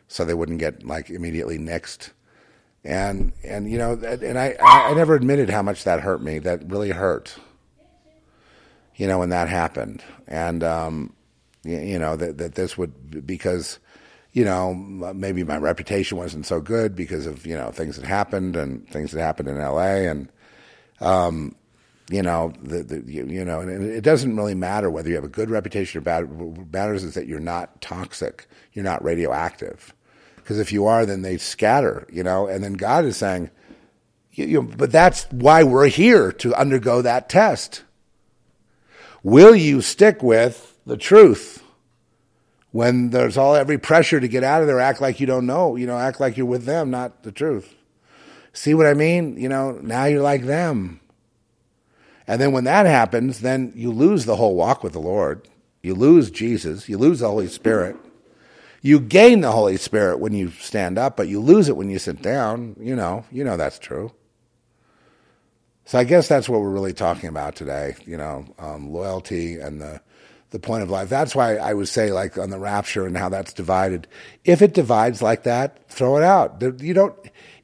so they wouldn't get like immediately nixed. And and you know, and I I never admitted how much that hurt me. That really hurt. You know, when that happened, and um, y- you know that that this would because you know maybe my reputation wasn't so good because of you know things that happened and things that happened in L.A. and um, you know, the, the, you, you know, and it doesn't really matter whether you have a good reputation or bad. What matters is that you're not toxic, you're not radioactive. Because if you are, then they scatter, you know. And then God is saying, you, you, but that's why we're here to undergo that test. Will you stick with the truth when there's all every pressure to get out of there? Act like you don't know, you know, act like you're with them, not the truth. See what I mean? You know, now you're like them. And then when that happens, then you lose the whole walk with the Lord. You lose Jesus. You lose the Holy Spirit. You gain the Holy Spirit when you stand up, but you lose it when you sit down. You know, you know that's true. So I guess that's what we're really talking about today. You know, um, loyalty and the the point of life. That's why I would say, like on the rapture and how that's divided. If it divides like that, throw it out. You don't.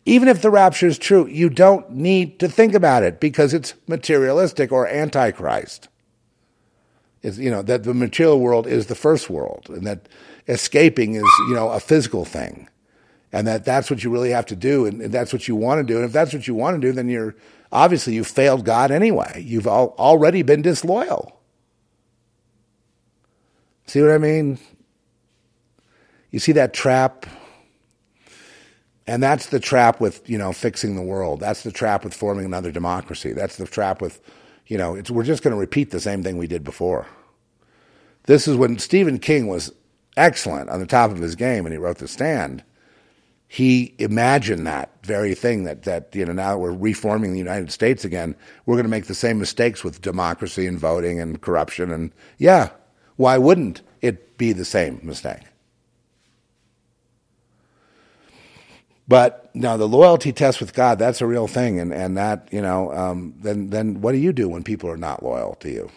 Even if the rapture is true, you don't need to think about it because it's materialistic or antichrist. It's, you know that the material world is the first world, and that escaping is you know a physical thing, and that that's what you really have to do, and, and that's what you want to do. And if that's what you want to do, then you're obviously you failed God anyway. You've al- already been disloyal. See what I mean? You see that trap? And that's the trap with, you know, fixing the world. That's the trap with forming another democracy. That's the trap with, you know, we're just going to repeat the same thing we did before. This is when Stephen King was excellent on the top of his game and he wrote The Stand. He imagined that very thing that, that you know, now that we're reforming the United States again, we're going to make the same mistakes with democracy and voting and corruption. And yeah, why wouldn't it be the same mistake? But now the loyalty test with God, that's a real thing. And, and that, you know, um, then, then what do you do when people are not loyal to you?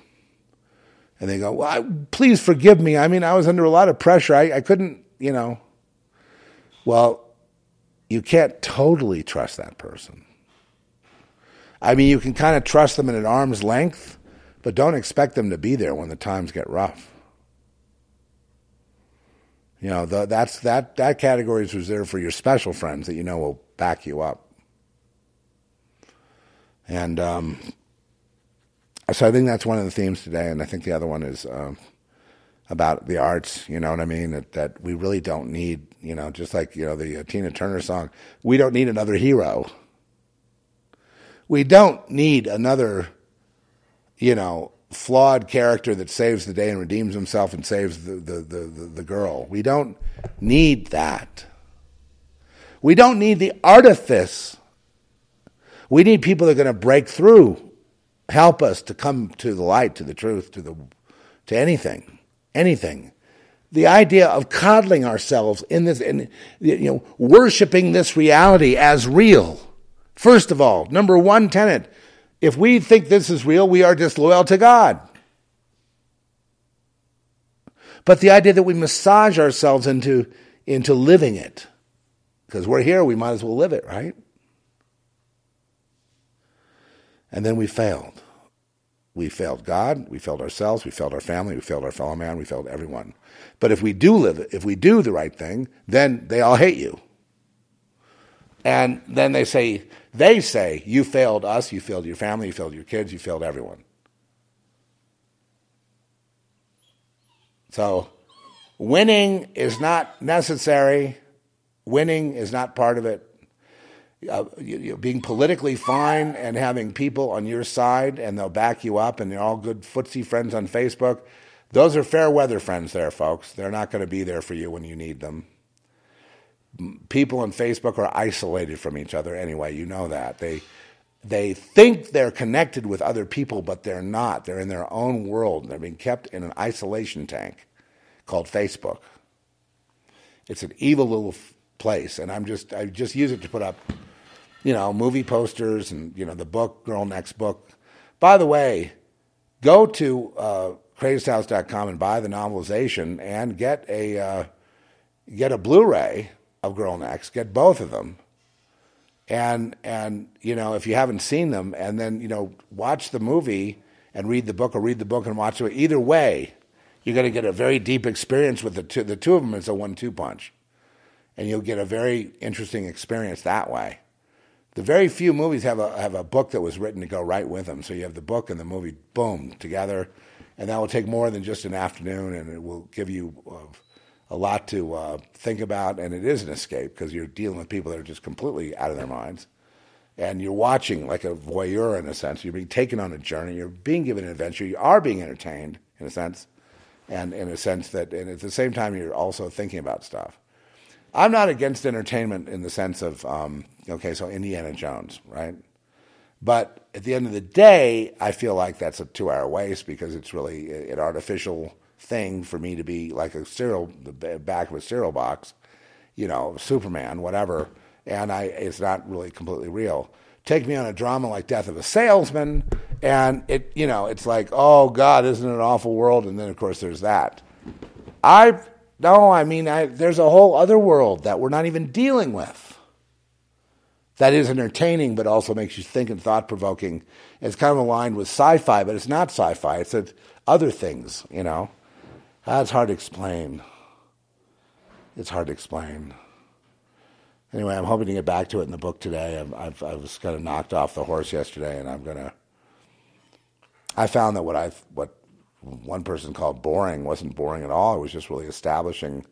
And they go, well, I, please forgive me. I mean, I was under a lot of pressure. I, I couldn't, you know. Well, you can't totally trust that person. I mean, you can kind of trust them at an arm's length, but don't expect them to be there when the times get rough. You know, the, that's that that category is reserved for your special friends that you know will back you up. And um, so I think that's one of the themes today, and I think the other one is um, about the arts. You know what I mean? That that we really don't need. You know, just like you know the uh, Tina Turner song, we don't need another hero. We don't need another, you know, flawed character that saves the day and redeems himself and saves the, the, the, the, the girl. We don't need that. We don't need the artifice. We need people that are going to break through, help us to come to the light, to the truth, to the to anything, anything. The idea of coddling ourselves in this, and you know, worshiping this reality as real. First of all, number one tenet: if we think this is real, we are disloyal to God. But the idea that we massage ourselves into into living it, because we're here, we might as well live it, right? And then we failed. We failed God, we failed ourselves, we failed our family, we failed our fellow man, we failed everyone. But if we do live it, if we do the right thing, then they all hate you. And then they say, they say, you failed us, you failed your family, you failed your kids, you failed everyone. So, winning is not necessary. Winning is not part of it. Uh, you, you, being politically fine and having people on your side and they'll back you up and they're all good footsie friends on Facebook. Those are fair weather friends there, folks. They're not going to be there for you when you need them. People on Facebook are isolated from each other anyway. You know that. They, they think they're connected with other people, but they're not. They're in their own world. They're being kept in an isolation tank called Facebook. It's an evil little place, and I'm just I just use it to put up, you know, movie posters and you know the book Girl Next Book. By the way, go to uh, crazedhouse.com and buy the novelization and get a uh, get a Blu-ray of Girl Next. Get both of them and and you know if you haven't seen them and then you know watch the movie and read the book or read the book and watch it either way you're going to get a very deep experience with the two the two of them is a one-two punch and you'll get a very interesting experience that way the very few movies have a have a book that was written to go right with them so you have the book and the movie boom together and that will take more than just an afternoon and it will give you uh, a lot to uh, think about, and it is an escape because you're dealing with people that are just completely out of their minds. And you're watching like a voyeur in a sense. You're being taken on a journey. You're being given an adventure. You are being entertained in a sense, and in a sense that, and at the same time, you're also thinking about stuff. I'm not against entertainment in the sense of, um, okay, so Indiana Jones, right? But at the end of the day, I feel like that's a two hour waste because it's really an artificial thing for me to be like a cereal, the back of a cereal box, you know, Superman, whatever, and I, it's not really completely real. Take me on a drama like Death of a Salesman, and it, you know, it's like, oh God, isn't it an awful world? And then of course there's that. I no, I mean, I, there's a whole other world that we're not even dealing with. That is entertaining, but also makes you think and thought provoking. It's kind of aligned with sci-fi, but it's not sci-fi. It's other things, you know. Ah, That's hard to explain. It's hard to explain. Anyway, I'm hoping to get back to it in the book today. I've, I've, I was kind of knocked off the horse yesterday, and I'm gonna. I found that what I what one person called boring wasn't boring at all. It was just really establishing,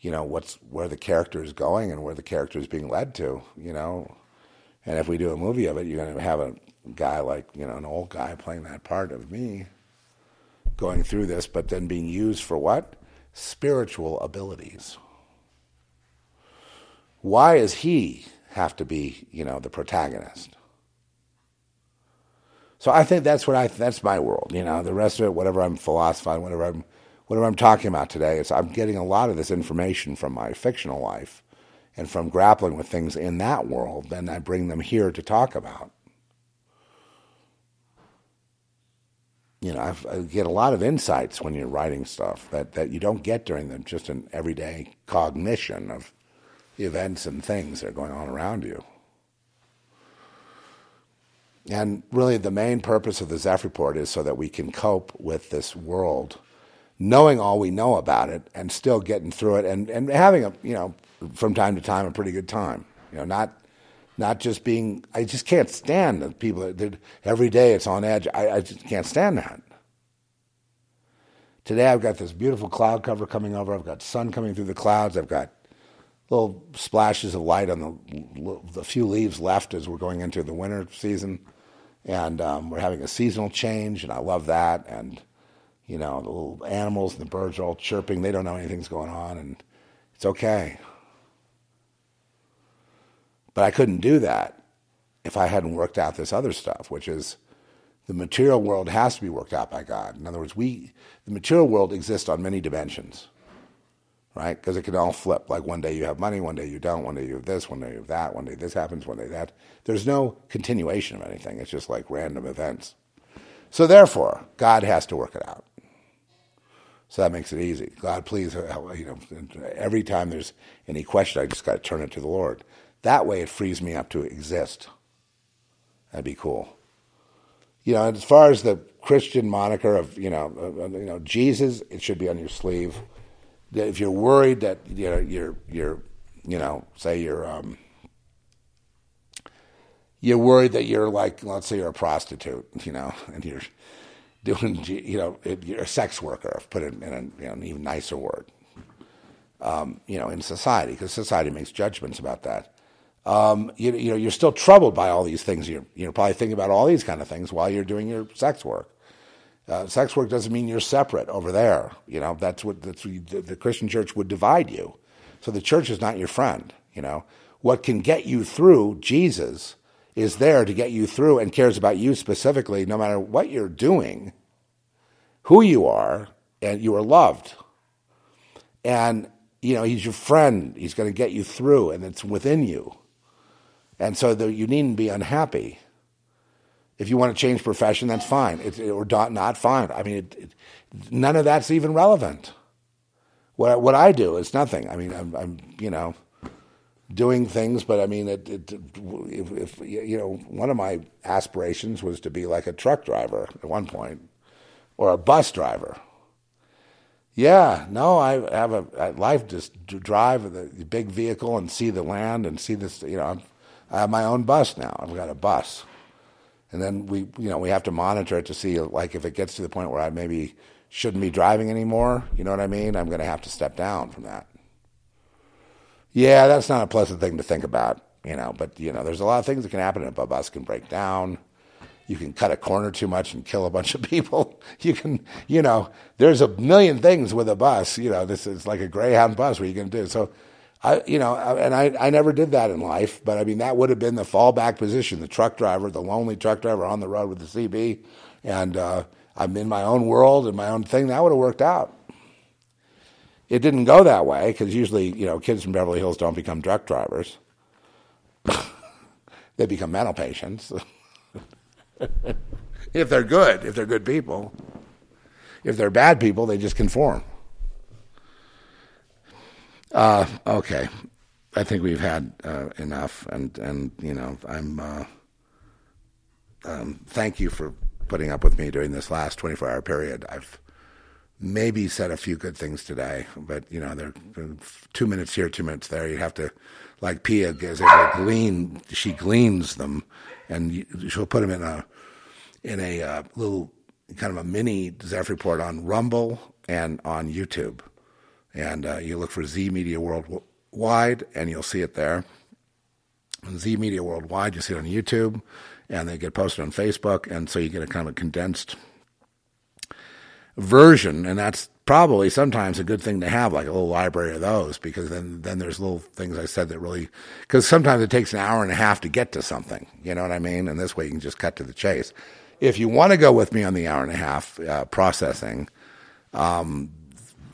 you know, what's where the character is going and where the character is being led to. You know, and if we do a movie of it, you're gonna have a guy like you know an old guy playing that part of me going through this, but then being used for what? Spiritual abilities. Why does he have to be, you know, the protagonist? So I think that's what I that's my world. You know, the rest of it, whatever I'm philosophizing, whatever I'm whatever I'm talking about today, is I'm getting a lot of this information from my fictional life and from grappling with things in that world, then I bring them here to talk about. you know, I've, i get a lot of insights when you're writing stuff that, that you don't get during the, just an everyday cognition of events and things that are going on around you. And really, the main purpose of the Zeph Report is so that we can cope with this world, knowing all we know about it, and still getting through it, and, and having a you know from time to time a pretty good time. You know, not not just being. I just can't stand the people that every day it's on edge. I, I just can't stand that. Today I've got this beautiful cloud cover coming over. I've got sun coming through the clouds. I've got little splashes of light on the the few leaves left as we're going into the winter season, and um, we're having a seasonal change, and I love that. And you know, the little animals and the birds are all chirping. They don't know anything's going on, and it's okay. But I couldn't do that if I hadn't worked out this other stuff, which is the material world has to be worked out by God. In other words, we the material world exists on many dimensions, right? Because it can all flip. Like one day you have money, one day you don't, one day you have this, one day you have that, one day this happens, one day that. There's no continuation of anything. It's just like random events. So therefore, God has to work it out. So that makes it easy. God, please, you know, every time there's any question, I just got to turn it to the Lord. That way it frees me up to exist. That'd be cool. You know, as far as the Christian moniker of, you know, uh, you know, Jesus, it should be on your sleeve. If you're worried that you know, you're, you're, you know, say you're, um, you're worried that you're like, let's say you're a prostitute, you know, and you're doing, you know, you're a sex worker. Put it in a, you know, an even nicer word. Um, you know, in society, because society makes judgments about that. Um, you, you know, you're still troubled by all these things. You're, you're probably thinking about all these kind of things while you're doing your sex work. Uh, sex work doesn't mean you're separate over there. You know, that's what that's what you, the, Christian church would divide you. So the church is not your friend. You know, what can get you through Jesus is there to get you through and cares about you specifically, no matter what you're doing, who you are, and you are loved. And you know, he's your friend. He's going to get you through, and it's within you. And so the, you needn't be unhappy. If you want to change profession, that's fine. It's, or not, fine. I mean, it, it, none of that's even relevant. What, what I do is nothing. I mean, I'm, I'm you know, doing things, but I mean, it, it, if, if, you know, one of my aspirations was to be like a truck driver at one point, or a bus driver. Yeah, no, I have a, a life just to drive the big vehicle and see the land and see this. You know, I'm, I have my own bus now. I've got a bus, and then we, you know, we have to monitor it to see like if it gets to the point where I maybe shouldn't be driving anymore. You know what I mean? I'm going to have to step down from that. Yeah, that's not a pleasant thing to think about, you know. But you know, there's a lot of things that can happen. A bus can break down, you can cut a corner too much and kill a bunch of people. You can, you know, there's a million things with a bus. You know, this is like a Greyhound bus where you can do. So, I, you know, and I, I never did that in life, but I mean, that would have been the fallback position, the truck driver, the lonely truck driver on the road with the CB. And uh, I'm in my own world and my own thing. That would have worked out. It didn't go that way because usually, you know, kids from Beverly Hills don't become truck drivers. they become mental patients. if they're good, if they're good people. If they're bad people, they just conform. Uh, okay, I think we've had uh, enough, and and you know I'm. Uh, um, thank you for putting up with me during this last 24 hour period. I've maybe said a few good things today, but you know they're two minutes here, two minutes there. You have to, like Pia is able glean. She gleans them, and she'll put them in a in a uh, little kind of a mini Zeph report on Rumble and on YouTube. And uh, you look for Z Media Worldwide, and you'll see it there. Z Media Worldwide, you see it on YouTube, and they get posted on Facebook, and so you get a kind of a condensed version, and that's probably sometimes a good thing to have, like a little library of those, because then then there's little things I said that really, because sometimes it takes an hour and a half to get to something, you know what I mean? And this way you can just cut to the chase. If you want to go with me on the hour and a half uh, processing, um,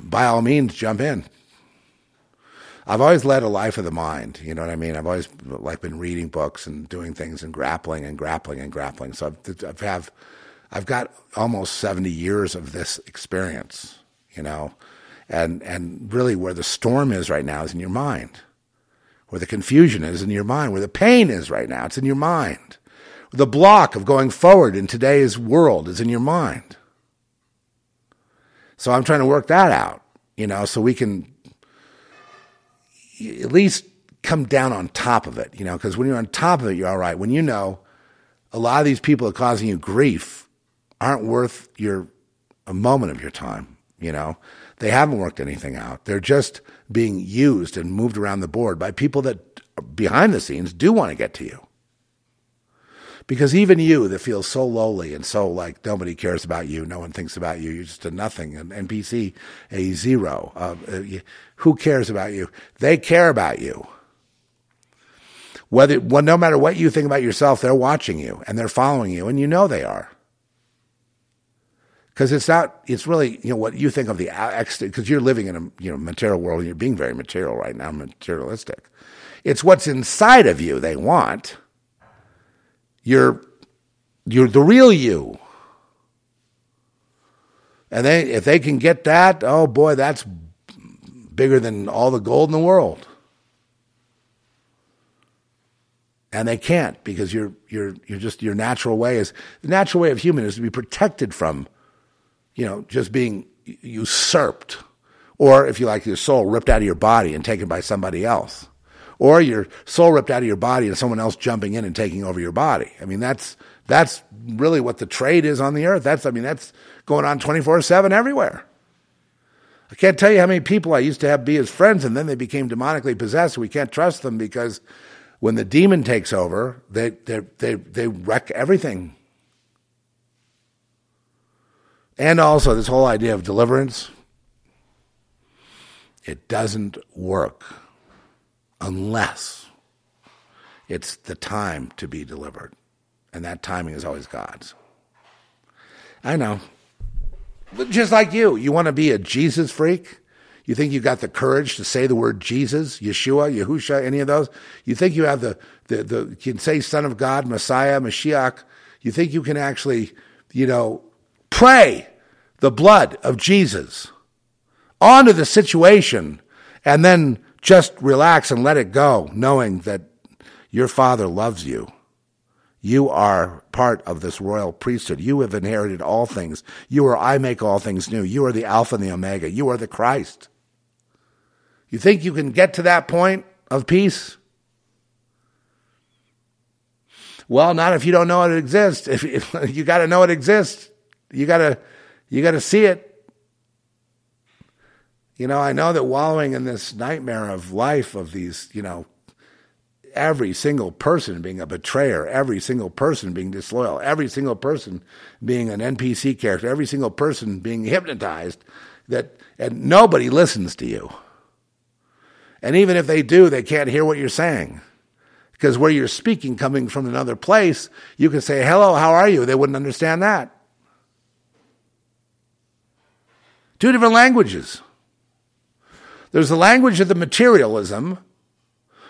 by all means, jump in. I've always led a life of the mind. You know what I mean? I've always like been reading books and doing things and grappling and grappling and grappling. So I've, I've have, I've got almost seventy years of this experience. You know, and and really where the storm is right now is in your mind. Where the confusion is in your mind. Where the pain is right now, it's in your mind. The block of going forward in today's world is in your mind. So I'm trying to work that out, you know, so we can at least come down on top of it, you know, because when you're on top of it, you're all right. When you know a lot of these people are causing you grief aren't worth your a moment of your time, you know. They haven't worked anything out. They're just being used and moved around the board by people that behind the scenes do want to get to you. Because even you that feels so lowly and so like nobody cares about you, no one thinks about you, you're just a nothing, an NPC, a zero. Uh, uh, who cares about you? They care about you. Whether, well, no matter what you think about yourself, they're watching you and they're following you, and you know they are. Because it's not, it's really, you know, what you think of the because you're living in a you know material world and you're being very material right now, materialistic. It's what's inside of you they want you're you're the real you. And they if they can get that, oh boy, that's bigger than all the gold in the world. And they can't because you're you're you're just your natural way is the natural way of human is to be protected from, you know, just being usurped. Or if you like your soul ripped out of your body and taken by somebody else or your soul ripped out of your body and someone else jumping in and taking over your body. I mean, that's that's really what the trade is on the earth. That's I mean, that's going on twenty four seven everywhere. I can't tell you how many people I used to have be as friends, and then they became demonically possessed. We can't trust them because when the demon takes over, they they they, they wreck everything. And also this whole idea of deliverance, it doesn't work unless it's the time to be delivered. And that timing is always God's. I know. Just like you, you want to be a Jesus freak? You think you got the courage to say the word Jesus, Yeshua, Yahusha, any of those? You think you have the, the, the can say Son of God, Messiah, Mashiach? You think you can actually, you know, pray the blood of Jesus onto the situation and then just relax and let it go, knowing that your Father loves you. You are part of this royal priesthood. You have inherited all things. You are I make all things new. You are the Alpha and the Omega. You are the Christ. You think you can get to that point of peace? Well, not if you don't know it exists. If, if you got to know it exists, you got to you got to see it. You know, I know that wallowing in this nightmare of life of these, you know, every single person being a betrayer, every single person being disloyal, every single person being an NPC character, every single person being hypnotized, that and nobody listens to you. And even if they do, they can't hear what you're saying. Because where you're speaking coming from another place, you can say, Hello, how are you? They wouldn't understand that. Two different languages. There's the language of the materialism,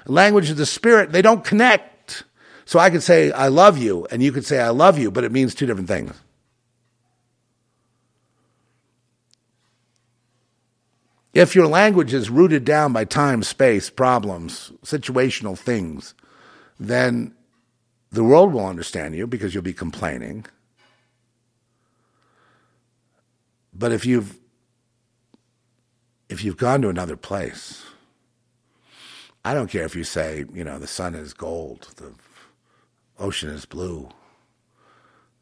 the language of the spirit. They don't connect. So I could say, I love you, and you could say, I love you, but it means two different things. If your language is rooted down by time, space, problems, situational things, then the world will understand you because you'll be complaining. But if you've if you've gone to another place, I don't care if you say, you know, the sun is gold, the ocean is blue,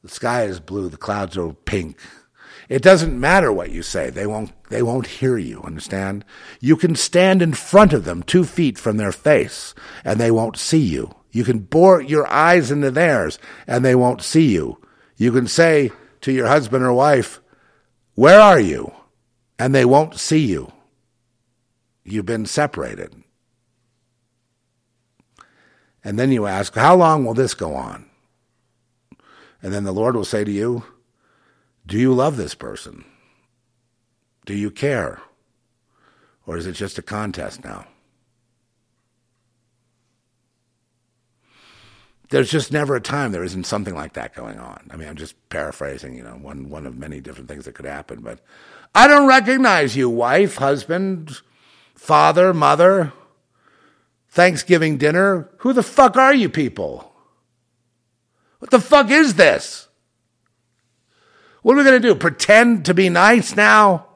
the sky is blue, the clouds are pink. It doesn't matter what you say. They won't, they won't hear you, understand? You can stand in front of them two feet from their face and they won't see you. You can bore your eyes into theirs and they won't see you. You can say to your husband or wife, where are you? And they won't see you. You've been separated. And then you ask, how long will this go on? And then the Lord will say to you, do you love this person? Do you care? Or is it just a contest now? There's just never a time there isn't something like that going on. I mean, I'm just paraphrasing, you know, one, one of many different things that could happen. But I don't recognize you, wife, husband, father, mother, Thanksgiving dinner. Who the fuck are you people? What the fuck is this? What are we going to do? Pretend to be nice now?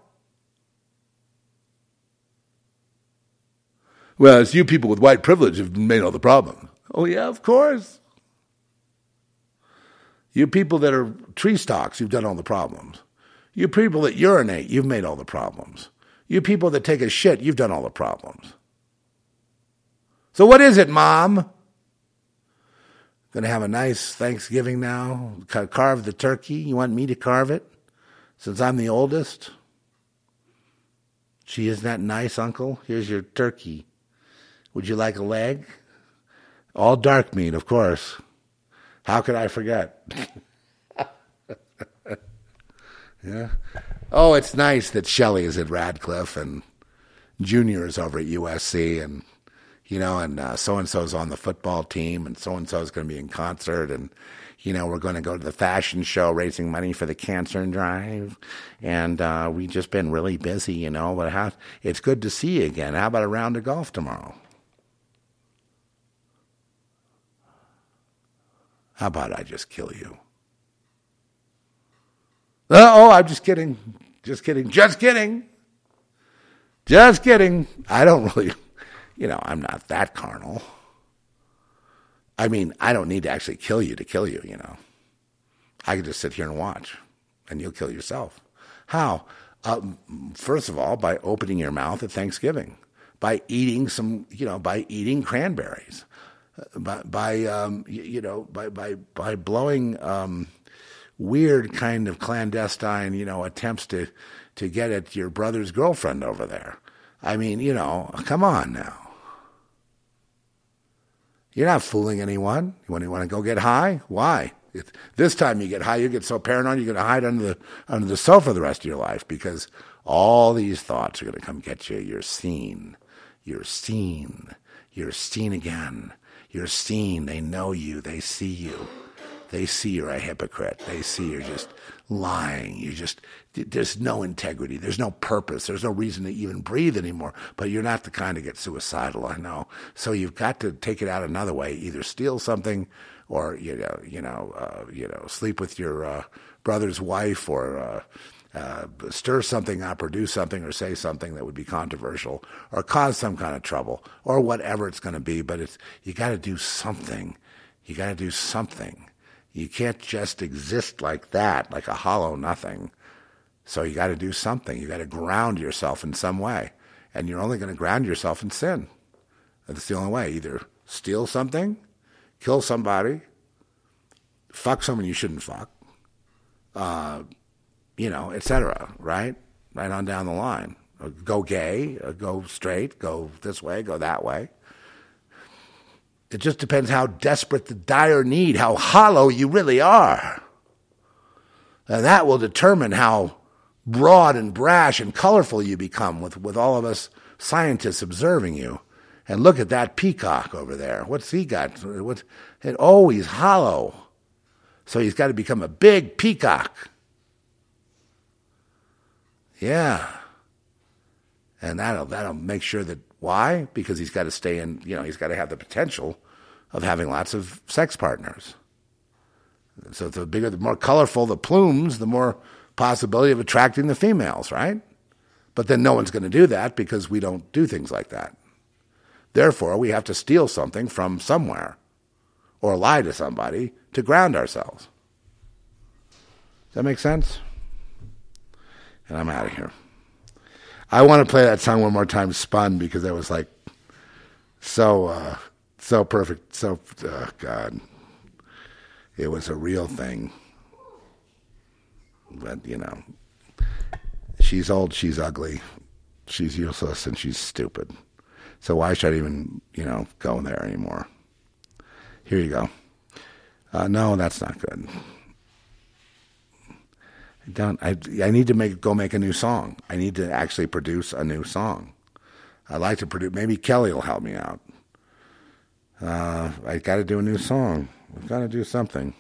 Well, it's you people with white privilege have made all the problems. Oh, yeah, of course. You people that are tree stalks, you've done all the problems. You people that urinate, you've made all the problems. You people that take a shit, you've done all the problems. So, what is it, Mom? To have a nice Thanksgiving now? Carve the turkey? You want me to carve it? Since I'm the oldest? Gee, isn't that nice, Uncle? Here's your turkey. Would you like a leg? All dark meat, of course. How could I forget? yeah. Oh, it's nice that Shelley is at Radcliffe and Junior is over at USC and you know, and so and so's on the football team, and so and so's going to be in concert, and you know, we're going to go to the fashion show raising money for the cancer drive, and uh, we've just been really busy, you know. But how, it's good to see you again. How about a round of golf tomorrow? How about I just kill you? Oh, I'm just kidding. Just kidding. Just kidding. Just kidding. I don't really you know, I'm not that carnal. I mean, I don't need to actually kill you to kill you, you know. I can just sit here and watch, and you'll kill yourself. How? Um, first of all, by opening your mouth at Thanksgiving, by eating some, you know, by eating cranberries, uh, by, by um, y- you know, by by by blowing um, weird kind of clandestine, you know, attempts to to get at your brother's girlfriend over there. I mean, you know, come on now. You're not fooling anyone. You want, you want to go get high? Why? If this time you get high, you get so paranoid, you're going to hide under the under the sofa the rest of your life because all these thoughts are going to come get you. You're seen. You're seen. You're seen again. You're seen. They know you. They see you. They see you're a hypocrite. They see you're just lying. You just there's no integrity. There's no purpose. There's no reason to even breathe anymore. But you're not the kind to get suicidal. I know. So you've got to take it out another way. Either steal something, or you know, you know, uh, you know, sleep with your uh, brother's wife, or uh, uh, stir something up, or do something, or say something that would be controversial, or cause some kind of trouble, or whatever it's going to be. But it's you got to do something. You got to do something. You can't just exist like that, like a hollow nothing. So you got to do something. You got to ground yourself in some way. And you're only going to ground yourself in sin. That's the only way. Either steal something, kill somebody, fuck someone you shouldn't fuck, uh, you know, etc. Right? Right on down the line. Or go gay, go straight, go this way, go that way. It just depends how desperate the dire need, how hollow you really are. And that will determine how broad and brash and colorful you become with, with all of us scientists observing you. And look at that peacock over there. What's he got? What, and, oh, he's hollow. So he's got to become a big peacock. Yeah. And that'll, that'll make sure that, why? Because he's got to stay in, you know, he's got to have the potential of having lots of sex partners. So the bigger, the more colorful the plumes, the more possibility of attracting the females, right? But then no one's going to do that because we don't do things like that. Therefore, we have to steal something from somewhere or lie to somebody to ground ourselves. Does that make sense? And I'm out of here. I want to play that song one more time, Spun, because that was like so, uh, so perfect. So, uh, God, it was a real thing. But, you know, she's old, she's ugly, she's useless, and she's stupid. So why should I even, you know, go there anymore? Here you go. Uh, no, that's not good. I. I I need to make go make a new song. I need to actually produce a new song. I'd like to produce. Maybe Kellie will help me out. Uh, I got to do a new song. I've got to do something.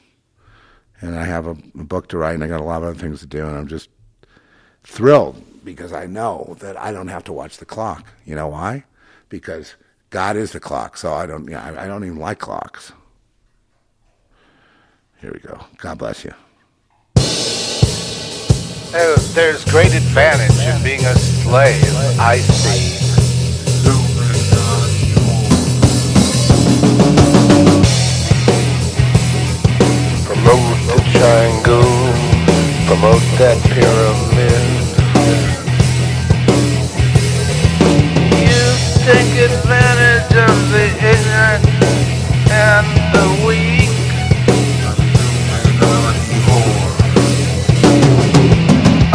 And I have a, a book to write, and I got a lot of other things to do, and I'm just thrilled because I know that I don't have to watch the clock. You know why? Because God is the clock, so I don't. Know, I, I don't even like clocks. Here we go. God bless you. Oh, there's great advantage in being a slave, I see. Promote the triangle, promote that pyramid. You take advantage of the ignorant and the weak.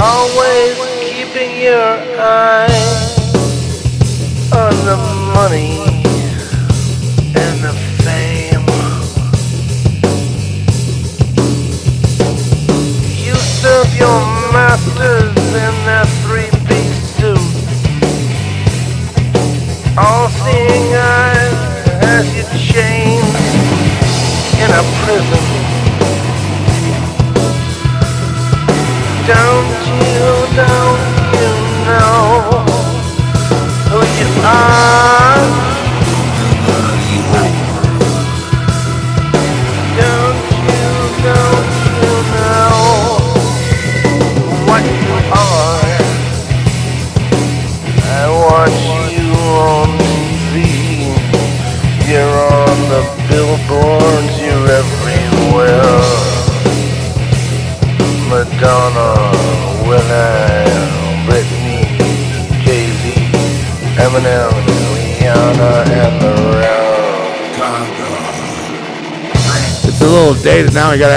Always keeping your eye on the money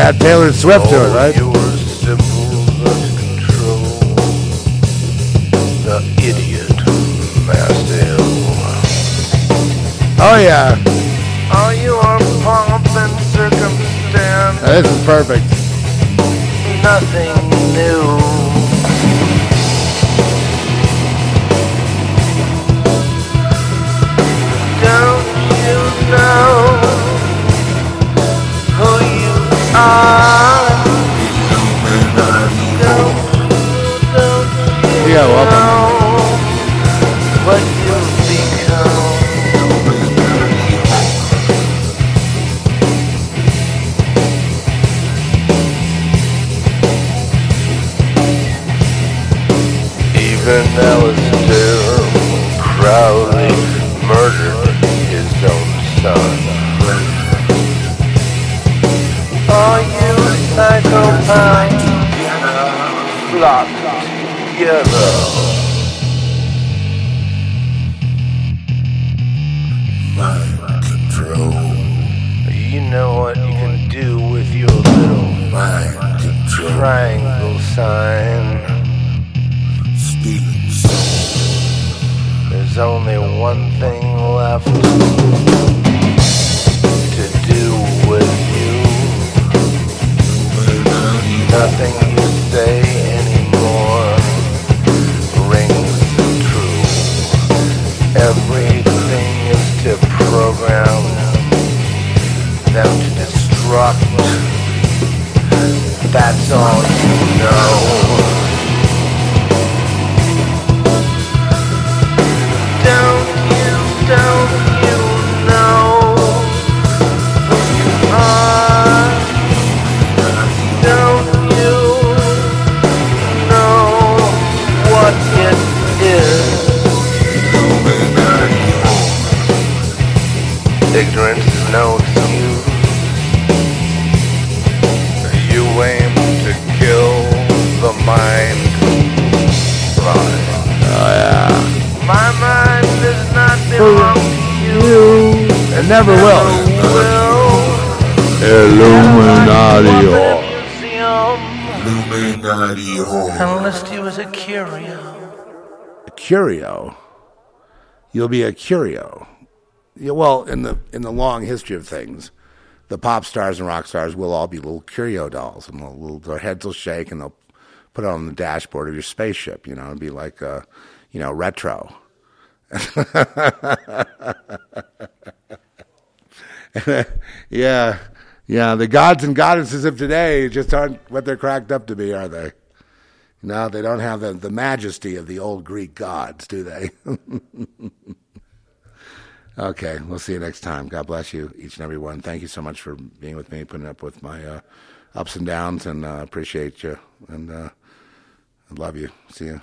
add Taylor Swift to it, right? You were simple control. The idiot, Master Oh yeah, Oh, you are pomp and circumstance. Now, this is perfect. Nothing You'll be a curio. Yeah, well, in the in the long history of things, the pop stars and rock stars will all be little curio dolls, and little, their heads will shake, and they'll put it on the dashboard of your spaceship. You know, it'll be like, a, you know, retro. yeah, yeah. The gods and goddesses of today just aren't what they're cracked up to be, are they? No, they don't have the, the majesty of the old Greek gods, do they? okay, we'll see you next time. God bless you, each and every one. Thank you so much for being with me, putting up with my uh, ups and downs, and uh, appreciate you. And uh, I love you. See you.